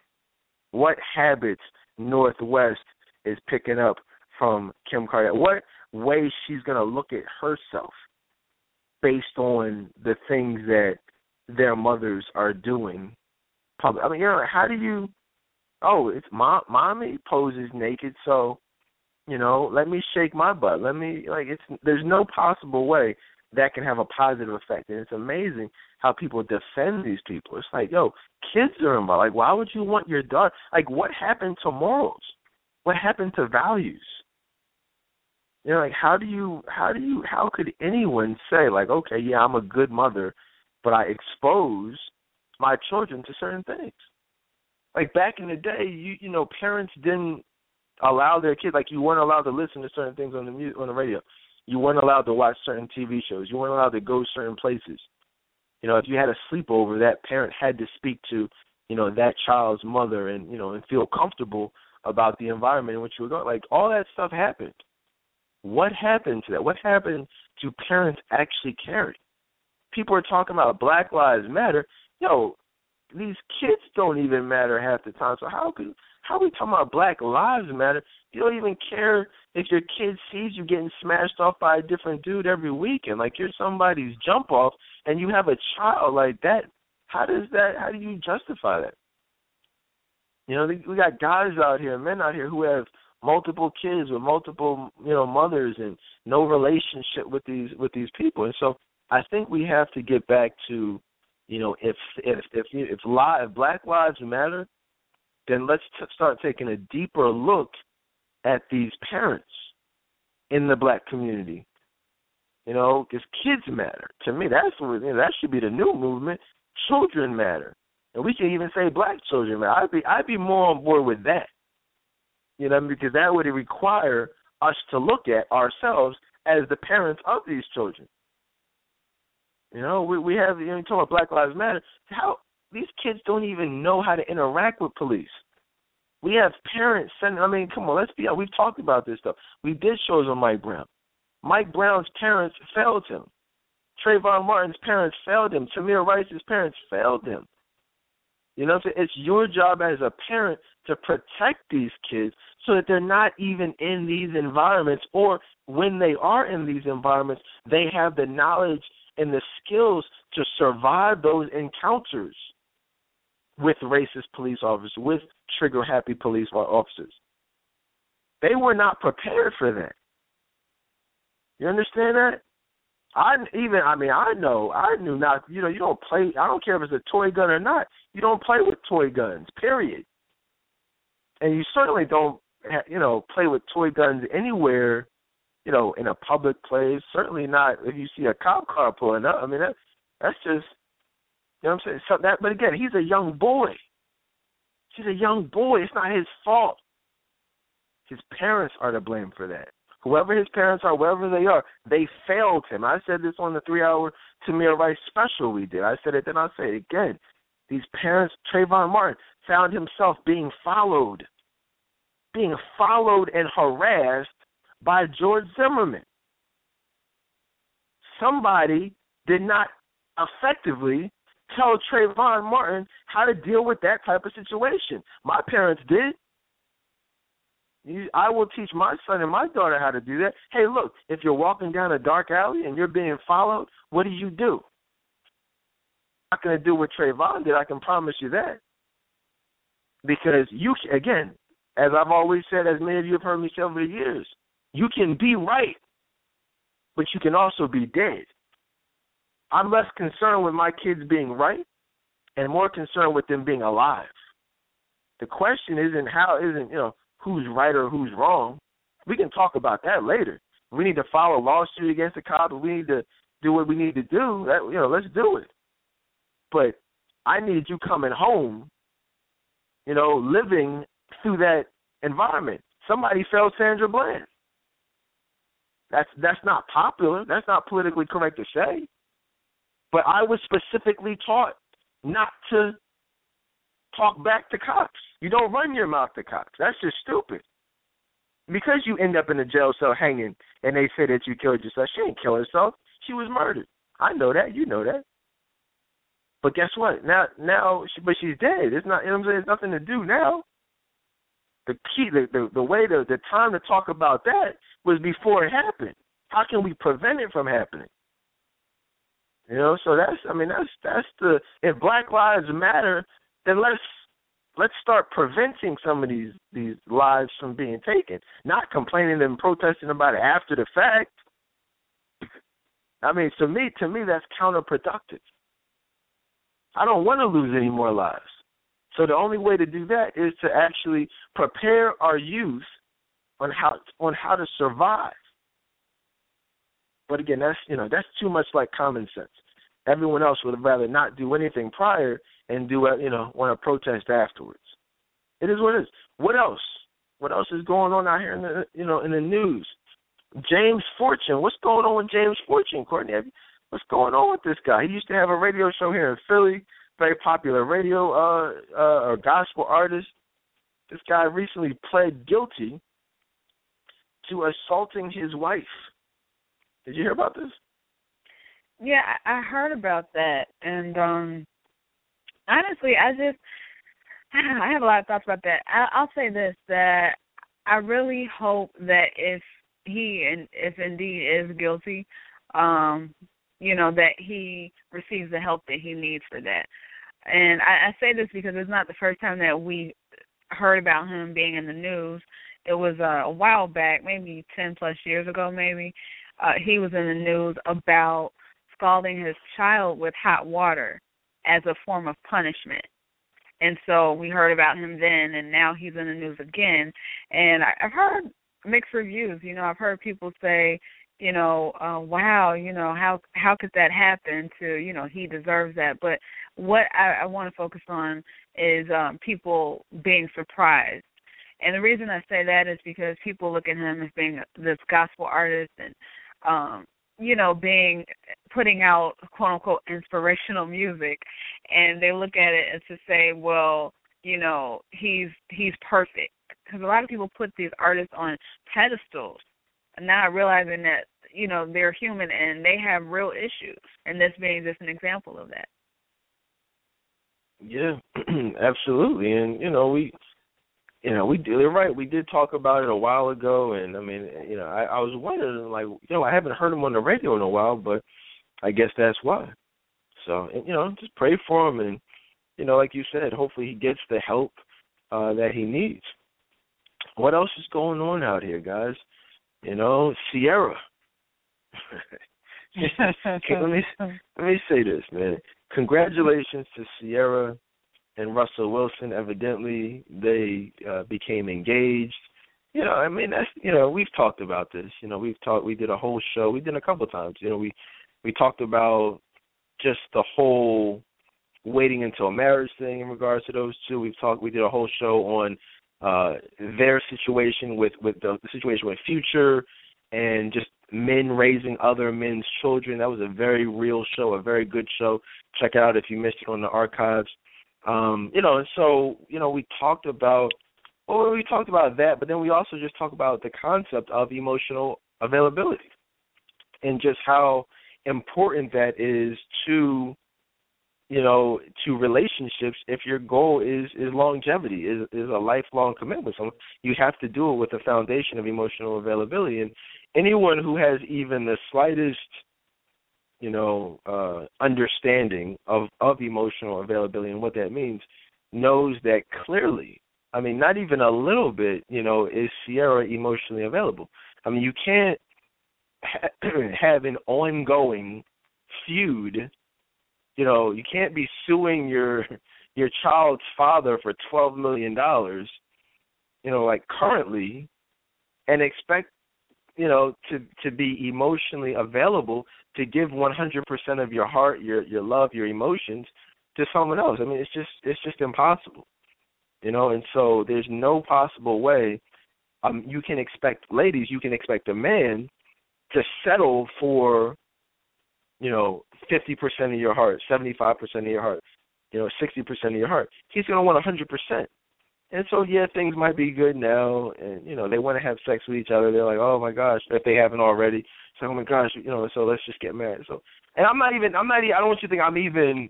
Speaker 2: What habits North West is picking up from Kim Kardashian? What way she's gonna look at herself based on the things that their mothers are doing public. I mean, you know, how do you? Oh, it's mom. Mommy poses naked, so you know, let me shake my butt. Let me like it's. There's no possible way that can have a positive effect. And it's amazing how people defend these people. It's like, yo, kids are involved. Like, why would you want your daughter? Like, what happened to morals? What happened to values? You know, like how do you how do you how could anyone say like, okay, yeah, I'm a good mother, but I expose my children to certain things? Like back in the day, you you know, parents didn't allow their kids like you weren't allowed to listen to certain things on the music on the radio. You weren't allowed to watch certain TV shows. You weren't allowed to go certain places. You know, if you had a sleepover, that parent had to speak to, you know, that child's mother and, you know, and feel comfortable about the environment in which you were going. Like all that stuff happened. What happened to that? What happened to parents actually caring? People are talking about Black Lives Matter. Yo, these kids don't even matter half the time. So how could how we talking about Black Lives Matter? You don't even care if your kid sees you getting smashed off by a different dude every weekend. Like you're somebody's jump off, and you have a child like that. How does that? How do you justify that? You know, we got guys out here, men out here who have multiple kids with multiple, you know, mothers and no relationship with these with these people. And so I think we have to get back to, you know, if if if if, if Black Lives Matter, then let's t- start taking a deeper look at these parents in the black community. You know, because kids matter. To me, that's what you know, that should be the new movement. Children matter and we can even say black children. Man, I'd be I'd be more on board with that. You know, because that would require us to look at ourselves as the parents of these children. You know, we we have you know, talk about Black Lives Matter. How these kids don't even know how to interact with police. We have parents sending. I mean, come on, let's be. We've talked about this stuff. We did shows on Mike Brown. Mike Brown's parents failed him. Trayvon Martin's parents failed him. Tamir Rice's parents failed him. You know, so it's your job as a parent to protect these kids so that they're not even in these environments, or when they are in these environments, they have the knowledge and the skills to survive those encounters with racist police officers, with trigger happy police officers. They were not prepared for that. You understand that? I even I mean I know I knew not you know you don't play I don't care if it's a toy gun or not you don't play with toy guns period and you certainly don't you know play with toy guns anywhere you know in a public place certainly not if you see a cop car pulling up I mean that that's just you know what I'm saying so that but again he's a young boy he's a young boy it's not his fault his parents are to blame for that whoever his parents are, wherever they are, they failed him. I said this on the three hour Tamir Rice special we did. I said it, then I'll say it again. These parents, Trayvon Martin, found himself being followed, being followed and harassed by George Zimmerman. Somebody did not effectively tell Trayvon Martin how to deal with that type of situation. My parents did. You, I will teach my son and my daughter how to do that. Hey, look, if you're walking down a dark alley and you're being followed, what do you do? I'm not going to do what Trayvon did. I can promise you that. Because you, again, as I've always said, as many of you have heard me say over the years, you can be right, but you can also be dead. I'm less concerned with my kids being right and more concerned with them being alive. The question isn't how isn't you know who's right or who's wrong. We can talk about that later. We need to file a lawsuit against the cops. We need to do what we need to do. That you know, let's do it. But I need you coming home, you know, living through that environment. Somebody failed Sandra Bland. That's that's not popular. That's not politically correct to say. But I was specifically taught not to talk back to cops. You don't run your mouth to cops. That's just stupid. Because you end up in a jail cell hanging and they say that you killed yourself, she didn't kill herself. She was murdered. I know that. You know that. But guess what? Now, now, she, but she's dead. It's not. You know what I'm saying? There's nothing to do now. The key, the the, the way, the the time to talk about that was before it happened. How can we prevent it from happening? You know, so that's. I mean, that's that's the. If Black Lives Matter, then let's let's start preventing some of these these lives from being taken, not complaining and protesting about it after the fact. I mean, to me, to me, that's counterproductive. I don't want to lose any more lives. So the only way to do that is to actually prepare our youth on how on how to survive. But again, that's you know that's too much like common sense. Everyone else would rather not do anything prior and do you know want to protest afterwards. It is what it is. What else? What else is going on out here in the you know in the news? James Fortune. What's going on with James Fortune, Courtney? What's going on with this guy? He used to have a radio show here in Philly, very popular radio uh uh or gospel artist. This guy recently pled guilty to assaulting his wife. Did you hear about this?
Speaker 3: Yeah, I heard about that, and um honestly, I just I have a lot of thoughts about that. I, I'll say this that I really hope that if he and if indeed is guilty, um, you know that he receives the help that he needs for that. And I, I say this because it's not the first time that we heard about him being in the news. It was uh, a while back, maybe ten plus years ago, maybe. Uh, he was in the news about scalding his child with hot water as a form of punishment. And so we heard about him then, and now he's in the news again. And I, I've heard mixed reviews. You know, I've heard people say, you know, uh, wow, you know, how how could that happen to, you know, he deserves that. But what I, I want to focus on is um people being surprised. And the reason I say that is because people look at him as being this gospel artist and um you know, being putting out quote unquote inspirational music and they look at it as to say, well, you know, he's he's perfect. Because a lot of people put these artists on pedestals, and not realizing that you know they're human and they have real issues, and this being just an example of that.
Speaker 2: Yeah, absolutely, and you know we, you know we you're right. We did talk about it a while ago, and I mean, you know, I, I was wondering, like, you know, I haven't heard him on the radio in a while, but I guess that's why. So, and, you know, just pray for him, and you know, like you said, hopefully he gets the help uh that he needs what else is going on out here, guys? You know, Ciara. okay, let me let me say this, man. Congratulations to Ciara and Russell Wilson. Evidently, they uh, became engaged. You know, I mean, that's you know, we've talked about this. You know, we've talked. We did a whole show. We did a couple times. You know, we we talked about just the whole waiting until marriage thing in regards to those two. We've talked. We did a whole show on uh, their situation with with the, the situation with Future and just men raising other men's children. That was a very real show, a very good show. Check it out if you missed it on the archives. Um, you know, and so you know we talked about well, we talked about that, but then we also just talked about the concept of emotional availability and just how important that is to you know to relationships if your goal is is longevity is is a lifelong commitment. So you have to do it with a foundation of emotional availability. And anyone who has even the slightest you know uh understanding of of emotional availability and what that means knows that clearly i mean not even a little bit you know is Ciara emotionally available. I mean you can't ha- have an ongoing feud you know, you can't be suing your your child's father for twelve million dollars, you know, like currently, and expect you know to to be emotionally available to give one hundred percent of your heart, your your love, your emotions to someone else. I mean, it's just it's just impossible, you know. And so there's no possible way. Um, you can expect, ladies, you can expect a man to settle for you know, 50% of your heart, 75% of your heart, you know, 60% of your heart. He's going to want 100%. And so, yeah, things might be good now, and you know they want to have sex with each other. They're like, oh my gosh, if they haven't already, so oh my gosh, you know, so let's just get married. So, and I'm not even, I'm not, I don't want you to think I'm even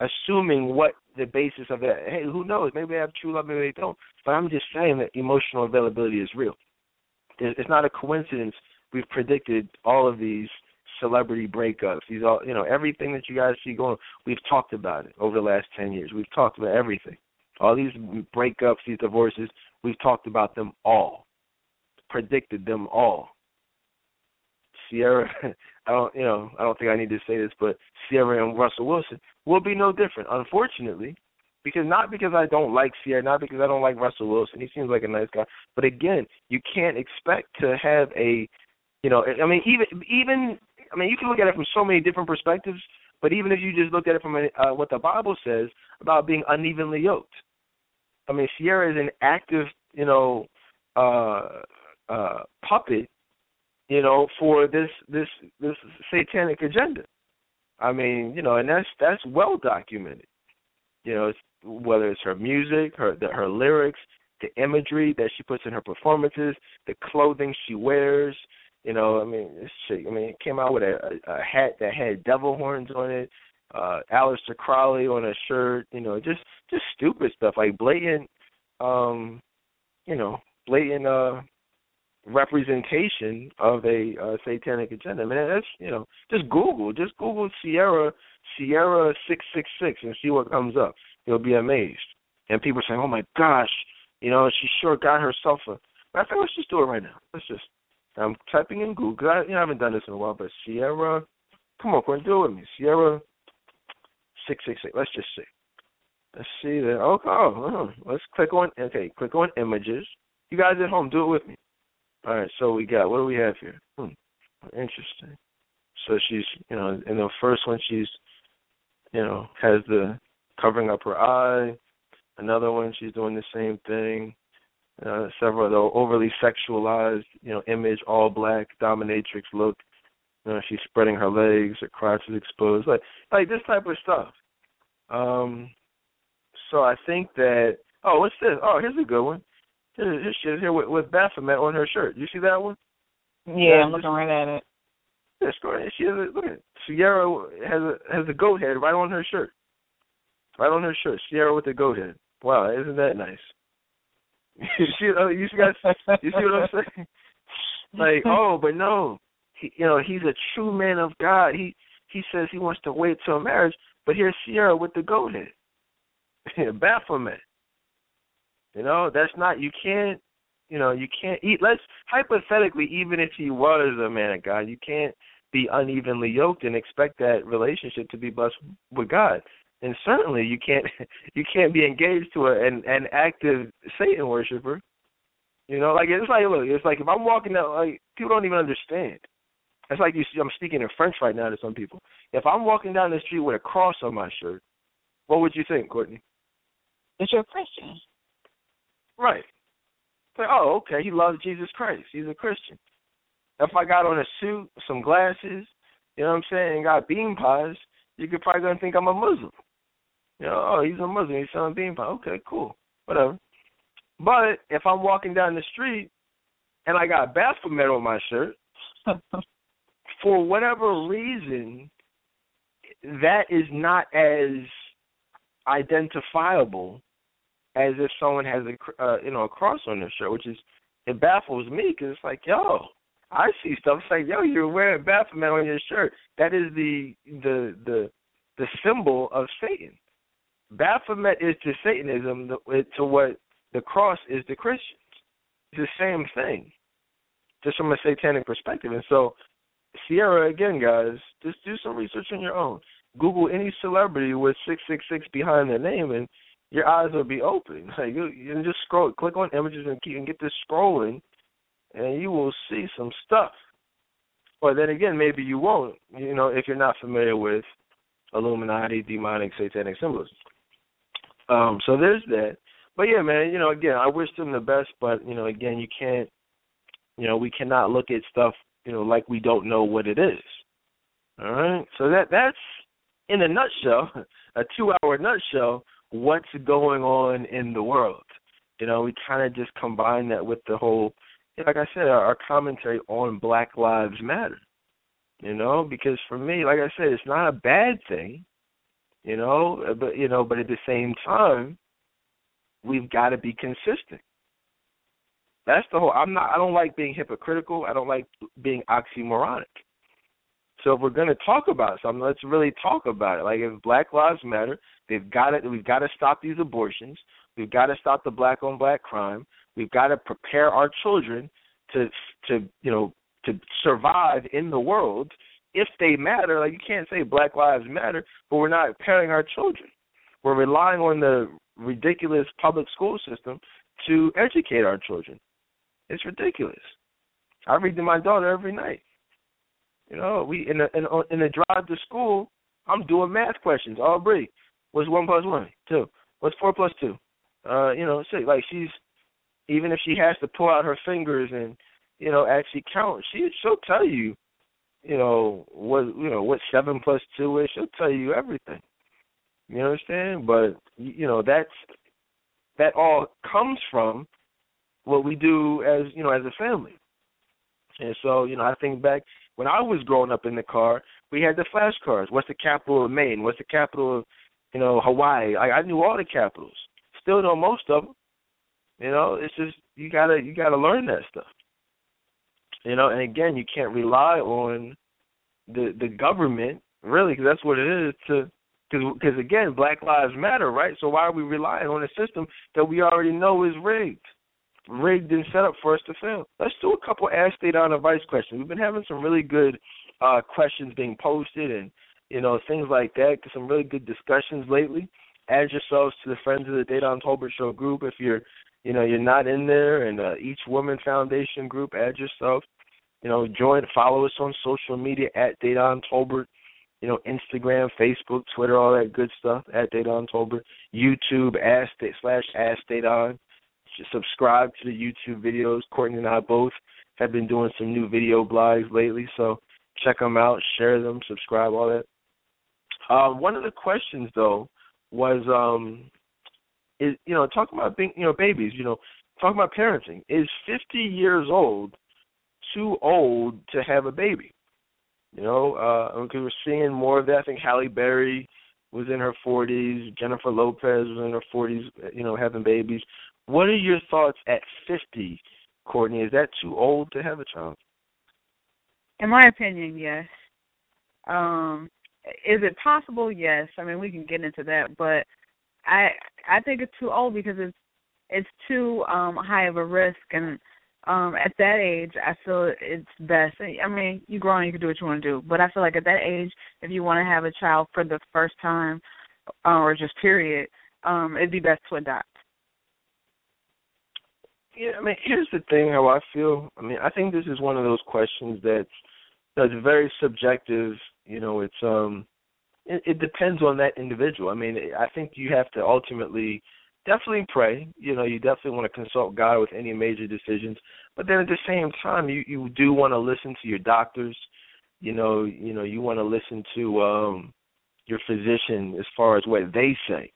Speaker 2: assuming what the basis of that. Hey, who knows? Maybe they have true love, maybe they don't. But I'm just saying that emotional availability is real. It's not a coincidence. We've predicted all of these celebrity breakups. These all you know, everything that you guys see going we've talked about it over the last ten years. We've talked about everything. All these breakups, these divorces, we've talked about them all. Predicted them all. Ciara, I don't, you know, I don't think I need to say this, but Ciara and Russell Wilson will be no different, unfortunately, because not because I don't like Ciara, not because I don't like Russell Wilson. He seems like a nice guy, but again, you can't expect to have a, you know, I mean, even even, I mean, you can look at it from so many different perspectives. But even if you just look at it from a, uh, what the Bible says about being unevenly yoked, I mean, Ciara is an active, you know, uh, uh, puppet, you know, for this this this satanic agenda. I mean, you know, and that's that's well documented. You know, it's, whether it's her music, her the, her lyrics, the imagery that she puts in her performances, the clothing she wears. You know, I mean, this chick. I mean, it came out with a, a, a hat that had devil horns on it. Uh, Aleister Crowley on a shirt. You know, just just stupid stuff like blatant, um, you know, blatant uh representation of a uh, satanic agenda. I mean, that's you know, just Google, just Google Ciara Ciara six six six and see what comes up. You'll be amazed. And people saying, "Oh my gosh, you know, she sure got herself a." I think let's just do it right now. Let's just. I'm typing in Google. I, you know, I haven't done this in a while, but Ciara, come on, go Quinn, do it with me. Ciara six six six. Let's just see. Let's see that. Oh, oh, oh, let's click on. Okay, click on images. You guys at home, do it with me. All right, so we got what do we have here? Hmm, interesting. So she's, you know, in the first one, she's, you know, has the covering up her eye. Another one, she's doing the same thing. Uh, several of the overly sexualized, you know, image, all black, dominatrix look. You know, she's spreading her legs, her crotch is exposed, like like this type of stuff. Um, so I think that. Oh, what's this? Oh, here's a good one. This shit here with, with Baphomet on her shirt. You see that one?
Speaker 3: Yeah, I'm looking right at it.
Speaker 2: Yeah, scroll She has a, look at it. Ciara has a has a goat head right on her shirt. Right on her shirt. Ciara with the goat head. Wow, isn't that nice? you see, uh, you guys, you see what I'm saying? Like, oh, but no, he, you know, he's a true man of God. He he says he wants to wait till marriage, but here's Ciara with the goat head. Baphomet. You know, that's not you can't you know, you can't eat let's hypothetically, even if he was a man of God, you can't be unevenly yoked and expect that relationship to be blessed with God. And certainly you can't you can't be engaged to a, an an active Satan worshiper. You know, like it's like look, it's like if I'm walking down like people don't even understand. It's like you see I'm speaking in French right now to some people. If I'm walking down the street with a cross on my shirt, what would you think, Courtney?
Speaker 3: You're a Christian.
Speaker 2: Right. Like, oh, okay, he loves Jesus Christ. He's a Christian. If I got on a suit, some glasses, you know what I'm saying, and got bean pies, you could probably gonna think I'm a Muslim. You know, oh, he's a Muslim, he's selling bean pie. Okay, cool. Whatever. But if I'm walking down the street and I got Baphomet on my shirt, for whatever reason, that is not as identifiable as if someone has a uh, you know a cross on their shirt, which is it baffles me because it's like yo, I see stuff it's like yo, you're wearing Baphomet on your shirt. That is the the the the symbol of Satan. Baphomet is to Satanism to what the cross is to Christians. It's the same thing, just from a satanic perspective. And so, Ciara, again, guys, just do some research on your own. Google any celebrity with six six six behind their name, and your eyes will be open. Like you, you just scroll, click on images and keep and get this scrolling, and you will see some stuff. Or then again, maybe you won't. You know, if you're not familiar with Illuminati, demonic, satanic symbols. Um, so there's that. But yeah, man, you know, again, I wish them the best, but you know, again, you can't, you know, we cannot look at stuff, you know, like we don't know what it is. All right, so that that's in a nutshell, a two-hour nutshell what's going on in the world. You know, we kind of just combine that with the whole, like I said, our, our commentary on Black Lives Matter. You know, because for me, like I said, it's not a bad thing. You know, but you know, but at the same time, we've got to be consistent. That's the whole. I'm not. I don't like being hypocritical. I don't like being oxymoronic. So if we're going to talk about something, let's really talk about it. Like if Black Lives Matter, they've got to we've got to stop these abortions. We've got to stop the black on black crime. We've got to prepare our children to to you know to survive in the world if they matter. Like you can't say Black Lives Matter, but we're not preparing our children. We're relying on the ridiculous public school system to educate our children. It's ridiculous. I read to my daughter every night. You know, we in a in in a drive to school, I'm doing math questions. Aubrey, what's one plus one? Two. What's four plus two? Uh, you know, say like she's even if she has to pull out her fingers and you know actually count, she she'll tell you, you know what you know what seven plus two is. She'll tell you everything. You understand? But you know that's that all comes from what we do as you know as a family. And so you know I think back when I was growing up in the car, we had the flashcards. What's the capital of Maine? What's the capital of you know Hawaii? I, I knew all the capitals. Still know most of them. You know, it's just you gotta you gotta learn that stuff. You know, and again, you can't rely on the the government really, because that's what it is to because again, Black Lives Matter, right? So why are we relying on a system that we already know is rigged, rigged and set up for us to fail? Let's do a couple Ask Dedan Advice questions. We've been having some really good uh, questions being posted and you know things like that. Some really good discussions lately. Add yourselves to the Friends of the Dedan Tolbert Show group if you're you know you're not in there, and uh, each Woman Foundation group. Add yourself. You know, join, follow us on social media at Dedan Tolbert you know, Instagram, Facebook, Twitter, all that good stuff at Dedan Tolbert. YouTube, Ask slash Ask Dedan. Subscribe to the YouTube videos. Courtney and I both have been doing some new video blogs lately, so check them out, share them, subscribe, all that. Um, one of the questions though was, um, is you know, talking about being, you know, babies, you know, talking about parenting. Is 50 years old too old to have a baby? You know, uh, because we're seeing more of that. I think Halle Berry was in her 40s. Jennifer Lopez was in her 40s. You know, having babies. What are your thoughts at 50, Courtney? Is that too old to have a child?
Speaker 3: In my opinion, yes. Um, is it possible? Yes. I mean, we can get into that, but I I think it's too old because it's it's too um high of a risk and um at that age i feel it's best i mean you grow and you can do what you want to do but i feel like at that age if you want to have a child for the first time uh, or just period um it'd be best to adopt
Speaker 2: yeah i mean here's the thing how i feel i mean i think this is one of those questions that's that's very subjective you know it's um it, it depends on that individual i mean i think you have to ultimately definitely pray. You know, you definitely want to consult God with any major decisions. But then at the same time, you you do want to listen to your doctors. You know, you know, you want to listen to um your physician as far as what they say.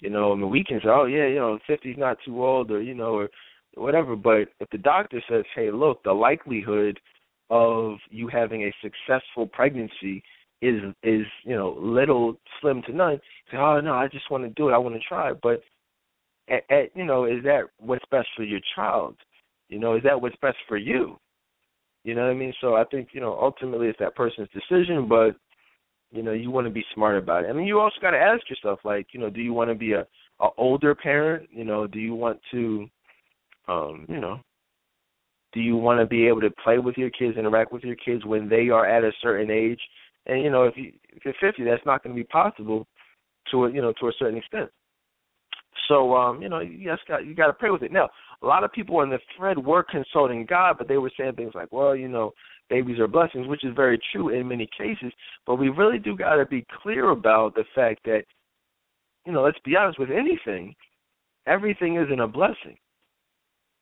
Speaker 2: You know, I mean, we can say, oh yeah, you know, fifty's not too old, or you know, or whatever. But if the doctor says, hey, look, the likelihood of you having a successful pregnancy is is you know little slim to none. Say, oh no, I just want to do it. I want to try. But at, at, you know, is that what's best for your child? You know, is that what's best for you? You know what I mean? So I think you know ultimately it's that person's decision, but you know you want to be smart about it. I mean, you also got to ask yourself, like, you know, do you want to be a, a older parent? You know, do you want to, um, you know, do you want to be able to play with your kids, interact with your kids when they are at a certain age? And you know, if you if you're 50, that's not going to be possible to a you know to a certain extent. So um, you know, you just got you got to pray with it. Now, a lot of people in the thread were consulting God, but they were saying things like, "Well, you know, babies are blessings," which is very true in many cases. But we really do got to be clear about the fact that, you know, let's be honest with anything, everything isn't a blessing.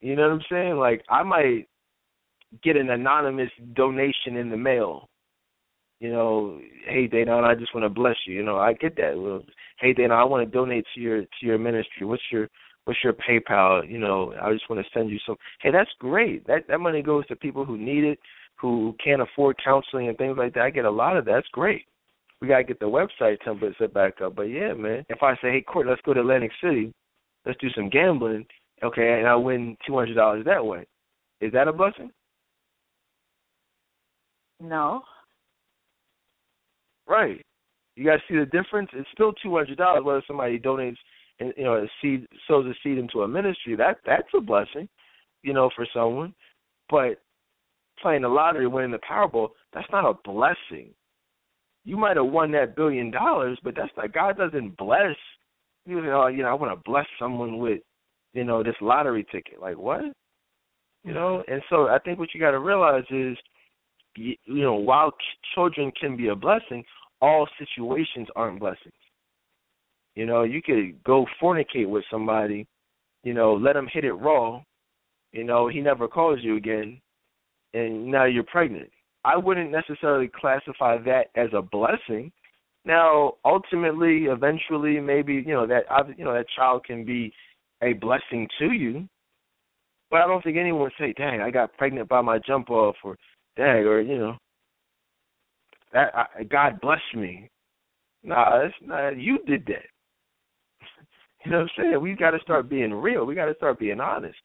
Speaker 2: You know what I'm saying? Like I might get an anonymous donation in the mail. You know, hey Dana, I just want to bless you. You know, I get that. Well, hey Dana, I want to donate to your to your ministry. What's your what's your PayPal? You know, I just want to send you some. Hey, that's great. That that money goes to people who need it, who can't afford counseling and things like that. I get a lot of that. That's great. We gotta get the website template set back up. But yeah, man, if I say, hey, Court, let's go to Atlantic City, let's do some gambling, okay, and I win two hundred dollars that way, is that a blessing?
Speaker 3: No.
Speaker 2: Right. You guys see the difference? It's still two hundred dollars whether somebody donates and you know a seed sows a seed into a ministry. That that's a blessing, you know, for someone. But playing the lottery, winning the Powerball, that's not a blessing. You might have won that billion dollars, but that's not God doesn't bless. You oh, know, you know, I want to bless someone with, you know, this lottery ticket. Like what? You know, mm-hmm. and so I think what you got to realize is, you know, while children can be a blessing, all situations aren't blessings. You know, you could go fornicate with somebody, you know, let him hit it raw, you know, he never calls you again, and now you're pregnant. I wouldn't necessarily classify that as a blessing. Now, ultimately, eventually, maybe you know that you know that child can be a blessing to you, but I don't think anyone would say, "Dang, I got pregnant by my jump off," or "Dang," or you know, that I, God bless me. Nah, that's not you did that. you know what I'm saying? We got to start being real. We got to start being honest.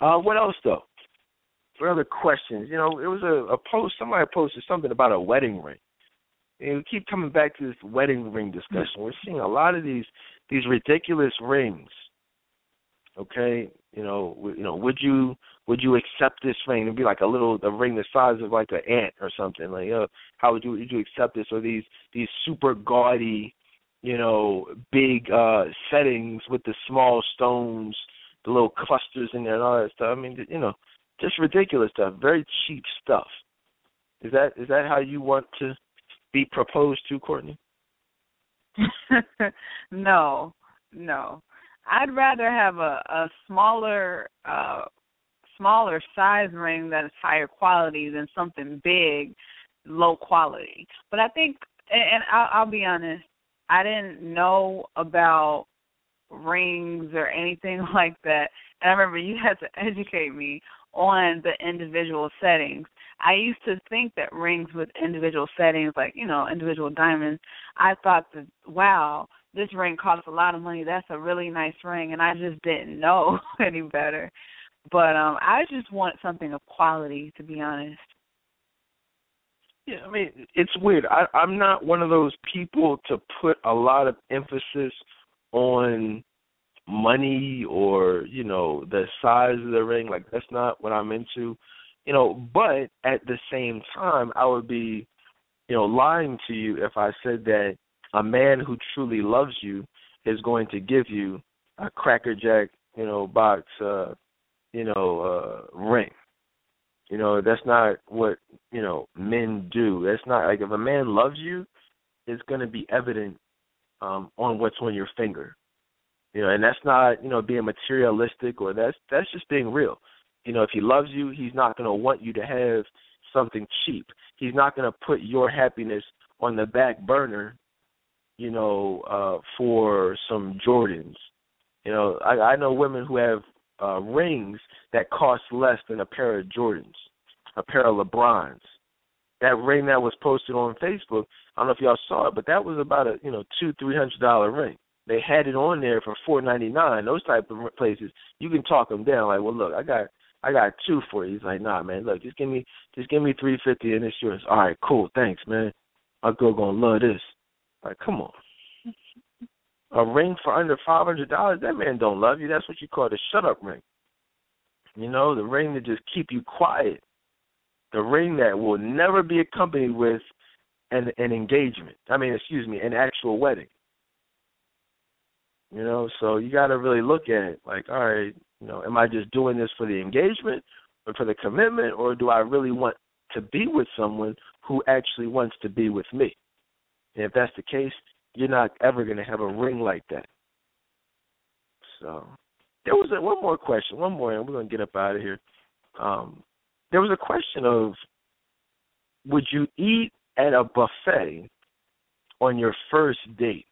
Speaker 2: Uh, what else though? For other questions, you know, it was a, a post. Somebody posted something about a wedding ring. And we keep coming back to this wedding ring discussion. We're seeing a lot of these these ridiculous rings. Okay, you know, you know, would you would you accept this ring? It'd be like a little a ring the size of like an ant or something. Like, uh, how would you would you accept this? Or these these super gaudy, you know, big uh settings with the small stones the little clusters in there and all that stuff. I mean, you know, just ridiculous stuff. Very cheap stuff. Is that is that how you want to be proposed to, Courtney?
Speaker 3: no, no. I'd rather have a a smaller uh smaller size ring that is higher quality than something big, low quality. But I think, and, and I'll, I'll be honest, I didn't know about rings or anything like that. And I remember you had to educate me on the individual settings. I used to think that rings with individual settings, like, you know, individual diamonds, I thought that, wow, this ring costs a lot of money. That's a really nice ring. And I just didn't know any better. But um I just want something of quality, to be honest.
Speaker 2: Yeah, I mean, it's weird. I, I'm not one of those people to put a lot of emphasis on money or you know the size of the ring like that's not what i'm into you know but at the same time i would be you know lying to you if i said that a man who truly loves you is going to give you a cracker jack you know box uh you know uh ring. You know that's not what you know men do. That's not like if a man loves you it's going to be evident um on what's on your finger you know, and that's not, you know, being materialistic or that's that's just being real. You know, if he loves you, he's not going to want you to have something cheap. He's not going to put your happiness on the back burner, you know, uh for some Jordans. You know, I I know women who have uh rings that cost less than a pair of Jordans, a pair of LeBrons. That ring that was posted on Facebook, I don't know if y'all saw it, but that was about a, you know, two, three hundred dollar ring they had it on there for four ninety nine. Those type of places, you can talk them down. Like, well, look, I got I got two for you. He's like, nah, man, look, just give me just give me three fifty and it's yours. All right, cool, thanks, man. My girl gonna love this. Like, come on. A ring for under five hundred dollars, that man don't love you. That's what you call the shut up ring. You know, the ring that just keep you quiet. The ring that will never be accompanied with an an engagement. I mean, excuse me, an actual wedding. You know, so you got to really look at it like, all right, you know, am I just doing this for the engagement or for the commitment, or do I really want to be with someone who actually wants to be with me? And if that's the case, you're not ever going to have a ring like that. So there was a, one more question, one more, and we're going to get up out of here. Um, there was a question of, would you eat at a buffet on your first date?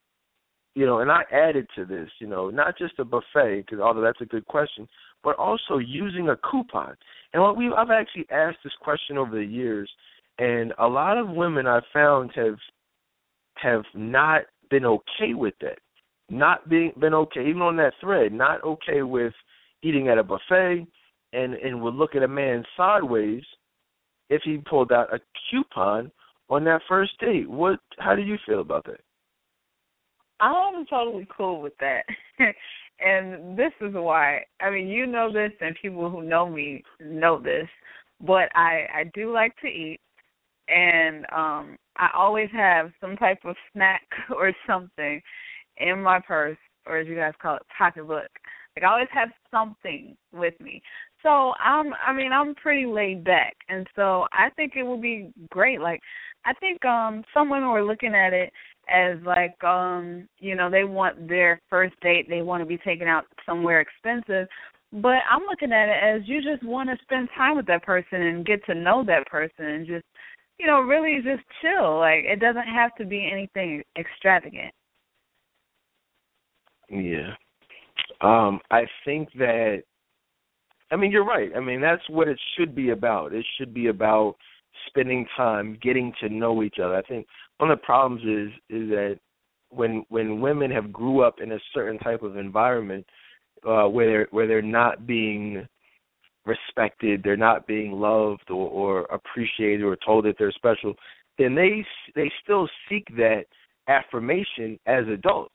Speaker 2: You know, and I added to this, you know, not just a buffet, because although that's a good question, but also using a coupon. And what we I've actually asked this question over the years, and a lot of women I've found have have not been okay with that, not being been okay even on that thread, not okay with eating at a buffet, and and would look at a man sideways if he pulled out a coupon on that first date. What? How do you feel about that?
Speaker 3: I'm totally cool with that. and this is why. I mean, you know this, and people who know me know this. but I I do like to eat, and um I always have some type of snack or something in my purse, or as you guys call it, pocketbook. Like I always have something with me. So I'm I mean I'm pretty laid back and so I think it would be great. Like I think um some women were looking at it as like um you know they want their first date they want to be taken out somewhere expensive but i'm looking at it as you just want to spend time with that person and get to know that person and just you know really just chill. Like it doesn't have to be anything extravagant.
Speaker 2: Yeah. Um i think that i mean you're right. I mean that's what it should be about. It should be about spending time getting to know each other i think one of the problems is is that when when women have grew up in a certain type of environment uh, where they're where they're not being respected, they're not being loved or, or appreciated or told that they're special, then they they still seek that affirmation as adults.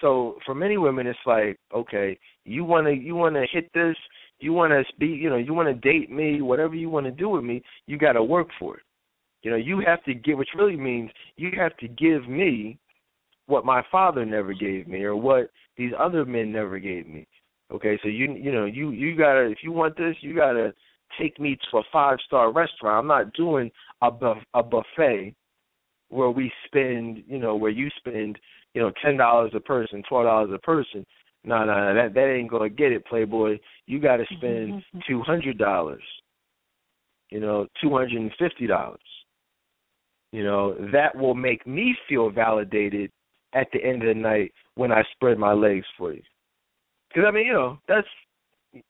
Speaker 2: So for many women, it's like, okay, you want to you want to hit this, you want to be, you know, you want to date me, whatever you want to do with me, you got to work for it. You know, you have to give, which really means you have to give me what my father never gave me or what these other men never gave me. Okay, so you you know you you gotta if you want this you gotta take me to a five star restaurant. I'm not doing a a buffet where we spend you know where you spend you know ten dollars a person, twelve dollars a person. No, no, no, that that ain't gonna get it, Playboy. You got to mm-hmm, spend mm-hmm. two hundred dollars. You know, two hundred and fifty dollars you know, that will make me feel validated at the end of the night when I spread my legs for you. Because I mean, you know, that's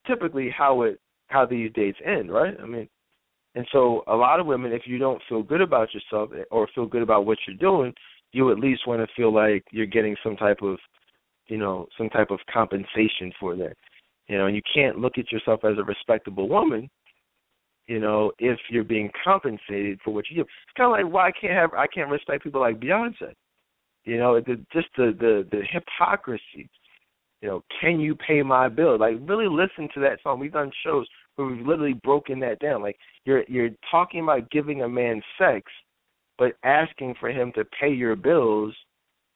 Speaker 2: typically how it how these dates end, right? I mean, and so a lot of women, if you don't feel good about yourself eh, or feel good about what you're doing, you at least want to feel like you're getting some type of, you know, some type of compensation for that. You know, and you can't look at yourself as a respectable woman you know, if you're being compensated for what you do. It's kind of like why I can't have I can't respect people like Beyonce. You know, the, just the the the hypocrisy. You know, can you pay my bill? Like really listen to that song. We've done shows where we've literally broken that down. Like you're you're talking about giving a man sex, but asking for him to pay your bills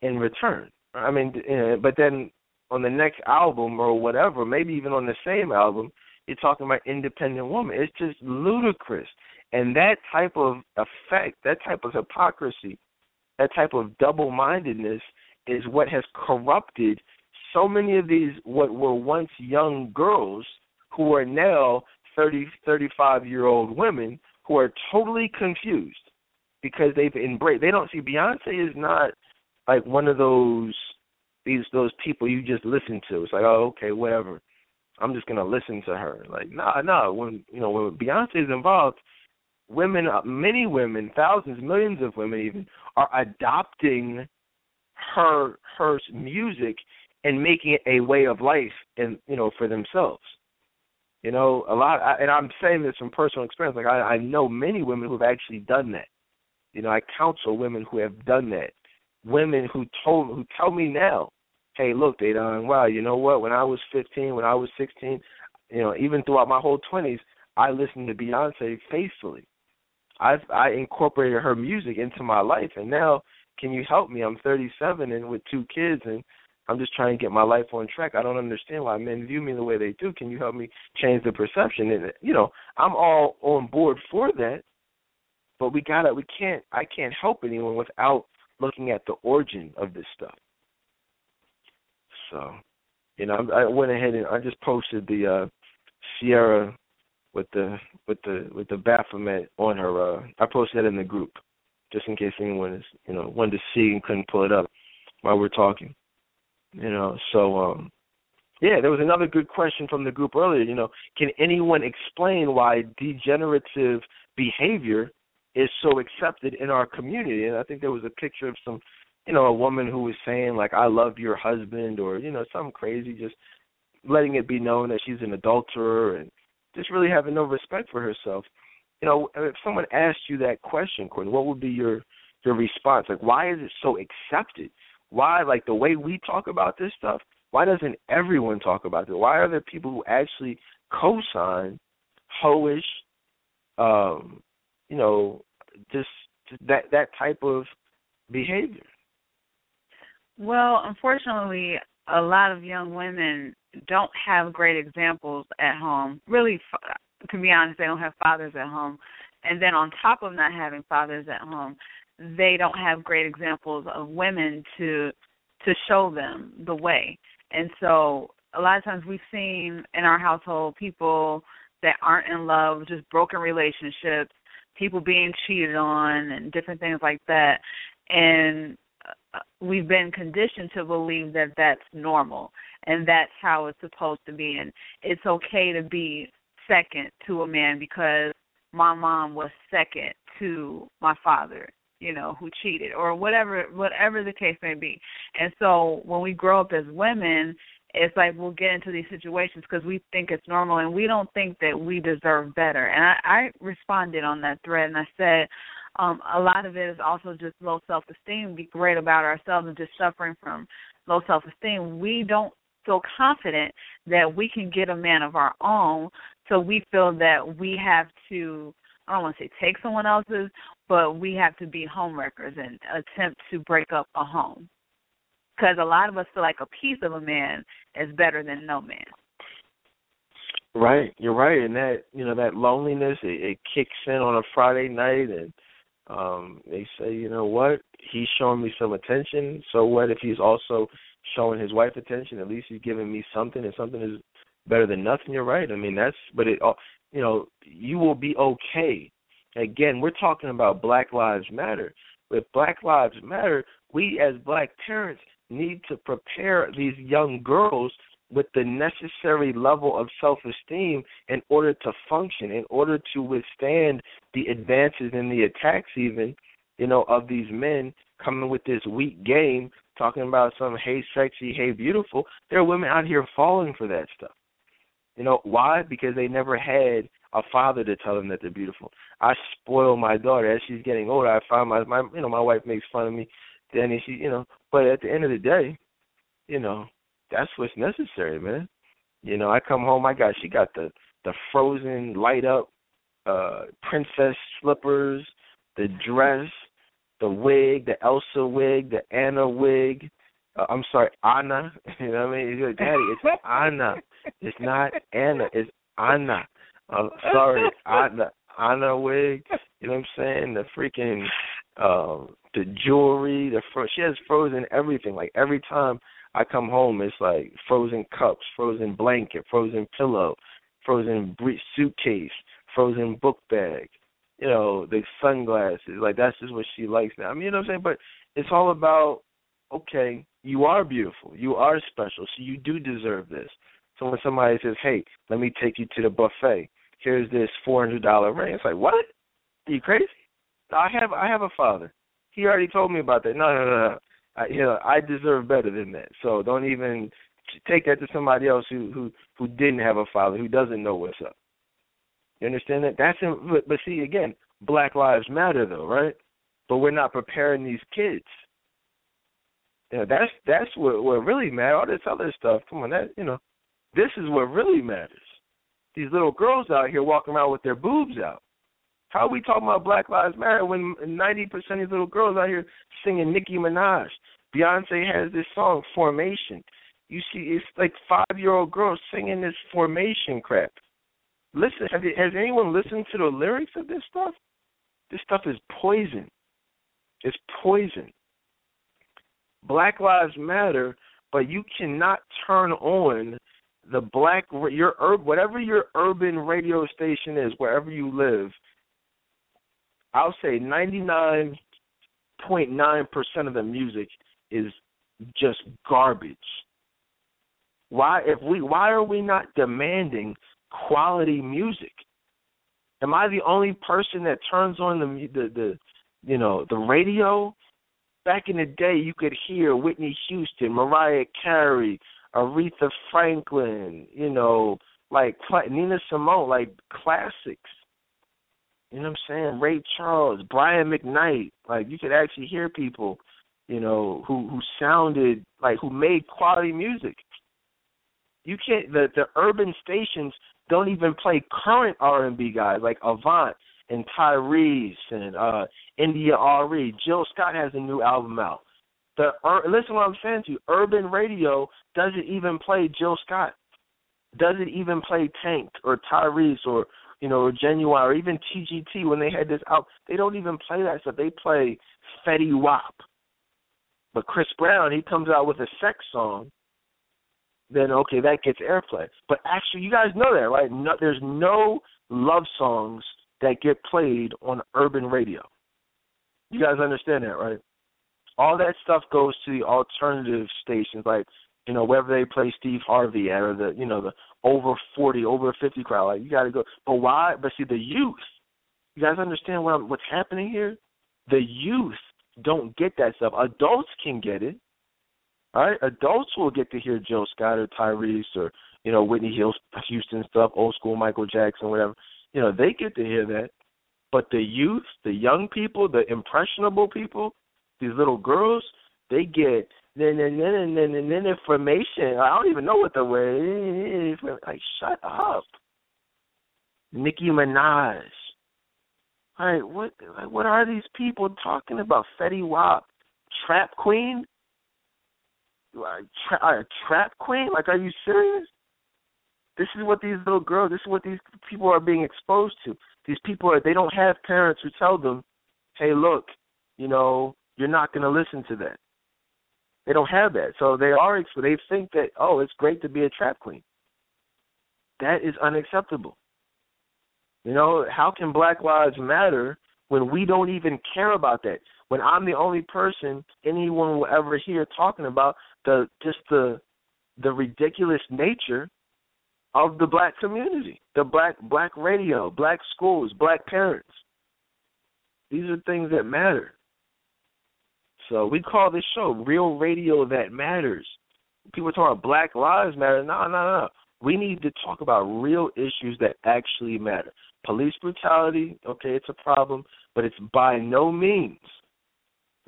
Speaker 2: in return. I mean, uh, but then on the next album or whatever, maybe even on the same album, you're talking about independent woman. It's just ludicrous. And that type of effect, that type of hypocrisy, that type of double mindedness is what has corrupted so many of these what were once young girls who are now 30, 35 year old women who are totally confused because they've embraced. They don't see Beyonce is not like one of those these those people you just listen to. It's like, oh, okay, whatever. I'm just gonna listen to her. Like, nah, nah. When you know when Beyonce is involved, women, uh, many women, thousands, millions of women even are adopting her her music and making it a way of life and you know for themselves. You know, a lot, and I'm saying this from personal experience. Like I, I know many women who've actually done that. You know, I counsel women who have done that. Women who told who tell me now hey, look, they done wow, you know what? When I was 15, when I was 16, you know, even throughout my whole 20s, I listened to Beyonce faithfully. I I incorporated her music into my life, and now, can you help me? I'm 37 and with two kids, and I'm just trying to get my life on track. I don't understand why men view me the way they do. Can you help me change the perception? And you know, I'm all on board for that, but we gotta, we can't, I can't help anyone without looking at the origin of this stuff. So, you know, I, went ahead and I just posted the uh Ciara with the with the with the Baphomet on her. uh I posted that in the group just in case anyone is you know wanted to see and couldn't pull it up while we're talking. You know, so um yeah, there was another good question from the group earlier. You know, can anyone explain why degenerative behavior is so accepted in our community? And I think there was a picture of some you know, a woman who was saying like I love your husband or, you know, something crazy, just letting it be known that she's an adulterer and just really having no respect for herself. You know, if someone asked you that question, Courtney, what would be your your response? Like why is it so accepted? Why like the way we talk about this stuff, why doesn't everyone talk about it? Why are there people who actually co sign hoish, um, you know, just that that type of behavior?
Speaker 3: Well, unfortunately, a lot of young women don't have great examples at home. Really, to be honest, they don't have fathers at home. And then on top of not having fathers at home, they don't have great examples of women to to show them the way. And so a lot of times we've seen in our household people that aren't in love, just broken relationships, people being cheated on and different things like that. And uh, we've been conditioned to believe that that's normal and that's how it's supposed to be and it's okay to be second to a man because my mom was second to my father you know who cheated or whatever whatever the case may be and so when we grow up as women it's like we'll get into these situations because we think it's normal and we don't think that we deserve better. And i i responded on that thread and i said um a lot of it is also just low self esteem be great about ourselves and just suffering from low self esteem we don't feel confident that we can get a man of our own. So we feel that we have to I don't want to say take someone else's, but we have to be homewreckers and attempt to break up a home. Because a lot of us feel like a piece of a man is better than no man.
Speaker 2: Right, you're right, and that you know that loneliness it, it kicks in on a Friday night, and um they say, you know what, he's showing me some attention. So what if he's also showing his wife attention? At least he's giving me something, and something is better than nothing. You're right. I mean, that's but it. You know, you will be okay. Again, we're talking about Black Lives Matter. With Black Lives Matter, we as black parents need to prepare these young girls with the necessary level of self esteem in order to function, in order to withstand the advances and the attacks even, you know, of these men coming with this weak game, talking about some hey sexy, hey beautiful. There are women out here falling for that stuff. You know why? Because they never had a father to tell them that they're beautiful. I spoil my daughter as she's getting older. I find my my you know my wife makes fun of me, then she you know. But at the end of the day, you know that's what's necessary, man. You know I come home. I got she got the the frozen light up uh princess slippers, the dress, the wig, the Elsa wig, the Anna wig. Uh, I'm sorry, Anna. You know what I mean? He's like, Daddy, it's Anna. It's not Anna. It's Anna. I'm sorry, Anna. Anna wig. You know what I'm saying? The freaking um the jewelry, the fro- she has frozen everything. Like every time I come home, it's like frozen cups, frozen blanket, frozen pillow, frozen suitcase, frozen book bag. You know, the sunglasses. Like that's just what she likes now. I mean, you know what I'm saying? But it's all about okay, you are beautiful, you are special, so you do deserve this. So when somebody says, "Hey, let me take you to the buffet. Here's this four hundred dollar ring," it's like, "What? Are you crazy?" I have I have a father. He already told me about that. No, no, no, no. I, you know, I deserve better than that. So don't even take that to somebody else who who who didn't have a father, who doesn't know what's up. You understand that? That's in, but, but see again, Black Lives Matter though, right? But we're not preparing these kids. You know, that's that's what what really matters. All this other stuff, come on, that you know, this is what really matters. These little girls out here walking around with their boobs out. How are we talking about Black Lives Matter when 90% of these little girls out here singing Nicki Minaj? Beyonce has this song, Formation. You see, it's like five year old girls singing this Formation crap. Listen, have you, has anyone listened to the lyrics of this stuff? This stuff is poison. It's poison. Black Lives Matter, but you cannot turn on the black your whatever your urban radio station is wherever you live i'll say 99.9% of the music is just garbage. Why if we why are we not demanding quality music? Am i the only person that turns on the the, the you know the radio? Back in the day you could hear whitney houston mariah carey Aretha Franklin, you know, like Nina Simone, like classics. You know what I'm saying? Ray Charles, Brian McKnight. Like you could actually hear people, you know, who who sounded like who made quality music. You can't the the urban stations don't even play current R and B guys like Avant and Tyrese and uh India Arie. Jill Scott has a new album out. The uh, listen what I'm saying to you. Urban radio doesn't even play Jill Scott. Doesn't even play Tank or Tyrese or you know Ginuwine or even TGT when they had this out. They don't even play that stuff. They play Fetty Wap. But Chris Brown, he comes out with a sex song. Then okay, that gets airplay. But actually, you guys know that, right? No, there's no love songs that get played on urban radio. You guys understand that, right? All that stuff goes to the alternative stations, like you know wherever they play Steve Harvey at, or the you know the over forty, over fifty crowd. Like you got to go. But why? But see, the youth. You guys understand what I'm, what's happening here? The youth don't get that stuff. Adults can get it. All right, adults will get to hear Joe Scott or Tyrese or you know Whitney Houston stuff, old school Michael Jackson, whatever. You know they get to hear that, but the youth, the young people, the impressionable people, these little girls, they get then then then then then, then information. I don't even know what the word is. Like shut up, Nicki Minaj. All right, what like, what are these people talking about? Fetty Wap, Trap Queen, tra- Trap Queen? Like, are you serious? This is what these little girls. This is what these people are being exposed to. These people are. They don't have parents who tell them, "Hey, look, you know, you're not going to listen to that." They don't have that, so they are. They think that, oh, it's great to be a trap queen. That is unacceptable. You know, how can Black Lives Matter when we don't even care about that? When I'm the only person anyone will ever hear talking about the just the the ridiculous nature of the black community, the black black radio, black schools, black parents. These are things that matter. So we call this show Real Radio That Matters. People talk about Black Lives Matter. No, no, no. We need to talk about real issues that actually matter. Police brutality, okay, it's a problem, but it's by no means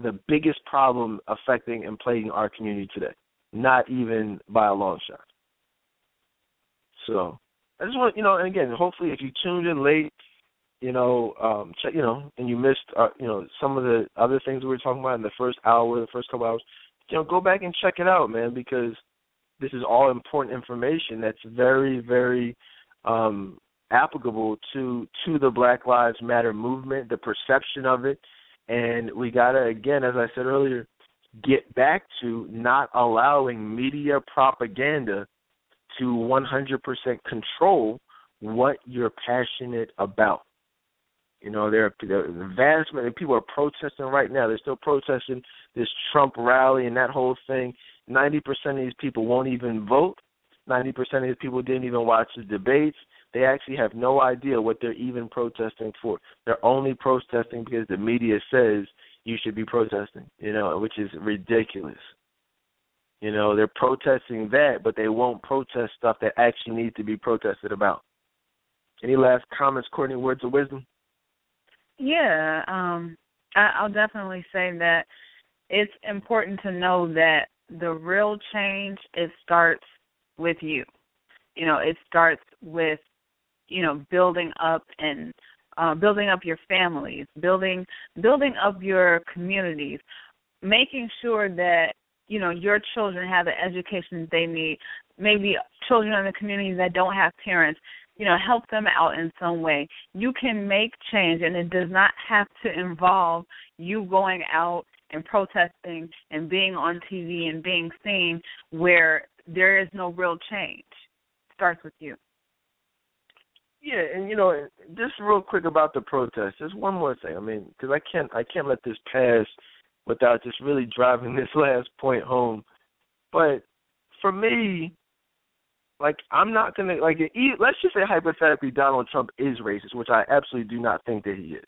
Speaker 2: the biggest problem affecting and plaguing our community today. Not even by a long shot. So I just want you know, and again, hopefully if you tuned in late, you know, um check you know, and you missed uh, you know, some of the other things we were talking about in the first hour, the first couple hours, you know, go back and check it out, man, because this is all important information that's very, very um applicable to to the Black Lives Matter movement, the perception of it, and we gotta again, as I said earlier, get back to not allowing media propaganda to 100% control what you're passionate about. You know, there the vast many people are protesting right now. They're still protesting this Trump rally and that whole thing. Ninety percent of these people won't even vote. Ninety percent of these people didn't even watch the debates. They actually have no idea what they're even protesting for. They're only protesting because the media says you should be protesting, you know, which is ridiculous. You know, they're protesting that, but they won't protest stuff that actually needs to be protested about. Any last comments, Courtney, words of wisdom?
Speaker 3: Yeah, um, I, I'll definitely say that it's important to know that the real change it starts with you. You know, it starts with you know building up and uh, building up your families, building building up your communities, making sure that you know your children have the education they need. Maybe children in the community that don't have parents, you know, help them out in some way. You can make change, and it does not have to involve you going out and protesting and being on TV and being seen where there is no real change. It starts with you.
Speaker 2: Yeah, and you know, just real quick about the protest. Just one more thing. I mean, because I can't, I can't let this pass without just really driving this last point home. But for me, like I'm not gonna like. Let's just say hypothetically, Donald Trump is racist, which I absolutely do not think that he is.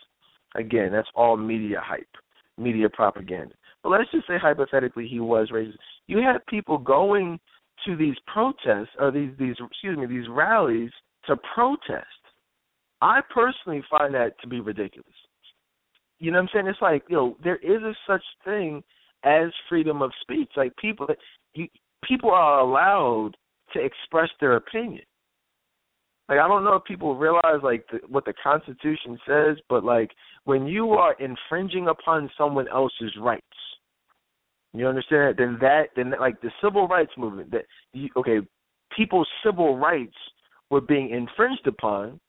Speaker 2: Again, that's all media hype, media propaganda. But let's just say hypothetically he was racist. You have people going to these protests or these these excuse me these rallies to protest. I personally find that to be ridiculous. You know what I'm saying? It's like, you know, there is a such thing as freedom of speech. Like people you, people are allowed to express their opinion. like I don't know if people realize like the, what the Constitution says, but like when you are infringing upon someone else's rights, you understand? that Then that then like the civil rights movement that you, okay, people's civil rights were being infringed upon.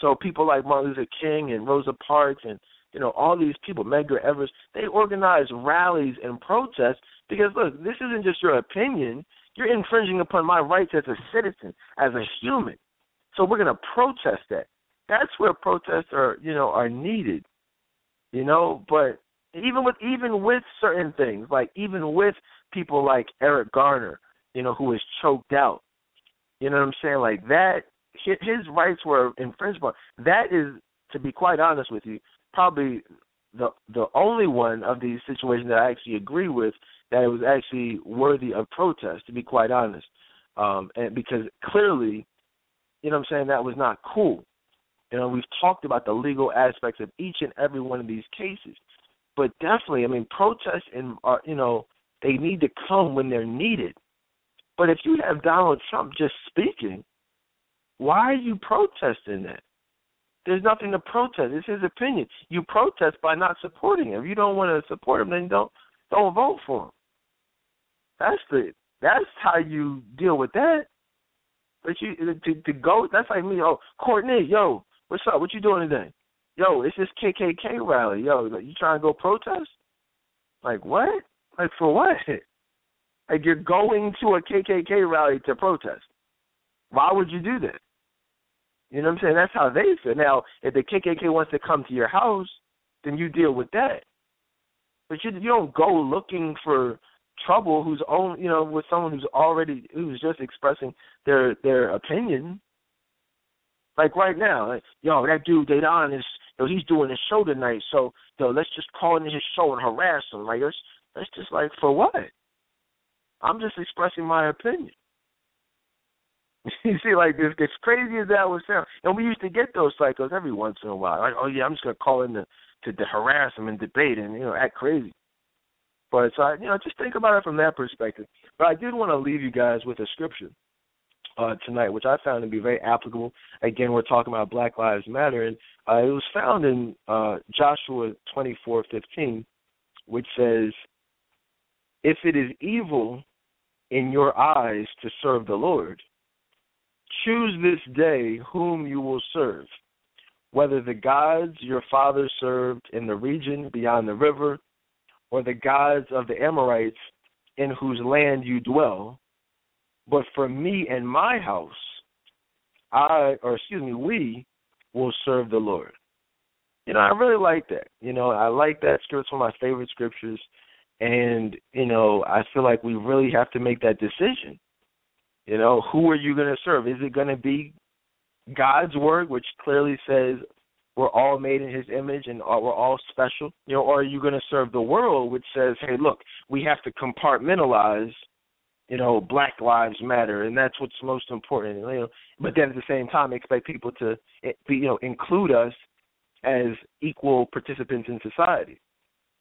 Speaker 2: So people like Martin Luther King and Rosa Parks and you know all these people, Medgar Evers, they organized rallies and protests because look, this isn't just your opinion. You're infringing upon my rights as a citizen, as a human. So we're going to protest that. That's where protests are, you know, are needed. You know, but even with even with certain things, like even with people like Eric Garner, you know, who was choked out. You know what I'm saying? Like that, his rights were infringed upon. That is, to be quite honest with you, probably the the only one of these situations that I actually agree with that it was actually worthy of protest. To be quite honest, um, and because clearly you know what I'm saying, that was not cool. You know, we've talked about the legal aspects of each and every one of these cases. But definitely, I mean, protests and are you know, they need to come when they're needed. But if you have Donald Trump just speaking, why are you protesting that? There's nothing to protest. It's his opinion. You protest by not supporting him. If you don't want to support him, then don't don't vote for him. That's the that's how you deal with that. But you to to go that's like me, oh Courtney, yo, what's up? What you doing today? Yo, it's this KKK rally. Yo, you trying to go protest? Like what? Like for what? Like you're going to a KKK rally to protest. Why would you do that? You know what I'm saying? That's how they feel. Now, if the KKK wants to come to your house, then you deal with that. But you you don't go looking for trouble who's own you know with someone who's already who's just expressing their their opinion. Like right now, like, yo, that dude Dedan is yo, he's doing his show tonight, so yo, let's just call into his show and harass him. Like that's that's just like for what? I'm just expressing my opinion. you see, like this, as crazy as that would sound, and we used to get those cycles every once in a while. Like, oh yeah, I'm just gonna call in to to, to harass him and debate and you know act crazy. But so I, you know, just think about it from that perspective. But I did want to leave you guys with a scripture uh, tonight, which I found to be very applicable. Again, we're talking about Black Lives Matter, and uh, it was found in uh, Joshua twenty four fifteen, which says, "If it is evil in your eyes to serve the Lord, choose this day whom you will serve." Whether the gods your fathers served in the region beyond the river, or the gods of the Amorites in whose land you dwell. But for me and my house, I, or excuse me, we will serve the Lord. You know, I really like that. You know, I like that scripture. It's one of my favorite scriptures. And, you know, I feel like we really have to make that decision. You know, who are you going to serve? Is it going to be God's word, which clearly says we're all made in his image and we're all special. You know or are you going to serve the world which says hey look we have to compartmentalize you know black lives matter and that's what's most important you know? But then at the same time expect people to eh, be you know include us as equal participants in society.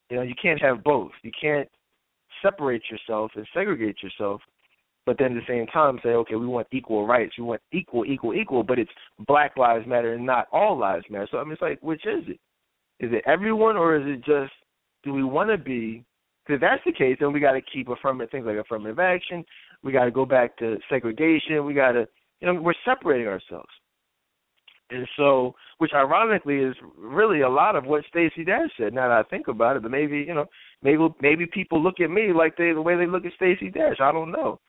Speaker 2: You know you can't have both. You can't separate yourself and segregate yourself but then at the same time say, okay, we want equal rights, we want equal, equal, equal, but it's Black Lives Matter and not all lives matter. So I mean, it's like, which is it? Is it everyone, or is it just do we want to be? Because if that's the case, then we got to keep affirmative things like affirmative action. We got to go back to segregation. We got to, you know, we're separating ourselves. And so, which ironically is really a lot of what Stacey Dash said. Now that I think about it, but maybe you know, maybe maybe people look at me like they the way they look at Stacey Dash. I don't know.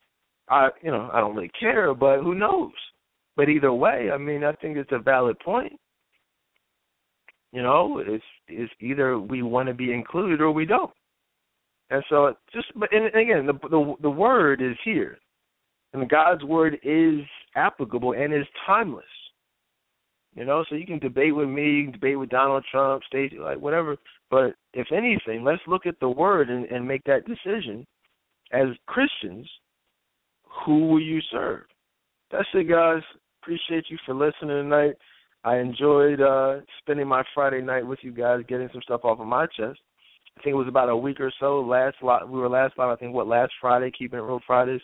Speaker 2: I you know I don't really care, but who knows? But either way, I mean, I think it's a valid point. You know, it's it's either we want to be included or we don't. And so, just but and again, the the the word is here, and God's word is applicable and is timeless. You know, so you can debate with me, you can debate with Donald Trump, Stacey, like whatever. But if anything, let's look at the word and, and make that decision as Christians who will you serve? That's it, guys. Appreciate you for listening tonight. I enjoyed uh, spending my Friday night with you guys, getting some stuff off of my chest. I think it was about a week or so last lot we were last live, I think what last Friday, keeping it real Fridays.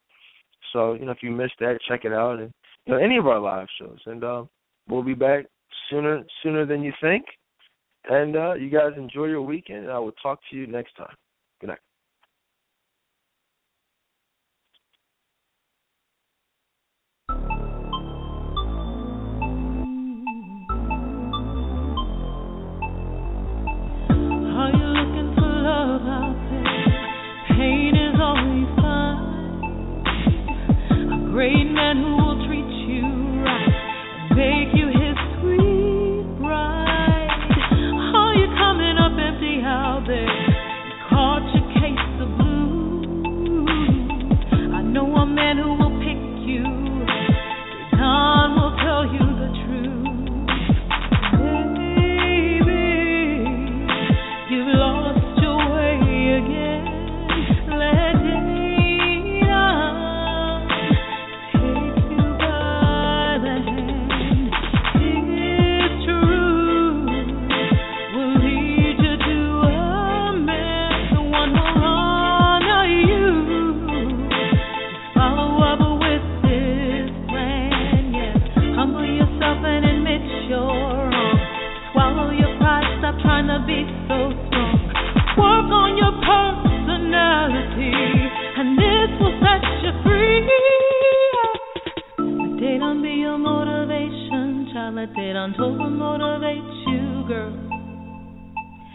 Speaker 2: So, you know, if you missed that, check it out and you know, any of our live shows. And uh, we'll be back sooner sooner than you think. And uh, you guys enjoy your weekend and I will talk to you next time.
Speaker 4: Let that untold motivate you, girl.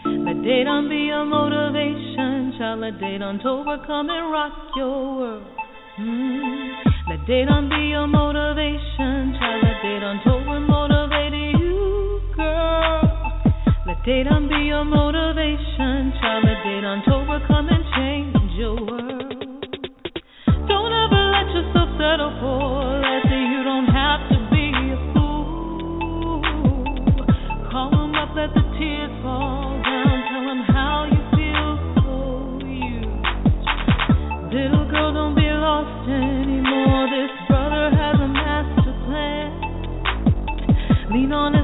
Speaker 4: Let Dedan be your motivation, child. Let Dedan come and rock your world. Mm. Let Dedan be your motivation, child. Let Dedan on motivate you, girl. Let Dedan be your motivation, child. Let Dedan come and change your world. Don't ever let yourself settle lean on his